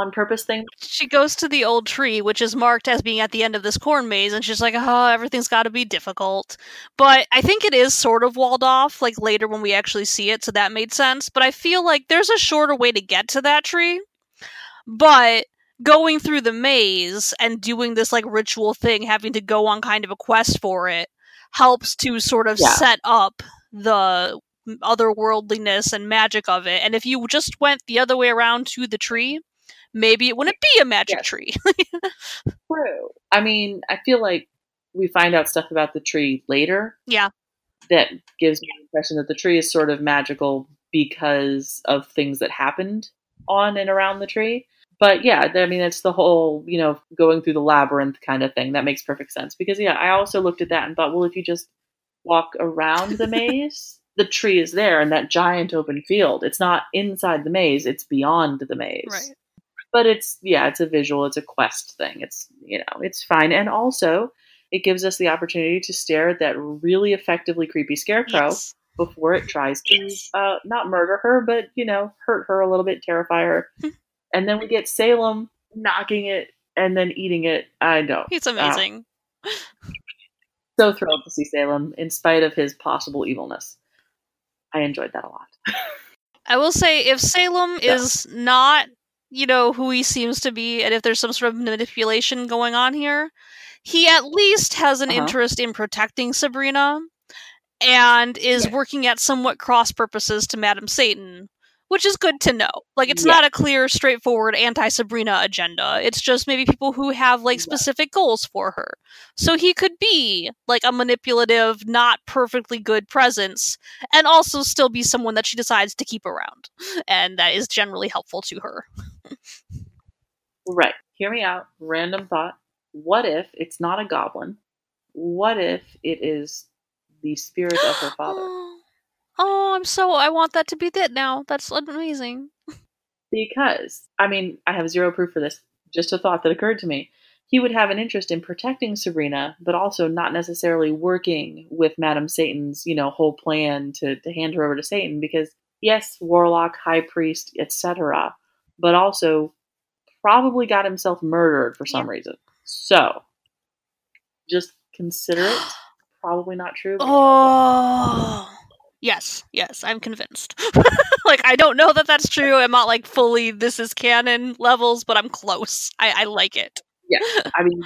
on purpose thing. She goes to the old tree, which is marked as being at the end of this corn maze, and she's like, oh, everything's got to be difficult. But I think it is sort of walled off, like later when we actually see it, so that made sense. But I feel like there's a shorter way to get to that tree. But going through the maze and doing this like ritual thing, having to go on kind of a quest for it, helps to sort of Yeah. set up the otherworldliness and magic of it. And if you just went the other way around to the tree, maybe it wouldn't be a magic Yes. tree. (laughs) True. I mean, I feel like we find out stuff about the tree later. Yeah. That gives me the impression that the tree is sort of magical because of things that happened on and around the tree. But yeah, I mean, it's the whole, you know, going through the labyrinth kind of thing. That makes perfect sense. Because, yeah, I also looked at that and thought, well, if you just walk around the (laughs) maze, the tree is there in that giant open field. It's not inside the maze, it's beyond the maze right. But it's yeah it's a visual it's a quest thing. It's you know it's fine. And also it gives us the opportunity to stare at that really effectively creepy scarecrow Yes. before it tries to uh, not murder her but you know hurt her a little bit terrify her. And then we get salem knocking it and then eating it. I know He's amazing. (laughs) so thrilled to see salem in spite of his possible evilness. I enjoyed that a lot. I will say if Salem Yeah. is not, you know, who he seems to be, and if there's some sort of manipulation going on here, he at least has an Uh-huh. interest in protecting Sabrina and is Yeah. working at somewhat cross purposes to Madam Satan, which is good to know. Like it's Yeah. not a clear, straightforward anti Sabrina agenda. It's just maybe people who have like specific goals for her. So he could be like a manipulative, not perfectly good presence, and also still be someone that she decides to keep around, and that is generally helpful to her. Right. Hear me out. Random thought. What if it's not a goblin? What if it is the spirit of her father? (gasps) Oh, I'm so I want that to be it now. That's amazing. Because, I mean, I have zero proof for this, just a thought that occurred to me. He would have an interest in protecting Sabrina, but also not necessarily working with Madam Satan's, you know, whole plan to, to hand her over to Satan because yes, warlock, high priest, etc., but also probably got himself murdered for some reason. So, just consider it. (gasps) Probably not true. Oh. Yes, yes, I'm convinced. (laughs) like I don't know that that's true. I'm not like fully this is canon levels, but I'm close. I, I like it. Yeah, I mean,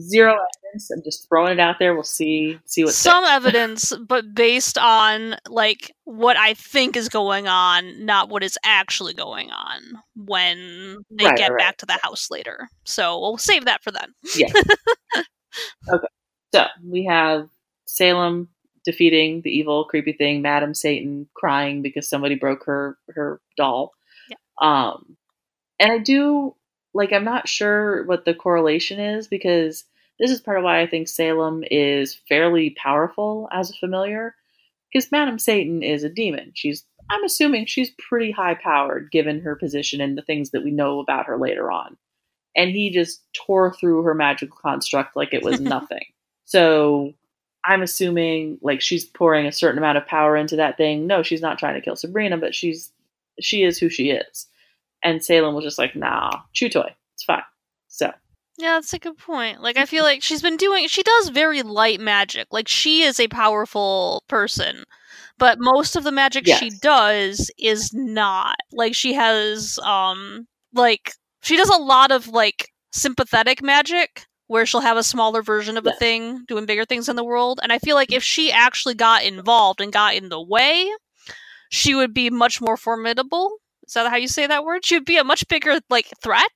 zero evidence. I'm just throwing it out there. We'll see see what Some sticks. (laughs) evidence, but based on like what I think is going on, not what is actually going on when they Right, get right, back to the house later. So we'll save that for then. Yeah. (laughs) okay. So we have Salem defeating the evil, creepy thing, Madam Satan, crying because somebody broke her her doll. Yeah. Um, and I do like. I'm not sure what the correlation is because this is part of why I think Salem is fairly powerful as a familiar. Because Madam Satan is a demon. She's I'm assuming she's pretty high powered given her position and the things that we know about her later on. And he just tore through her magical construct like it was (laughs) nothing. So I'm assuming like she's pouring a certain amount of power into that thing. No, she's not trying to kill Sabrina, but she's she is who she is. And Salem was just like, nah, chew toy. It's fine. So Yeah, that's a good point. Like, I feel like she's been doing, she does very light magic. Like, she is a powerful person, but most of the magic she does is not. Like, she has, um, like, she does a lot of, like, sympathetic magic where she'll have a smaller version of a thing doing bigger things in the world. And I feel like if she actually got involved and got in the way, she would be much more formidable. Is that how you say that word? She would be a much bigger, like, threat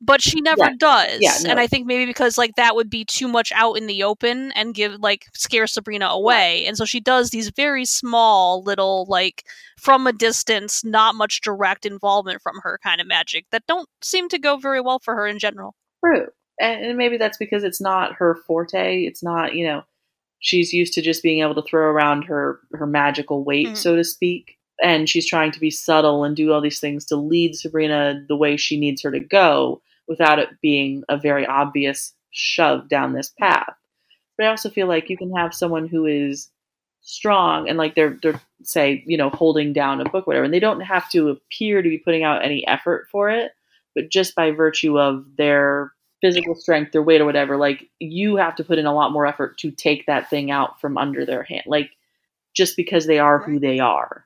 but she never Yeah. does. Yeah, no. And I think maybe because like that would be too much out in the open and give like scare Sabrina away. And so she does these very small little like from a distance, not much direct involvement from her kind of magic that don't seem to go very well for her in general. true. And, and maybe that's because it's not her forte. It's not, you know, she's used to just being able to throw around her her magical weight, Mhm. so to speak. And she's trying to be subtle and do all these things to lead Sabrina the way she needs her to go without it being a very obvious shove down this path. But I also feel like you can have someone who is strong and like they're they're say, you know, holding down a book, whatever, and they don't have to appear to be putting out any effort for it, but just by virtue of their physical strength, their weight or whatever, like you have to put in a lot more effort to take that thing out from under their hand. Like just because they are who they are.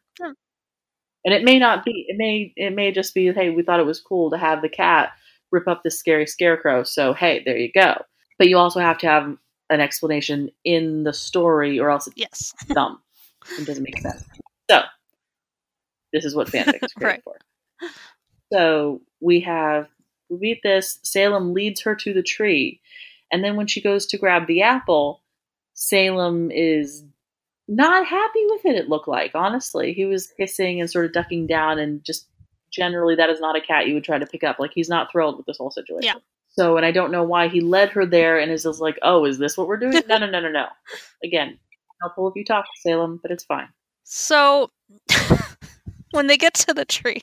And it may not be. It may it may just be, hey, we thought it was cool to have the cat rip up this scary scarecrow. So hey, there you go. But you also have to have an explanation in the story, or else it's Yes. (laughs) dumb. It doesn't make sense. So this is what fanfic is (laughs) created Right. for. So we have we beat this. Salem leads her to the tree, and then when she goes to grab the apple, Salem is not happy with it. It looked like honestly, he was hissing and sort of ducking down, and just generally that is not a cat you would try to pick up. Like he's not thrilled with this whole situation. Yeah. So, and I don't know why he led her there and is just like, oh, is this what we're doing? no, no, no, no, no. Again, helpful if you talk to Salem, but it's fine. So (laughs) when they get to the tree,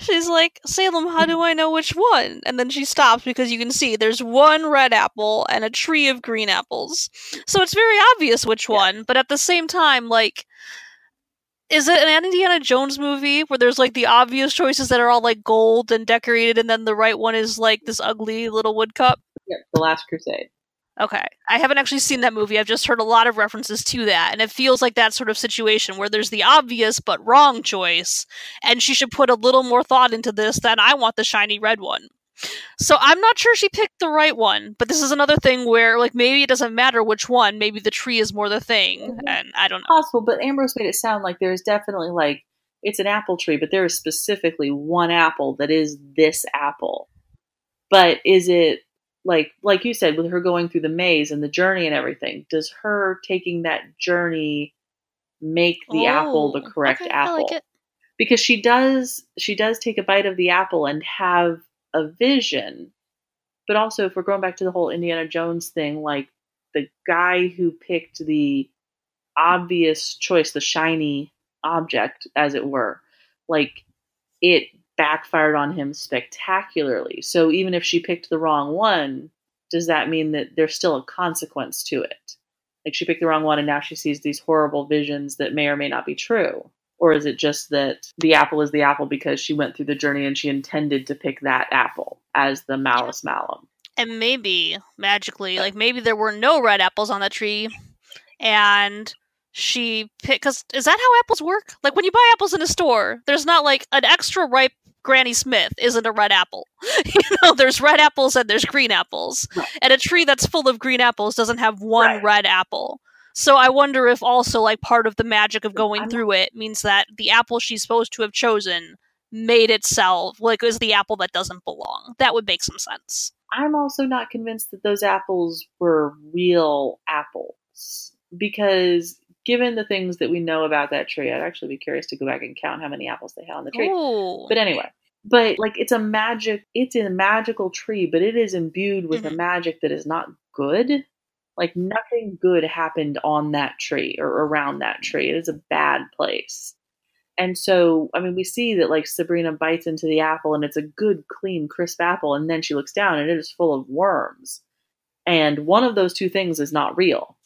she's like, Salem, how do I know which one? And then she stops because you can see there's one red apple and a tree of green apples. So it's very obvious which Yeah. one, but at the same time, like, is it an Indiana Jones movie where there's like the obvious choices that are all like gold and decorated, and then the right one is like this ugly little wood cup? Yep, The Last Crusade. Okay. I haven't actually seen that movie. I've just heard a lot of references to that. And it feels like that sort of situation where there's the obvious but wrong choice. And she should put a little more thought into this than I want the shiny red one. So I'm not sure she picked the right one. But this is another thing where, like, maybe it doesn't matter which one. Maybe the tree is more the thing. Mhm. And I don't know. Possible, but Ambrose made it sound like there's definitely like it's an apple tree, but there is specifically one apple that is this apple. But is it like like you said with her going through the maze and the journey and everything? Does her taking that journey make the oh, apple the oh, correct okay, apple? Like because she does she does take a bite of the apple and have a vision. But also if we're going back to the whole Indiana Jones thing, like the guy who picked the obvious choice, the shiny object, as it were, like it backfired on him spectacularly. So even if she picked the wrong one, does that mean that there's still a consequence to it? Like she picked the wrong one and now she sees these horrible visions that may or may not be true. Or is it just that the apple is the apple because she went through the journey and she intended to pick that apple as the malus malum? And maybe magically, like maybe there were no red apples on the tree and she picked because is that how apples work? Like when you buy apples in a store there's not like an extra ripe granny smith isn't a red apple. (laughs) You know there's red apples and there's green apples. Right. and a tree that's full of green apples doesn't have one right. red apple. So i wonder if also like part of the magic of going through it means that the apple she's supposed to have chosen made itself like is the apple that doesn't belong. That would make some sense. I'm also not convinced that those apples were real apples because given the things that we know about that tree, I'd actually be curious to go back and count how many apples they had on the tree. Ooh. But anyway, but like it's a magic, it's a magical tree, but it is imbued with mm-hmm. a magic that is not good. Like nothing good happened on that tree or around that tree. It is a bad place. And so, I mean, we see that like Sabrina bites into the apple and it's a good, clean, crisp apple. And then she looks down and it is full of worms. And one of those two things is not real.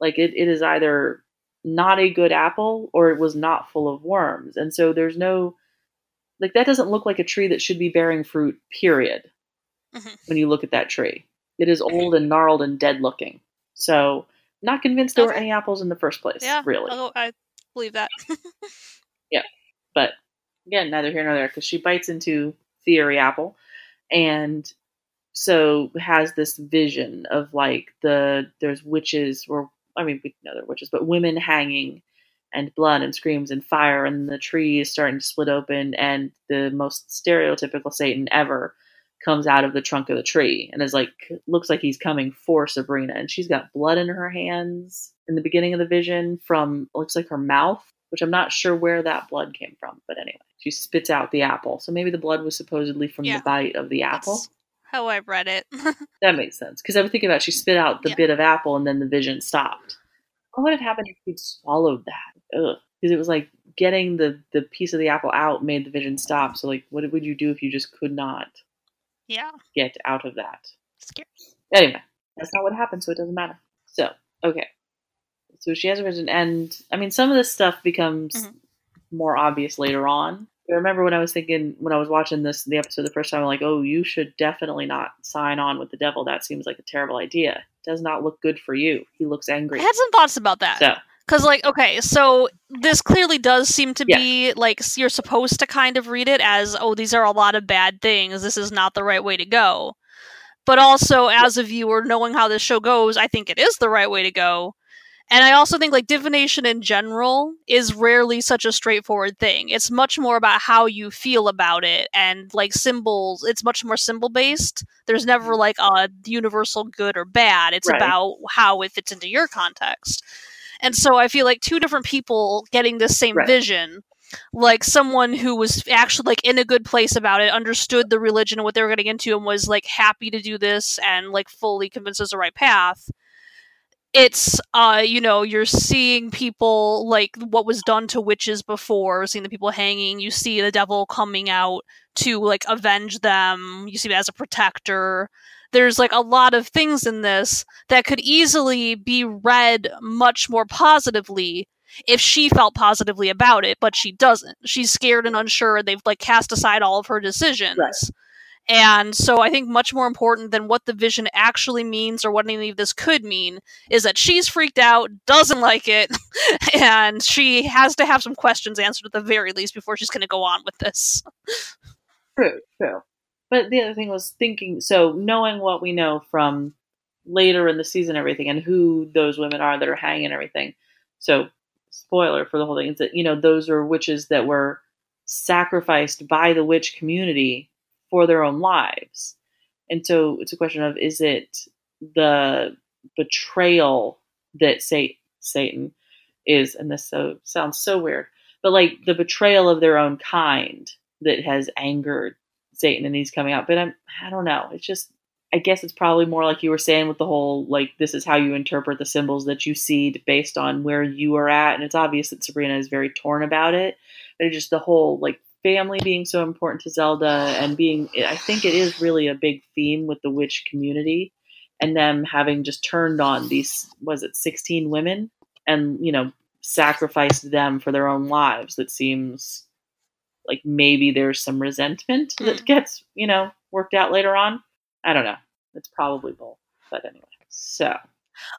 Like it, it is either not a good apple or it was not full of worms. And so there's no like that doesn't look like a tree that should be bearing fruit, period. Mm-hmm. When you look at that tree. It is old and gnarled and dead looking. So not convinced there okay. were any apples in the first place. Yeah, really. Oh, I believe that. (laughs) yeah. But again, neither here nor there, because she bites into Theory Apple and so has this vision of like the there's witches or I mean, we know they're witches, but women hanging and blood and screams and fire and the tree is starting to split open and the most stereotypical Satan ever comes out of the trunk of the tree and is like looks like he's coming for Sabrina. And she's got blood in her hands in the beginning of the vision from looks like her mouth which I'm not sure where that blood came from but anyway she spits out the apple. So maybe the blood was supposedly from yeah, the bite of the apple how I read it. (laughs) that makes sense because I was thinking about she spit out the yeah. bit of apple and then the vision stopped. What would have happened if she'd swallowed that? Because it was like getting the the piece of the apple out made the vision stop. So like, what would you do if you just could not? Yeah. Get out of that. Scary. Anyway, that's not what happened, so it doesn't matter. So okay. So she has a vision, and I mean, some of this stuff becomes mm-hmm. more obvious later on. I remember when I was thinking when I was watching this the episode the first time, I'm like, oh, you should definitely not sign on with the devil. That seems like a terrible idea. Does not look good for you. He looks angry. I had some thoughts about that. So because like okay so this clearly does seem to yeah. be like you're supposed to kind of read it as oh these are a lot of bad things this is not the right way to go but also as a viewer knowing how this show goes i think it is the right way to go and I also think like divination in general is rarely such a straightforward thing. It's much more about how you feel about it and like symbols, it's much more symbol based. There's never mm-hmm. like a universal good or bad. It's right. about how it fits into your context. And so I feel like two different people getting this same right. vision like someone who was actually like in a good place about it understood the religion and what they were getting into and was like happy to do this and like fully convinced it's the right path it's uh you know you're seeing people like what was done to witches before seeing the people hanging you see the devil coming out to like avenge them you see it as a protector. There's like a lot of things in this that could easily be read much more positively if she felt positively about it but she doesn't. She's scared and unsure and they've like cast aside all of her decisions. Right. And so I think much more important than what the vision actually means or what any of this could mean is that she's freaked out, doesn't like it, (laughs) and she has to have some questions answered at the very least before she's going to go on with this. True, true. But the other thing was thinking so knowing what we know from later in the season everything and who those women are that are hanging everything. So spoiler for the whole thing is that you know those are witches that were sacrificed by the witch community for their own lives. And so it's a question of is it the betrayal that Satan is, and this so sounds so weird, but like the betrayal of their own kind that has angered Satan and he's coming out. But I'm I don't know. It's just I guess it's probably more like you were saying with the whole like this is how you interpret the symbols that you see based on where you are at. And it's obvious that Sabrina is very torn about it. But it's just the whole like family being so important to Zelda and being I think it is really a big theme with the witch community and them having just turned on these was it 16 women? And you know sacrificed them for their own lives. That seems like maybe there's some resentment mm. that gets you know worked out later on. I don't know. It's probably both. But anyway so.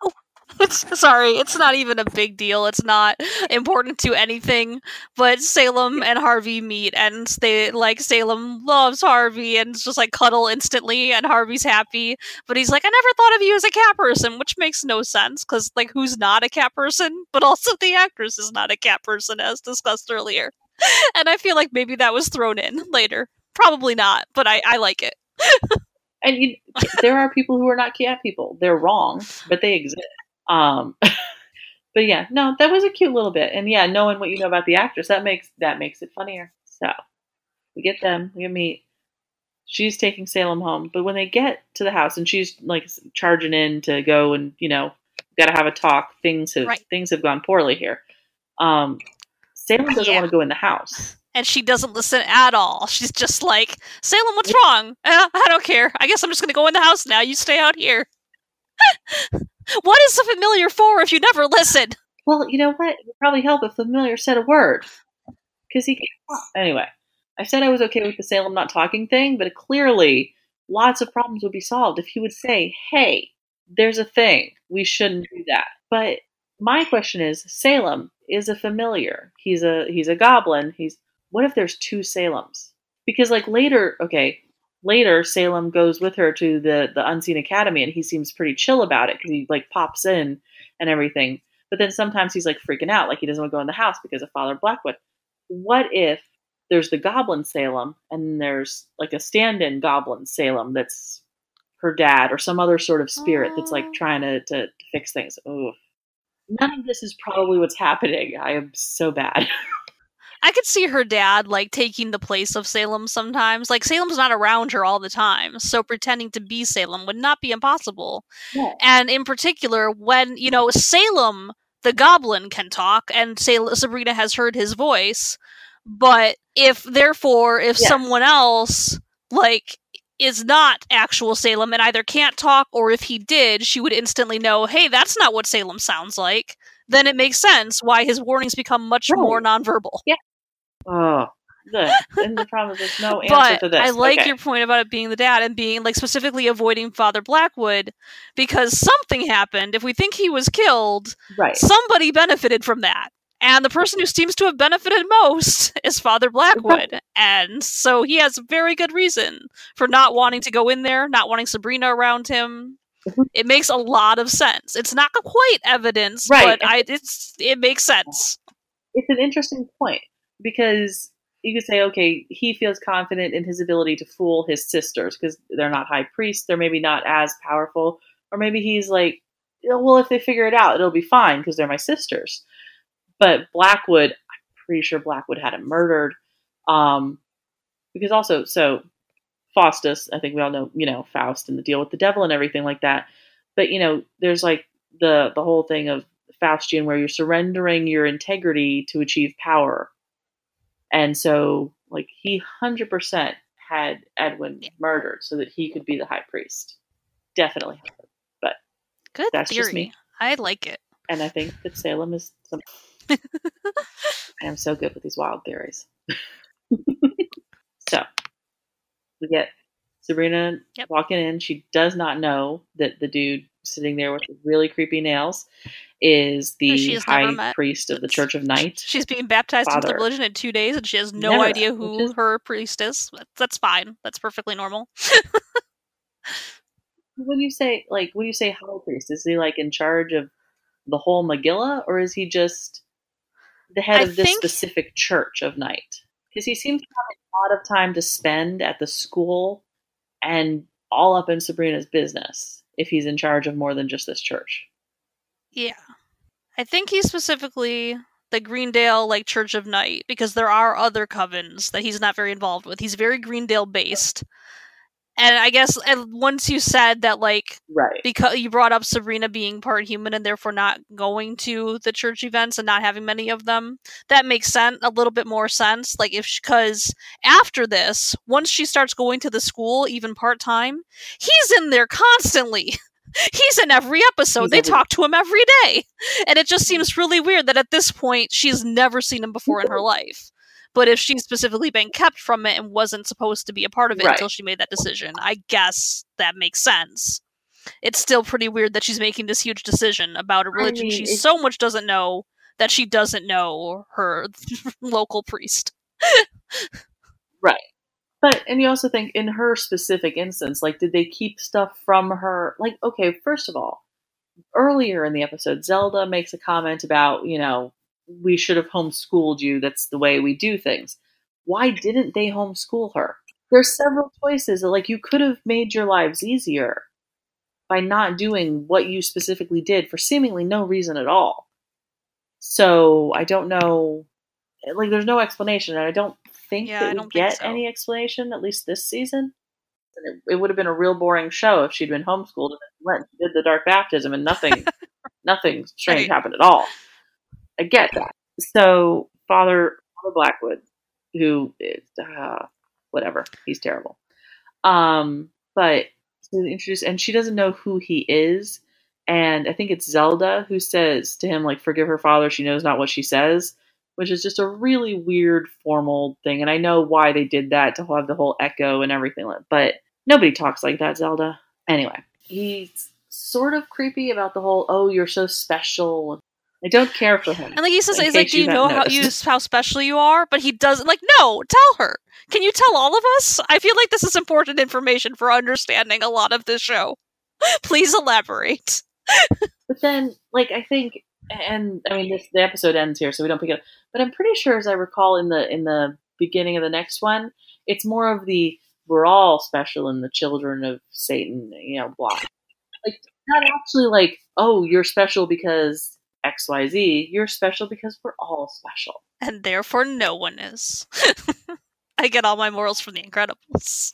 Oh (laughs) sorry, it's not even a big deal. It's not important to anything. But Salem and Harvey meet, and they like Salem loves Harvey, and just like cuddle instantly, and Harvey's happy. But he's like, I never thought of you as a cat person, which makes no sense because like who's not a cat person? But also the actress is not a cat person, as discussed earlier. (laughs) and I feel like maybe that was thrown in later. Probably not, but I I like it. and you, there are people who are not cat people. They're wrong, but they exist. Um, (laughs) but yeah, no, that was a cute little bit, and yeah, knowing what you know about the actress, that makes that makes it funnier. So we get them, we meet. She's taking Salem home, but when they get to the house and she's like charging in to go and you know, got to have a talk. Things have right. things have gone poorly here. Um, Salem doesn't yeah. want to go in the house and she doesn't listen at all. She's just like, Salem, what's wrong? Uh, (laughs) I don't care. I guess I'm just going to go in the house now. You stay out here. (laughs) What is a familiar for if you never listen? Well, you know what? It would probably help if the familiar said a word. Because he can't. Anyway, I said I was okay with the Salem not talking thing, but clearly lots of problems would be solved if he would say, hey, there's a thing. We shouldn't do that. But my question is Salem is a familiar. He's a he's a goblin. He's what if there's two Salems? Because like later, okay, later Salem goes with her to the the Unseen Academy, and he seems pretty chill about it because he like pops in and everything. But then sometimes he's like freaking out, like he doesn't want to go in the house because of Father Blackwood. What if there's the Goblin Salem, and there's like a stand-in Goblin Salem that's her dad or some other sort of spirit that's like trying to, to, to fix things. Oh, none of this is probably what's happening. I am so bad. (laughs) I could see her dad like taking the place of Salem sometimes. Like Salem's not around her all the time, so pretending to be Salem would not be impossible. Yeah. And in particular, when you know Salem, the goblin, can talk, and Sal- Sabrina has heard his voice, but if therefore if yes. someone else like is not actual Salem and either can't talk or if he did, she would instantly know, hey, that's not what Salem sounds like. Then it makes sense why his warnings become much right. more nonverbal. Yeah. Oh, good. And the problem is no (laughs) answer but to this. I like okay. your point about it being the dad and being like specifically avoiding Father Blackwood because something happened. If we think he was killed, right. somebody benefited from that. And the person who seems to have benefited most (laughs) is Father Blackwood. and so he has very good reason for not wanting to go in there, not wanting Sabrina around him. Mm-hmm. It makes a lot of sense. It's not quite evidence, right. but I, it's it makes sense. It's an interesting point because you could say, okay, he feels confident in his ability to fool his sisters because they're not high priests, they're maybe not as powerful, or maybe he's like, well, if they figure it out, it'll be fine because they're my sisters. But Blackwood, I'm pretty sure Blackwood had him murdered, um, because also, so Faustus, I think we all know, you know, Faust and the deal with the devil and everything like that. But you know, there's like the the whole thing of Faustian where you're surrendering your integrity to achieve power and so, like, he 100% had Edwin yeah. murdered so that he could be the high priest. Definitely. But good that's theory. just me. I like it. And I think that Salem is. Some... (laughs) I am so good with these wild theories. (laughs) so, we get Sabrina yep. walking in. She does not know that the dude sitting there with really creepy nails is the high priest of the Church of Night. She's being baptized Father. into the religion in two days, and she has no Never. idea who is... her priest is. That's fine. That's perfectly normal. (laughs) when you say like when you say high priest, is he like in charge of the whole Megillah, or is he just the head I of this think- specific church of night? Because he seems to have a lot of time to spend at the school and all up in Sabrina's business if he's in charge of more than just this church. Yeah. I think he's specifically the Greendale like Church of Night because there are other covens that he's not very involved with. He's very Greendale based. And I guess and once you said that like Right. because you brought up Sabrina being part human and therefore not going to the church events and not having many of them, that makes sense a little bit more sense. Like if because after this, once she starts going to the school even part time, he's in there constantly. (laughs) He's in every episode. He's they every- talk to him every day. And it just mm-hmm. seems really weird that at this point she's never seen him before in her life. But if she's specifically been kept from it and wasn't supposed to be a part of it Right. until she made that decision, I guess that makes sense. It's still pretty weird that she's making this huge decision about a religion mean, she it's- so much doesn't know that she doesn't know her (laughs) local priest. Right. But and you also think in her specific instance, like did they keep stuff from her? Like, okay, first of all, earlier in the episode, Zelda makes a comment about, you know, we should have homeschooled you. That's the way we do things. Why didn't they homeschool her? There's several choices that like you could have made your lives easier by not doing what you specifically did for seemingly no reason at all. So I don't know like there's no explanation and I don't think Yeah, that we get so. any explanation at least this season. And it, it would have been a real boring show if she'd been homeschooled and went and did the dark baptism and nothing (laughs) nothing strange Right. happened at all. I get that. So Father Father Blackwood, who is uh, whatever, he's terrible. Um, but to introduce, and she doesn't know who he is, and I think it's Zelda who says to him like, "Forgive her, father. She knows not what she says," which is just a really weird formal thing. And I know why they did that to have the whole echo and everything, but nobody talks like that, Zelda. Anyway, he's sort of creepy about the whole "Oh, you're so special." I don't care for him. And like he says, he's like, "Do you you know how you (laughs) how special you are?" But he doesn't. Like, no, tell her. Can you tell all of us? I feel like this is important information for understanding a lot of this show. (laughs) Please elaborate. (laughs) But then, like, I think, and I mean, this the episode ends here, so we don't pick it up. But I'm pretty sure, as I recall, in the in the beginning of the next one, it's more of the we're all special and the children of Satan, you know, blah. Like, not actually like, oh, you're special because X Y Z. You're special because we're all special. And therefore, no one is. (laughs) I get all my morals from The Incredibles.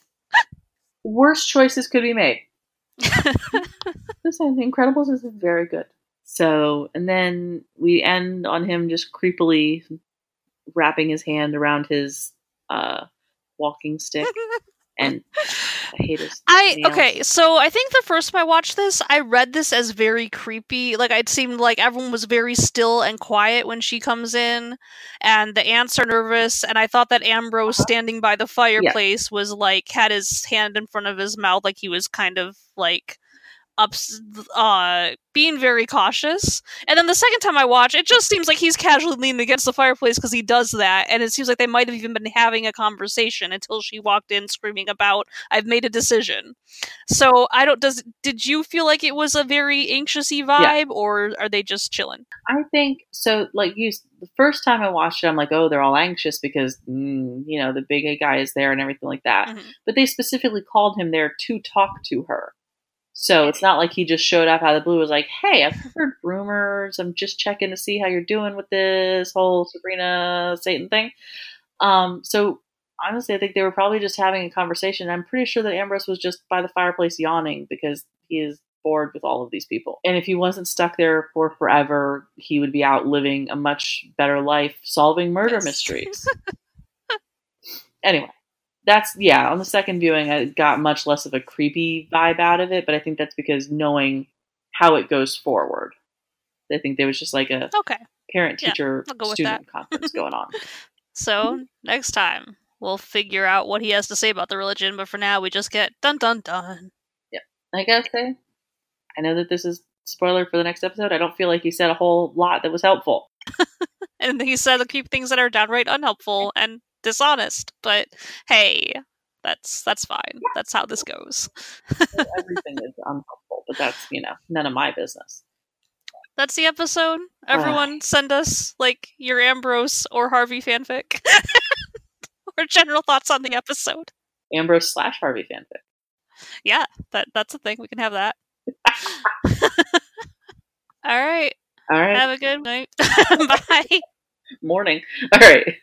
(laughs) Worst choices could be made. (laughs) This The Incredibles is very good. So, and then we end on him just creepily wrapping his hand around his uh, walking stick, and I hate his. (laughs) I okay, so I think the first time I watched this, I read this as very creepy. Like it seemed like everyone was very still and quiet when she comes in, and the aunts are nervous. And I thought that Ambrose Uh-huh. standing by the fireplace was like had his hand in front of his mouth, like he was kind of like ups uh being very cautious and then the second time i watch it just seems like he's casually leaning against the fireplace because he does that and it seems like they might have even been having a conversation until she walked in screaming about i've made a decision so i don't does did you feel like it was a very anxiousy vibe or are they just chilling I think so. Like you, the first time I watched it, I'm like, oh, they're all anxious because mm, you know the big guy is there and everything like that. Mhm. But they specifically called him there to talk to her. So it's not like he just showed up out of the blue. and Was like, "Hey, I've heard rumors. I'm just checking to see how you're doing with this whole Sabrina Satan thing." Um, so honestly, I think they were probably just having a conversation. I'm pretty sure that Ambrose was just by the fireplace yawning because he is bored with all of these people. And if he wasn't stuck there for forever, he would be out living a much better life, solving murder Yes. mysteries. anyway, that's yeah. On the second viewing, I got much less of a creepy vibe out of it, but I think that's because knowing how it goes forward, I think there was just like a okay parent teacher go student conference going on. (laughs) so next time we'll figure out what he has to say about the religion but for now we just get dun dun dun Yep. I gotta say, I know that this is spoiler for the next episode. I don't feel like he said a whole lot that was helpful. (laughs) and he said to keep things that are downright unhelpful (laughs) and dishonest. But hey, that's that's fine. That's how this goes. (laughs) Everything is unhelpful, but that's you know none of my business. That's the episode. Everyone send us like your Ambrose or Harvey fanfic. (laughs) or general thoughts on the (laughs) episode. Ambrose slash Harvey fanfic. Yeah, that that's a thing. We can have that. All right. All right. Have a good night. Bye. Morning. All right.